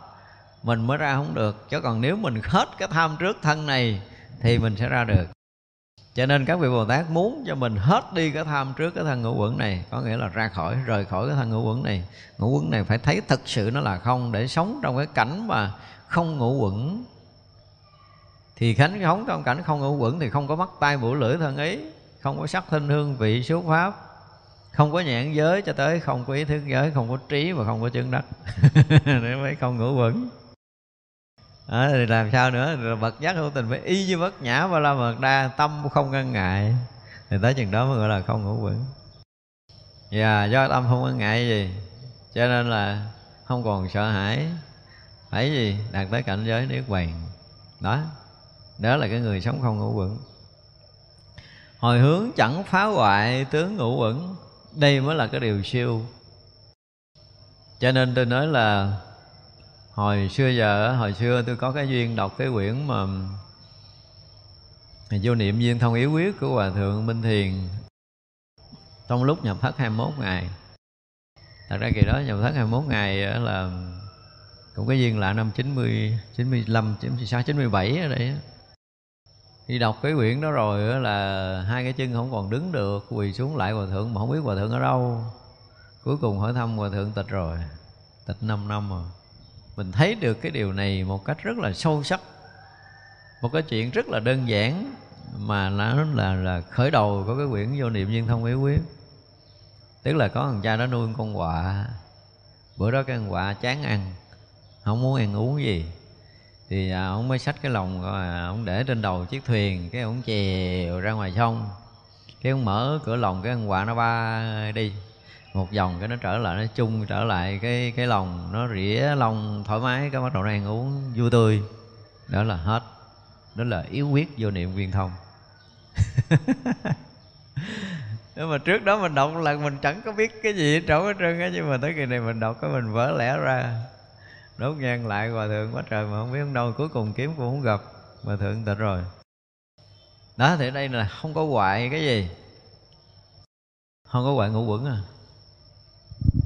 mình mới ra không được. Chứ còn nếu mình hết cái tham trước thân này thì mình sẽ ra được. Cho nên các vị Bồ Tát muốn cho mình hết đi cái tham trước cái thân ngũ quẩn này Có nghĩa là ra khỏi, rời khỏi cái thân ngũ quẩn này. Ngũ quẩn này phải thấy thực sự nó là không Để sống trong cái cảnh mà không ngũ quẩn. Thì khánh sống trong cảnh không ngũ quẩn Thì không có mắt tay mũi lưỡi thân ý Không có sắc thinh hương vị số pháp Không có nhãn giới cho tới không có ý thức giới Không có trí và không có chân đất Để mới không ngũ quẩn à, thì làm sao nữa? Rồi bậc giác hữu tình phải y như bất nhã và la mật đa tâm không ngăn ngại. Thì tới chừng đó mới gọi là không ngủ vững. Và yeah, do tâm không ngăn ngại gì cho nên là không còn sợ hãi. Phải gì? Đạt tới cảnh giới niết bàn. Đó. Đó là cái người sống không ngủ vững. Hồi hướng chẳng phá hoại tướng ngủ vững. Đây mới là cái điều siêu. Cho nên tôi nói là hồi xưa giờ hồi xưa tôi có cái duyên đọc cái quyển mà vô niệm duyên thông yếu quyết của hòa thượng minh thiền. Trong lúc nhập thất 21 ngày. Thật ra kỳ đó nhập thất 21 ngày là cũng cái duyên lạ năm 90 95 96 97 ở đây khi đọc cái quyển đó rồi là hai cái chân không còn đứng được, quỳ xuống lại hòa thượng mà không biết hòa thượng ở đâu. Cuối cùng hỏi thăm hòa thượng tịch rồi, tịch 5 năm rồi mình thấy được cái điều này một cách rất là sâu sắc một cái chuyện rất là đơn giản mà nó là là khởi đầu của cái quyển vô niệm viên thông ý quyết tức là có thằng cha đó nuôi con quạ. Bữa đó cái con quạ chán ăn không muốn ăn uống gì. Thì à, ông mới xách cái lồng à, ông để trên đầu chiếc thuyền cái ông chèo ra ngoài sông. Cái ông mở cửa lồng cái con quạ nó ba đi một vòng cái nó trở lại, nó chung trở lại cái cái lòng, nó rỉa lông thoải mái, cái bắt đầu nó ăn uống vui tươi. Đó là hết. Đó là yếu quyết vô niệm viên thông. Nhưng mà trước đó mình đọc là mình chẳng có biết cái gì hết trơn hết trơn á, nhưng mà tới kỳ này mình đọc cái mình vỡ lẽ ra. Đốt nhang lại hòa thượng quá trời mà không biết đâu, cuối cùng kiếm cũng không gặp hòa thượng tịch rồi. Đó, thì đây là không có hoại cái gì. Không có hoại ngũ quẩn à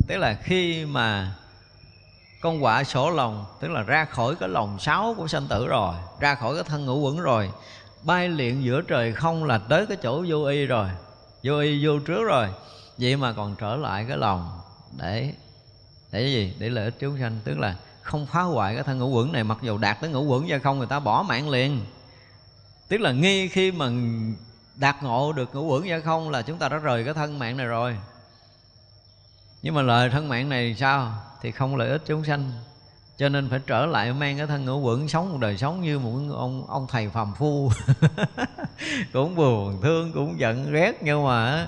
tức là khi mà con quả sổ lòng, tức là ra khỏi cái lòng sáu của sanh tử rồi, ra khỏi cái thân ngũ quẩn rồi, bay luyện giữa trời không là tới cái chỗ vô y rồi, vô y vô trước rồi. Vậy mà còn trở lại cái lòng để để cái gì? Để lợi ích chúng sanh. Tức là không phá hoại cái thân ngũ quẩn này, mặc dù đạt tới ngũ quẩn ra không, người ta bỏ mạng liền. Tức là nghi khi mà đạt ngộ được ngũ quẩn ra không là chúng ta đã rời cái thân mạng này rồi nhưng mà lời thân mạng này sao? Thì không lợi ích chúng sanh. Cho nên phải trở lại mang cái thân ngũ quẩn sống một đời sống như một ông ông thầy phàm phu. Cũng buồn, thương, cũng giận, ghét. Nhưng mà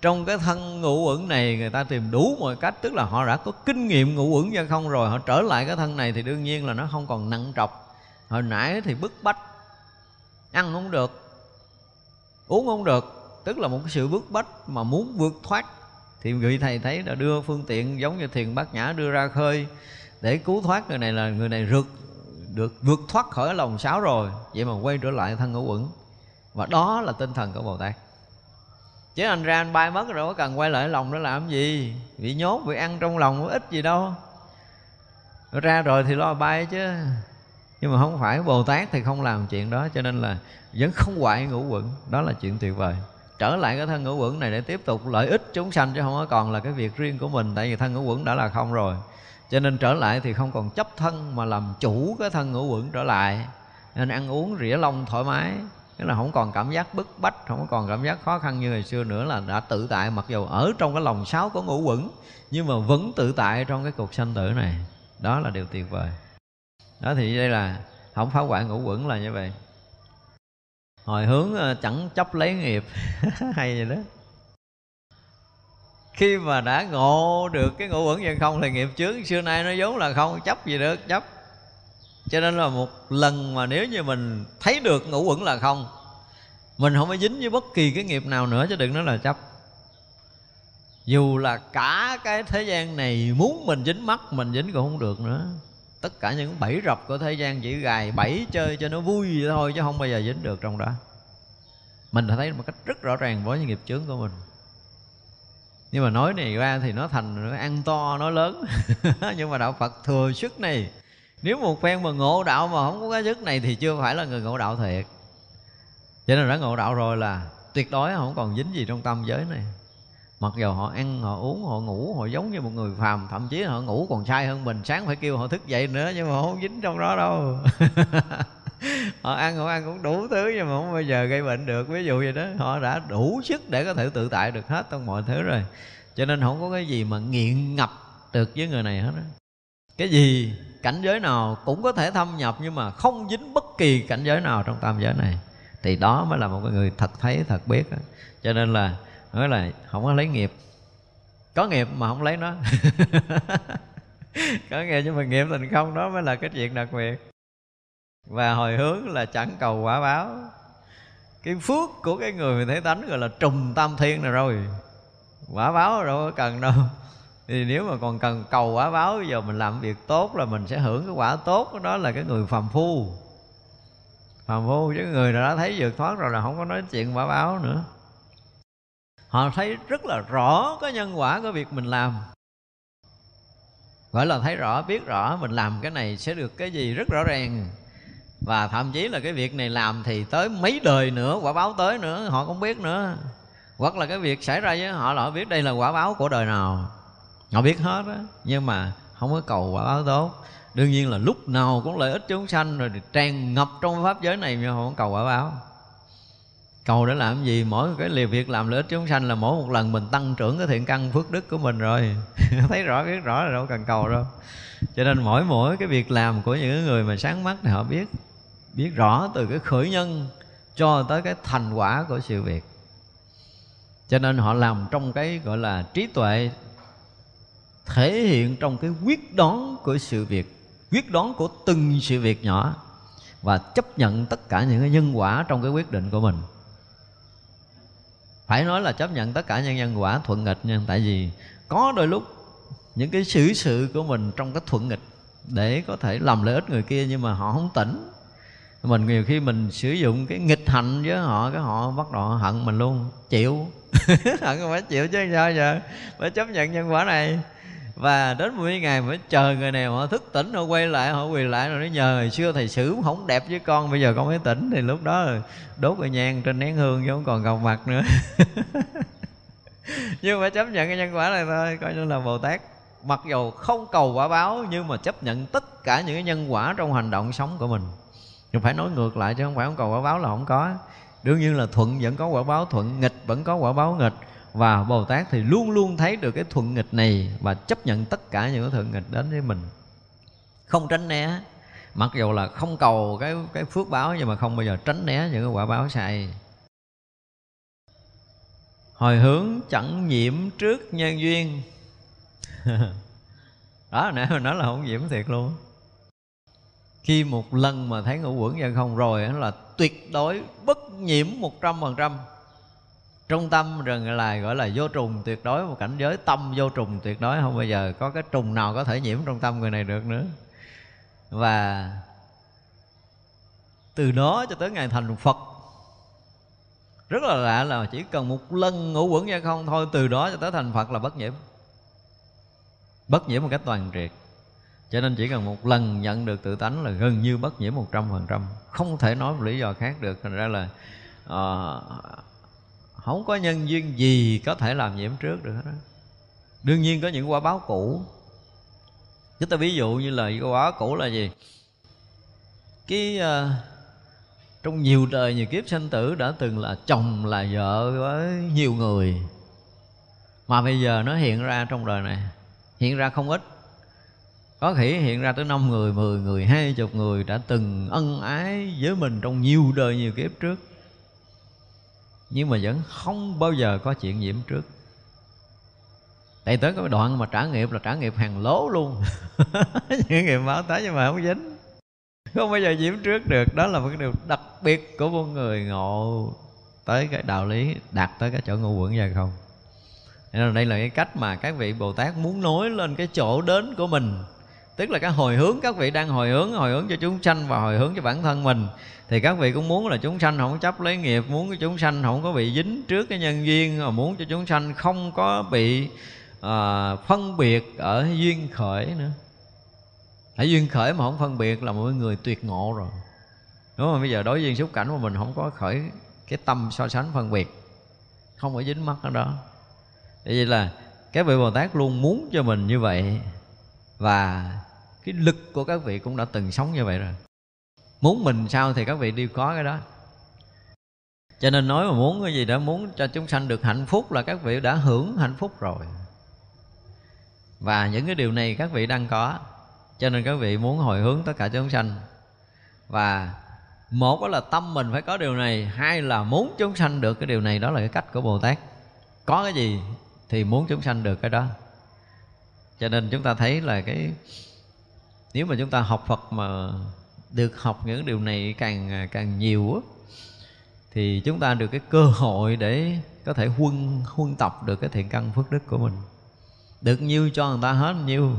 trong cái thân ngũ uẩn này người ta tìm đủ mọi cách. Tức là họ đã có kinh nghiệm ngũ uẩn ra không rồi, họ trở lại cái thân này thì đương nhiên là nó không còn nặng trọc. Hồi nãy thì bức bách, ăn không được, uống không được. Tức là một cái sự bức bách mà muốn vượt thoát thì vị thầy thấy đã đưa phương tiện giống như thiền bát nhã đưa ra khơi để cứu thoát người này là người này rượt được vượt thoát khỏi lòng sáo rồi. Vậy mà quay trở lại thân ngũ uẩn và đó là tinh thần của bồ tát. Chứ anh ra anh bay mất rồi có cần quay lại lòng để làm gì? Bị nhốt, bị ăn trong lòng, có ích gì đâu. Ra rồi thì lo bay chứ. Nhưng mà không phải bồ tát thì không làm chuyện đó, cho nên là vẫn không hoại ngũ quẩn. Đó là chuyện tuyệt vời trở lại cái thân ngũ quẩn này để tiếp tục lợi ích chúng sanh chứ không có còn là cái việc riêng của mình, tại vì thân ngũ quẩn đã là không rồi. Cho nên trở lại thì không còn chấp thân mà làm chủ cái thân ngũ quẩn trở lại. Nên ăn uống rỉa lông thoải mái Tức là không còn cảm giác bức bách, Không còn cảm giác khó khăn như ngày xưa nữa Là đã tự tại, mặc dù ở trong cái lòng sáu có ngũ quẩn, Nhưng mà vẫn tự tại trong cái cuộc sanh tử này. Đó là điều tuyệt vời. Đó thì đây là Không phá hoại ngũ quẩn là như vậy. Hồi hướng ờ, chẳng chấp lấy nghiệp. Hay vậy đó. Khi mà đã ngộ được cái ngũ uẩn nhân không thì nghiệp trước, xưa nay nó vốn là không chấp gì được, chấp. Cho nên là một lần mà nếu như mình thấy được ngũ uẩn là không, mình không có dính với bất kỳ cái nghiệp nào nữa chứ đừng nói là chấp. Dù là cả cái thế gian này muốn mình dính mắt, mình dính cũng không được nữa tất cả những bẫy rập của thế gian chỉ gài bẫy chơi cho nó vui vậy thôi chứ không bao giờ dính được trong đó. Mình đã thấy một cách rất rõ ràng với những nghiệp chướng của mình. Nhưng mà nói này ra thì nó thành nó ăn to, nó lớn. Nhưng mà đạo phật thừa sức này. Nếu một phen mà ngộ đạo mà không có cái sức này thì chưa phải là người ngộ đạo thiệt. Cho nên đã ngộ đạo rồi là tuyệt đối không còn dính gì trong tâm giới này mặc dù họ ăn, họ uống, họ ngủ, họ giống như một người phàm, thậm chí họ ngủ còn sai hơn mình. Sáng phải kêu họ thức dậy nữa, nhưng mà không dính trong đó đâu. Họ ăn họ ăn cũng đủ thứ, nhưng mà không bao giờ gây bệnh được. Ví dụ vậy đó, họ đã đủ sức để có thể tự tại được hết trong mọi thứ rồi. Cho nên không có cái gì mà nghiện ngập được với người này hết đó cái gì, cảnh giới nào cũng có thể thâm nhập, nhưng mà không dính bất kỳ cảnh giới nào trong tam giới này. Thì đó mới là một người thật thấy, thật biết đó. cho nên là nói là không có lấy nghiệp. Có nghiệp mà không lấy nó. Có nghiệp nhưng mà nghiệp thành không, đó mới là cái chuyện đặc biệt. Và hồi hướng là chẳng cầu quả báo. Cái phước của cái người mình thấy tánh gọi là trùng tam thiên này rồi. Quả báo đâu có cần đâu. Thì nếu mà còn cần cầu quả báo, bây giờ mình làm việc tốt là mình sẽ hưởng cái quả tốt đó là cái người phàm phu. Phàm phu chứ người nào đã thấy vượt thoát rồi là không có nói chuyện quả báo nữa họ thấy rất là rõ cái nhân quả của việc mình làm. Gọi là thấy rõ, biết rõ mình làm cái này sẽ được cái gì rất rõ ràng. Và thậm chí là cái việc này làm thì tới mấy đời nữa, quả báo tới nữa, họ không biết nữa. Hoặc là cái việc xảy ra với họ là họ biết đây là quả báo của đời nào. Họ biết hết á, nhưng mà không có cầu quả báo tốt. Đương nhiên là lúc nào cũng lợi ích chúng sanh, rồi tràn ngập trong pháp giới này nhưng không cầu quả báo cầu để làm gì? Mỗi cái liều việc làm lợi ích chúng sanh là mỗi một lần mình tăng trưởng cái thiện căn phước đức của mình rồi. Thấy rõ, biết rõ là đâu cần cầu đâu. Cho nên mỗi mỗi cái việc làm của những người mà sáng mắt thì họ biết biết rõ từ cái khởi nhân cho tới cái thành quả của sự việc. Cho nên họ làm trong cái, gọi là, trí tuệ, thể hiện trong cái quyết đoán của sự việc, quyết đoán của từng sự việc nhỏ và chấp nhận tất cả những cái nhân quả trong cái quyết định của mình phải nói là chấp nhận tất cả nhân nhân quả thuận nghịch nha. Tại vì có đôi lúc những cái xử sự của mình trong cái thuận nghịch để có thể làm lợi ích người kia nhưng mà họ không tỉnh. Mình nhiều khi mình sử dụng cái nghịch hành với họ, cái họ bắt đầu hận mình luôn. Chịu. Hận phải chịu chứ sao giờ? Phải chấp nhận nhân quả này và đến 10 ngày mới chờ người này, họ thức tỉnh, họ quay lại, họ quỳ lại rồi nó nhờ hồi xưa thầy xử không đẹp với con, bây giờ con mới tỉnh. Thì lúc đó đốt cái nhang trên nén hương chứ không còn gặp mặt nữa. Nhưng mà chấp nhận cái nhân quả này thôi, coi như là bồ tát, mặc dù không cầu quả báo, nhưng mà chấp nhận tất cả những cái nhân quả trong hành động sống của mình. Nhưng phải nói ngược lại chứ không phải không cầu quả báo là không có. Đương nhiên là thuận vẫn có quả báo, thuận nghịch vẫn có quả báo nghịch và bồ tát thì luôn luôn thấy được cái thuận nghịch này và chấp nhận tất cả những cái thuận nghịch đến với mình. Không tránh né. Mặc dù là không cầu cái cái phước báo nhưng mà không bao giờ tránh né những cái quả báo sai. Hồi hướng chẳng nhiễm trước nhân duyên. Đó, nãy mình nói là không nhiễm thiệt luôn. Khi một lần mà thấy ngũ quẩn ra không rồi là tuyệt đối bất nhiễm một trăm phần trăm trung tâm rừng là gọi là vô trùng tuyệt đối một cảnh giới tâm vô trùng tuyệt đối. Không bao giờ có cái trùng nào có thể nhiễm trong tâm người này được nữa. Và từ đó cho tới ngày thành phật rất là lạ là chỉ cần một lần ngũ quẩn ra không thôi từ đó cho tới thành phật là bất nhiễm. Bất nhiễm một cách toàn triệt. Cho nên chỉ cần một lần nhận được tự tánh là gần như bất nhiễm một trăm phần trăm. Không thể nói một lý do khác được thành ra là uh, không có nhân duyên gì có thể làm nhiễm trước được hết đó. đương nhiên có những quả báo cũ. Chúng ta ví dụ như là quả báo cũ là gì? Cái uh, trong nhiều đời nhiều kiếp sanh tử đã từng là chồng là vợ với nhiều người. Mà bây giờ nó hiện ra trong đời này. Hiện ra không ít. Có khi hiện ra tới năm người, mười người, hai chục người đã từng ân ái với mình trong nhiều đời nhiều kiếp trước nhưng mà vẫn không bao giờ có chuyện nhiễm trước. Tại tới cái đoạn mà trả nghiệp là trả nghiệp hàng lố luôn. Những nghiệp báo tới nhưng mà không dính. Không bao giờ nhiễm trước được. Đó là một cái điều đặc biệt của một người ngộ tới cái đạo lý, đạt tới cái chỗ ngũ quẩn vậy không. Nên đây là cái cách mà các vị bồ tát muốn nối lên cái chỗ đến của mình tức là cái hồi hướng các vị đang hồi hướng hồi hướng cho chúng sanh và hồi hướng cho bản thân mình. Thì các vị cũng muốn là chúng sanh không chấp lấy nghiệp muốn cái chúng sanh không có bị dính trước cái nhân duyên mà muốn cho chúng sanh không có bị à, phân biệt ở duyên khởi nữa. Ở duyên khởi mà không phân biệt là mọi người tuyệt ngộ rồi. Đúng không? Bây giờ đối duyên xúc cảnh mà mình không có khởi cái tâm so sánh phân biệt. Không có dính mắt ở đó. Vậy là các vị bồ tát luôn muốn cho mình như vậy và cái lực của các vị cũng đã từng sống như vậy rồi. Muốn mình sao thì các vị đều có cái đó. Cho nên nói mà muốn cái gì đó, muốn cho chúng sanh được hạnh phúc là các vị đã hưởng hạnh phúc rồi. Và những cái điều này các vị đang có. Cho nên các vị muốn hồi hướng tất cả chúng sanh. Và một đó là tâm mình phải có điều này, hai là muốn chúng sanh được cái điều này, đó là cái cách của bồ tát. Có cái gì thì muốn chúng sanh được cái đó cho nên chúng ta thấy là cái, nếu mà chúng ta học phật mà được học những điều này càng càng nhiều á, thì chúng ta được cái cơ hội để có thể huân huân tập được cái thiện căn phước đức của mình. Được nhiêu cho người ta hết nhiêu.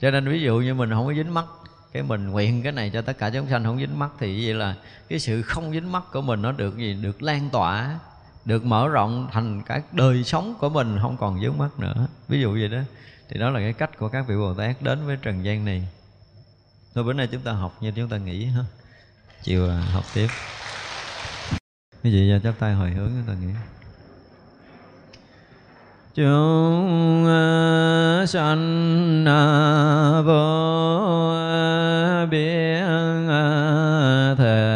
Cho nên ví dụ như mình không có dính mắt, cái mình nguyện cái này cho tất cả chúng sanh không dính mắt thì vậy là cái sự không dính mắt của mình nó được gì? Được lan tỏa, được mở rộng thành cái đời sống của mình không còn dính mắt nữa. Ví dụ vậy đó thì đó là cái cách của các vị bồ tát đến với trần gian này. Thôi, bữa nay chúng ta học như chúng ta nghĩ, ha. Chiều à, học tiếp. Cái gì ra chắp tay hồi hướng chúng ta nghĩ. Chúng à, sanh à, vô biên thể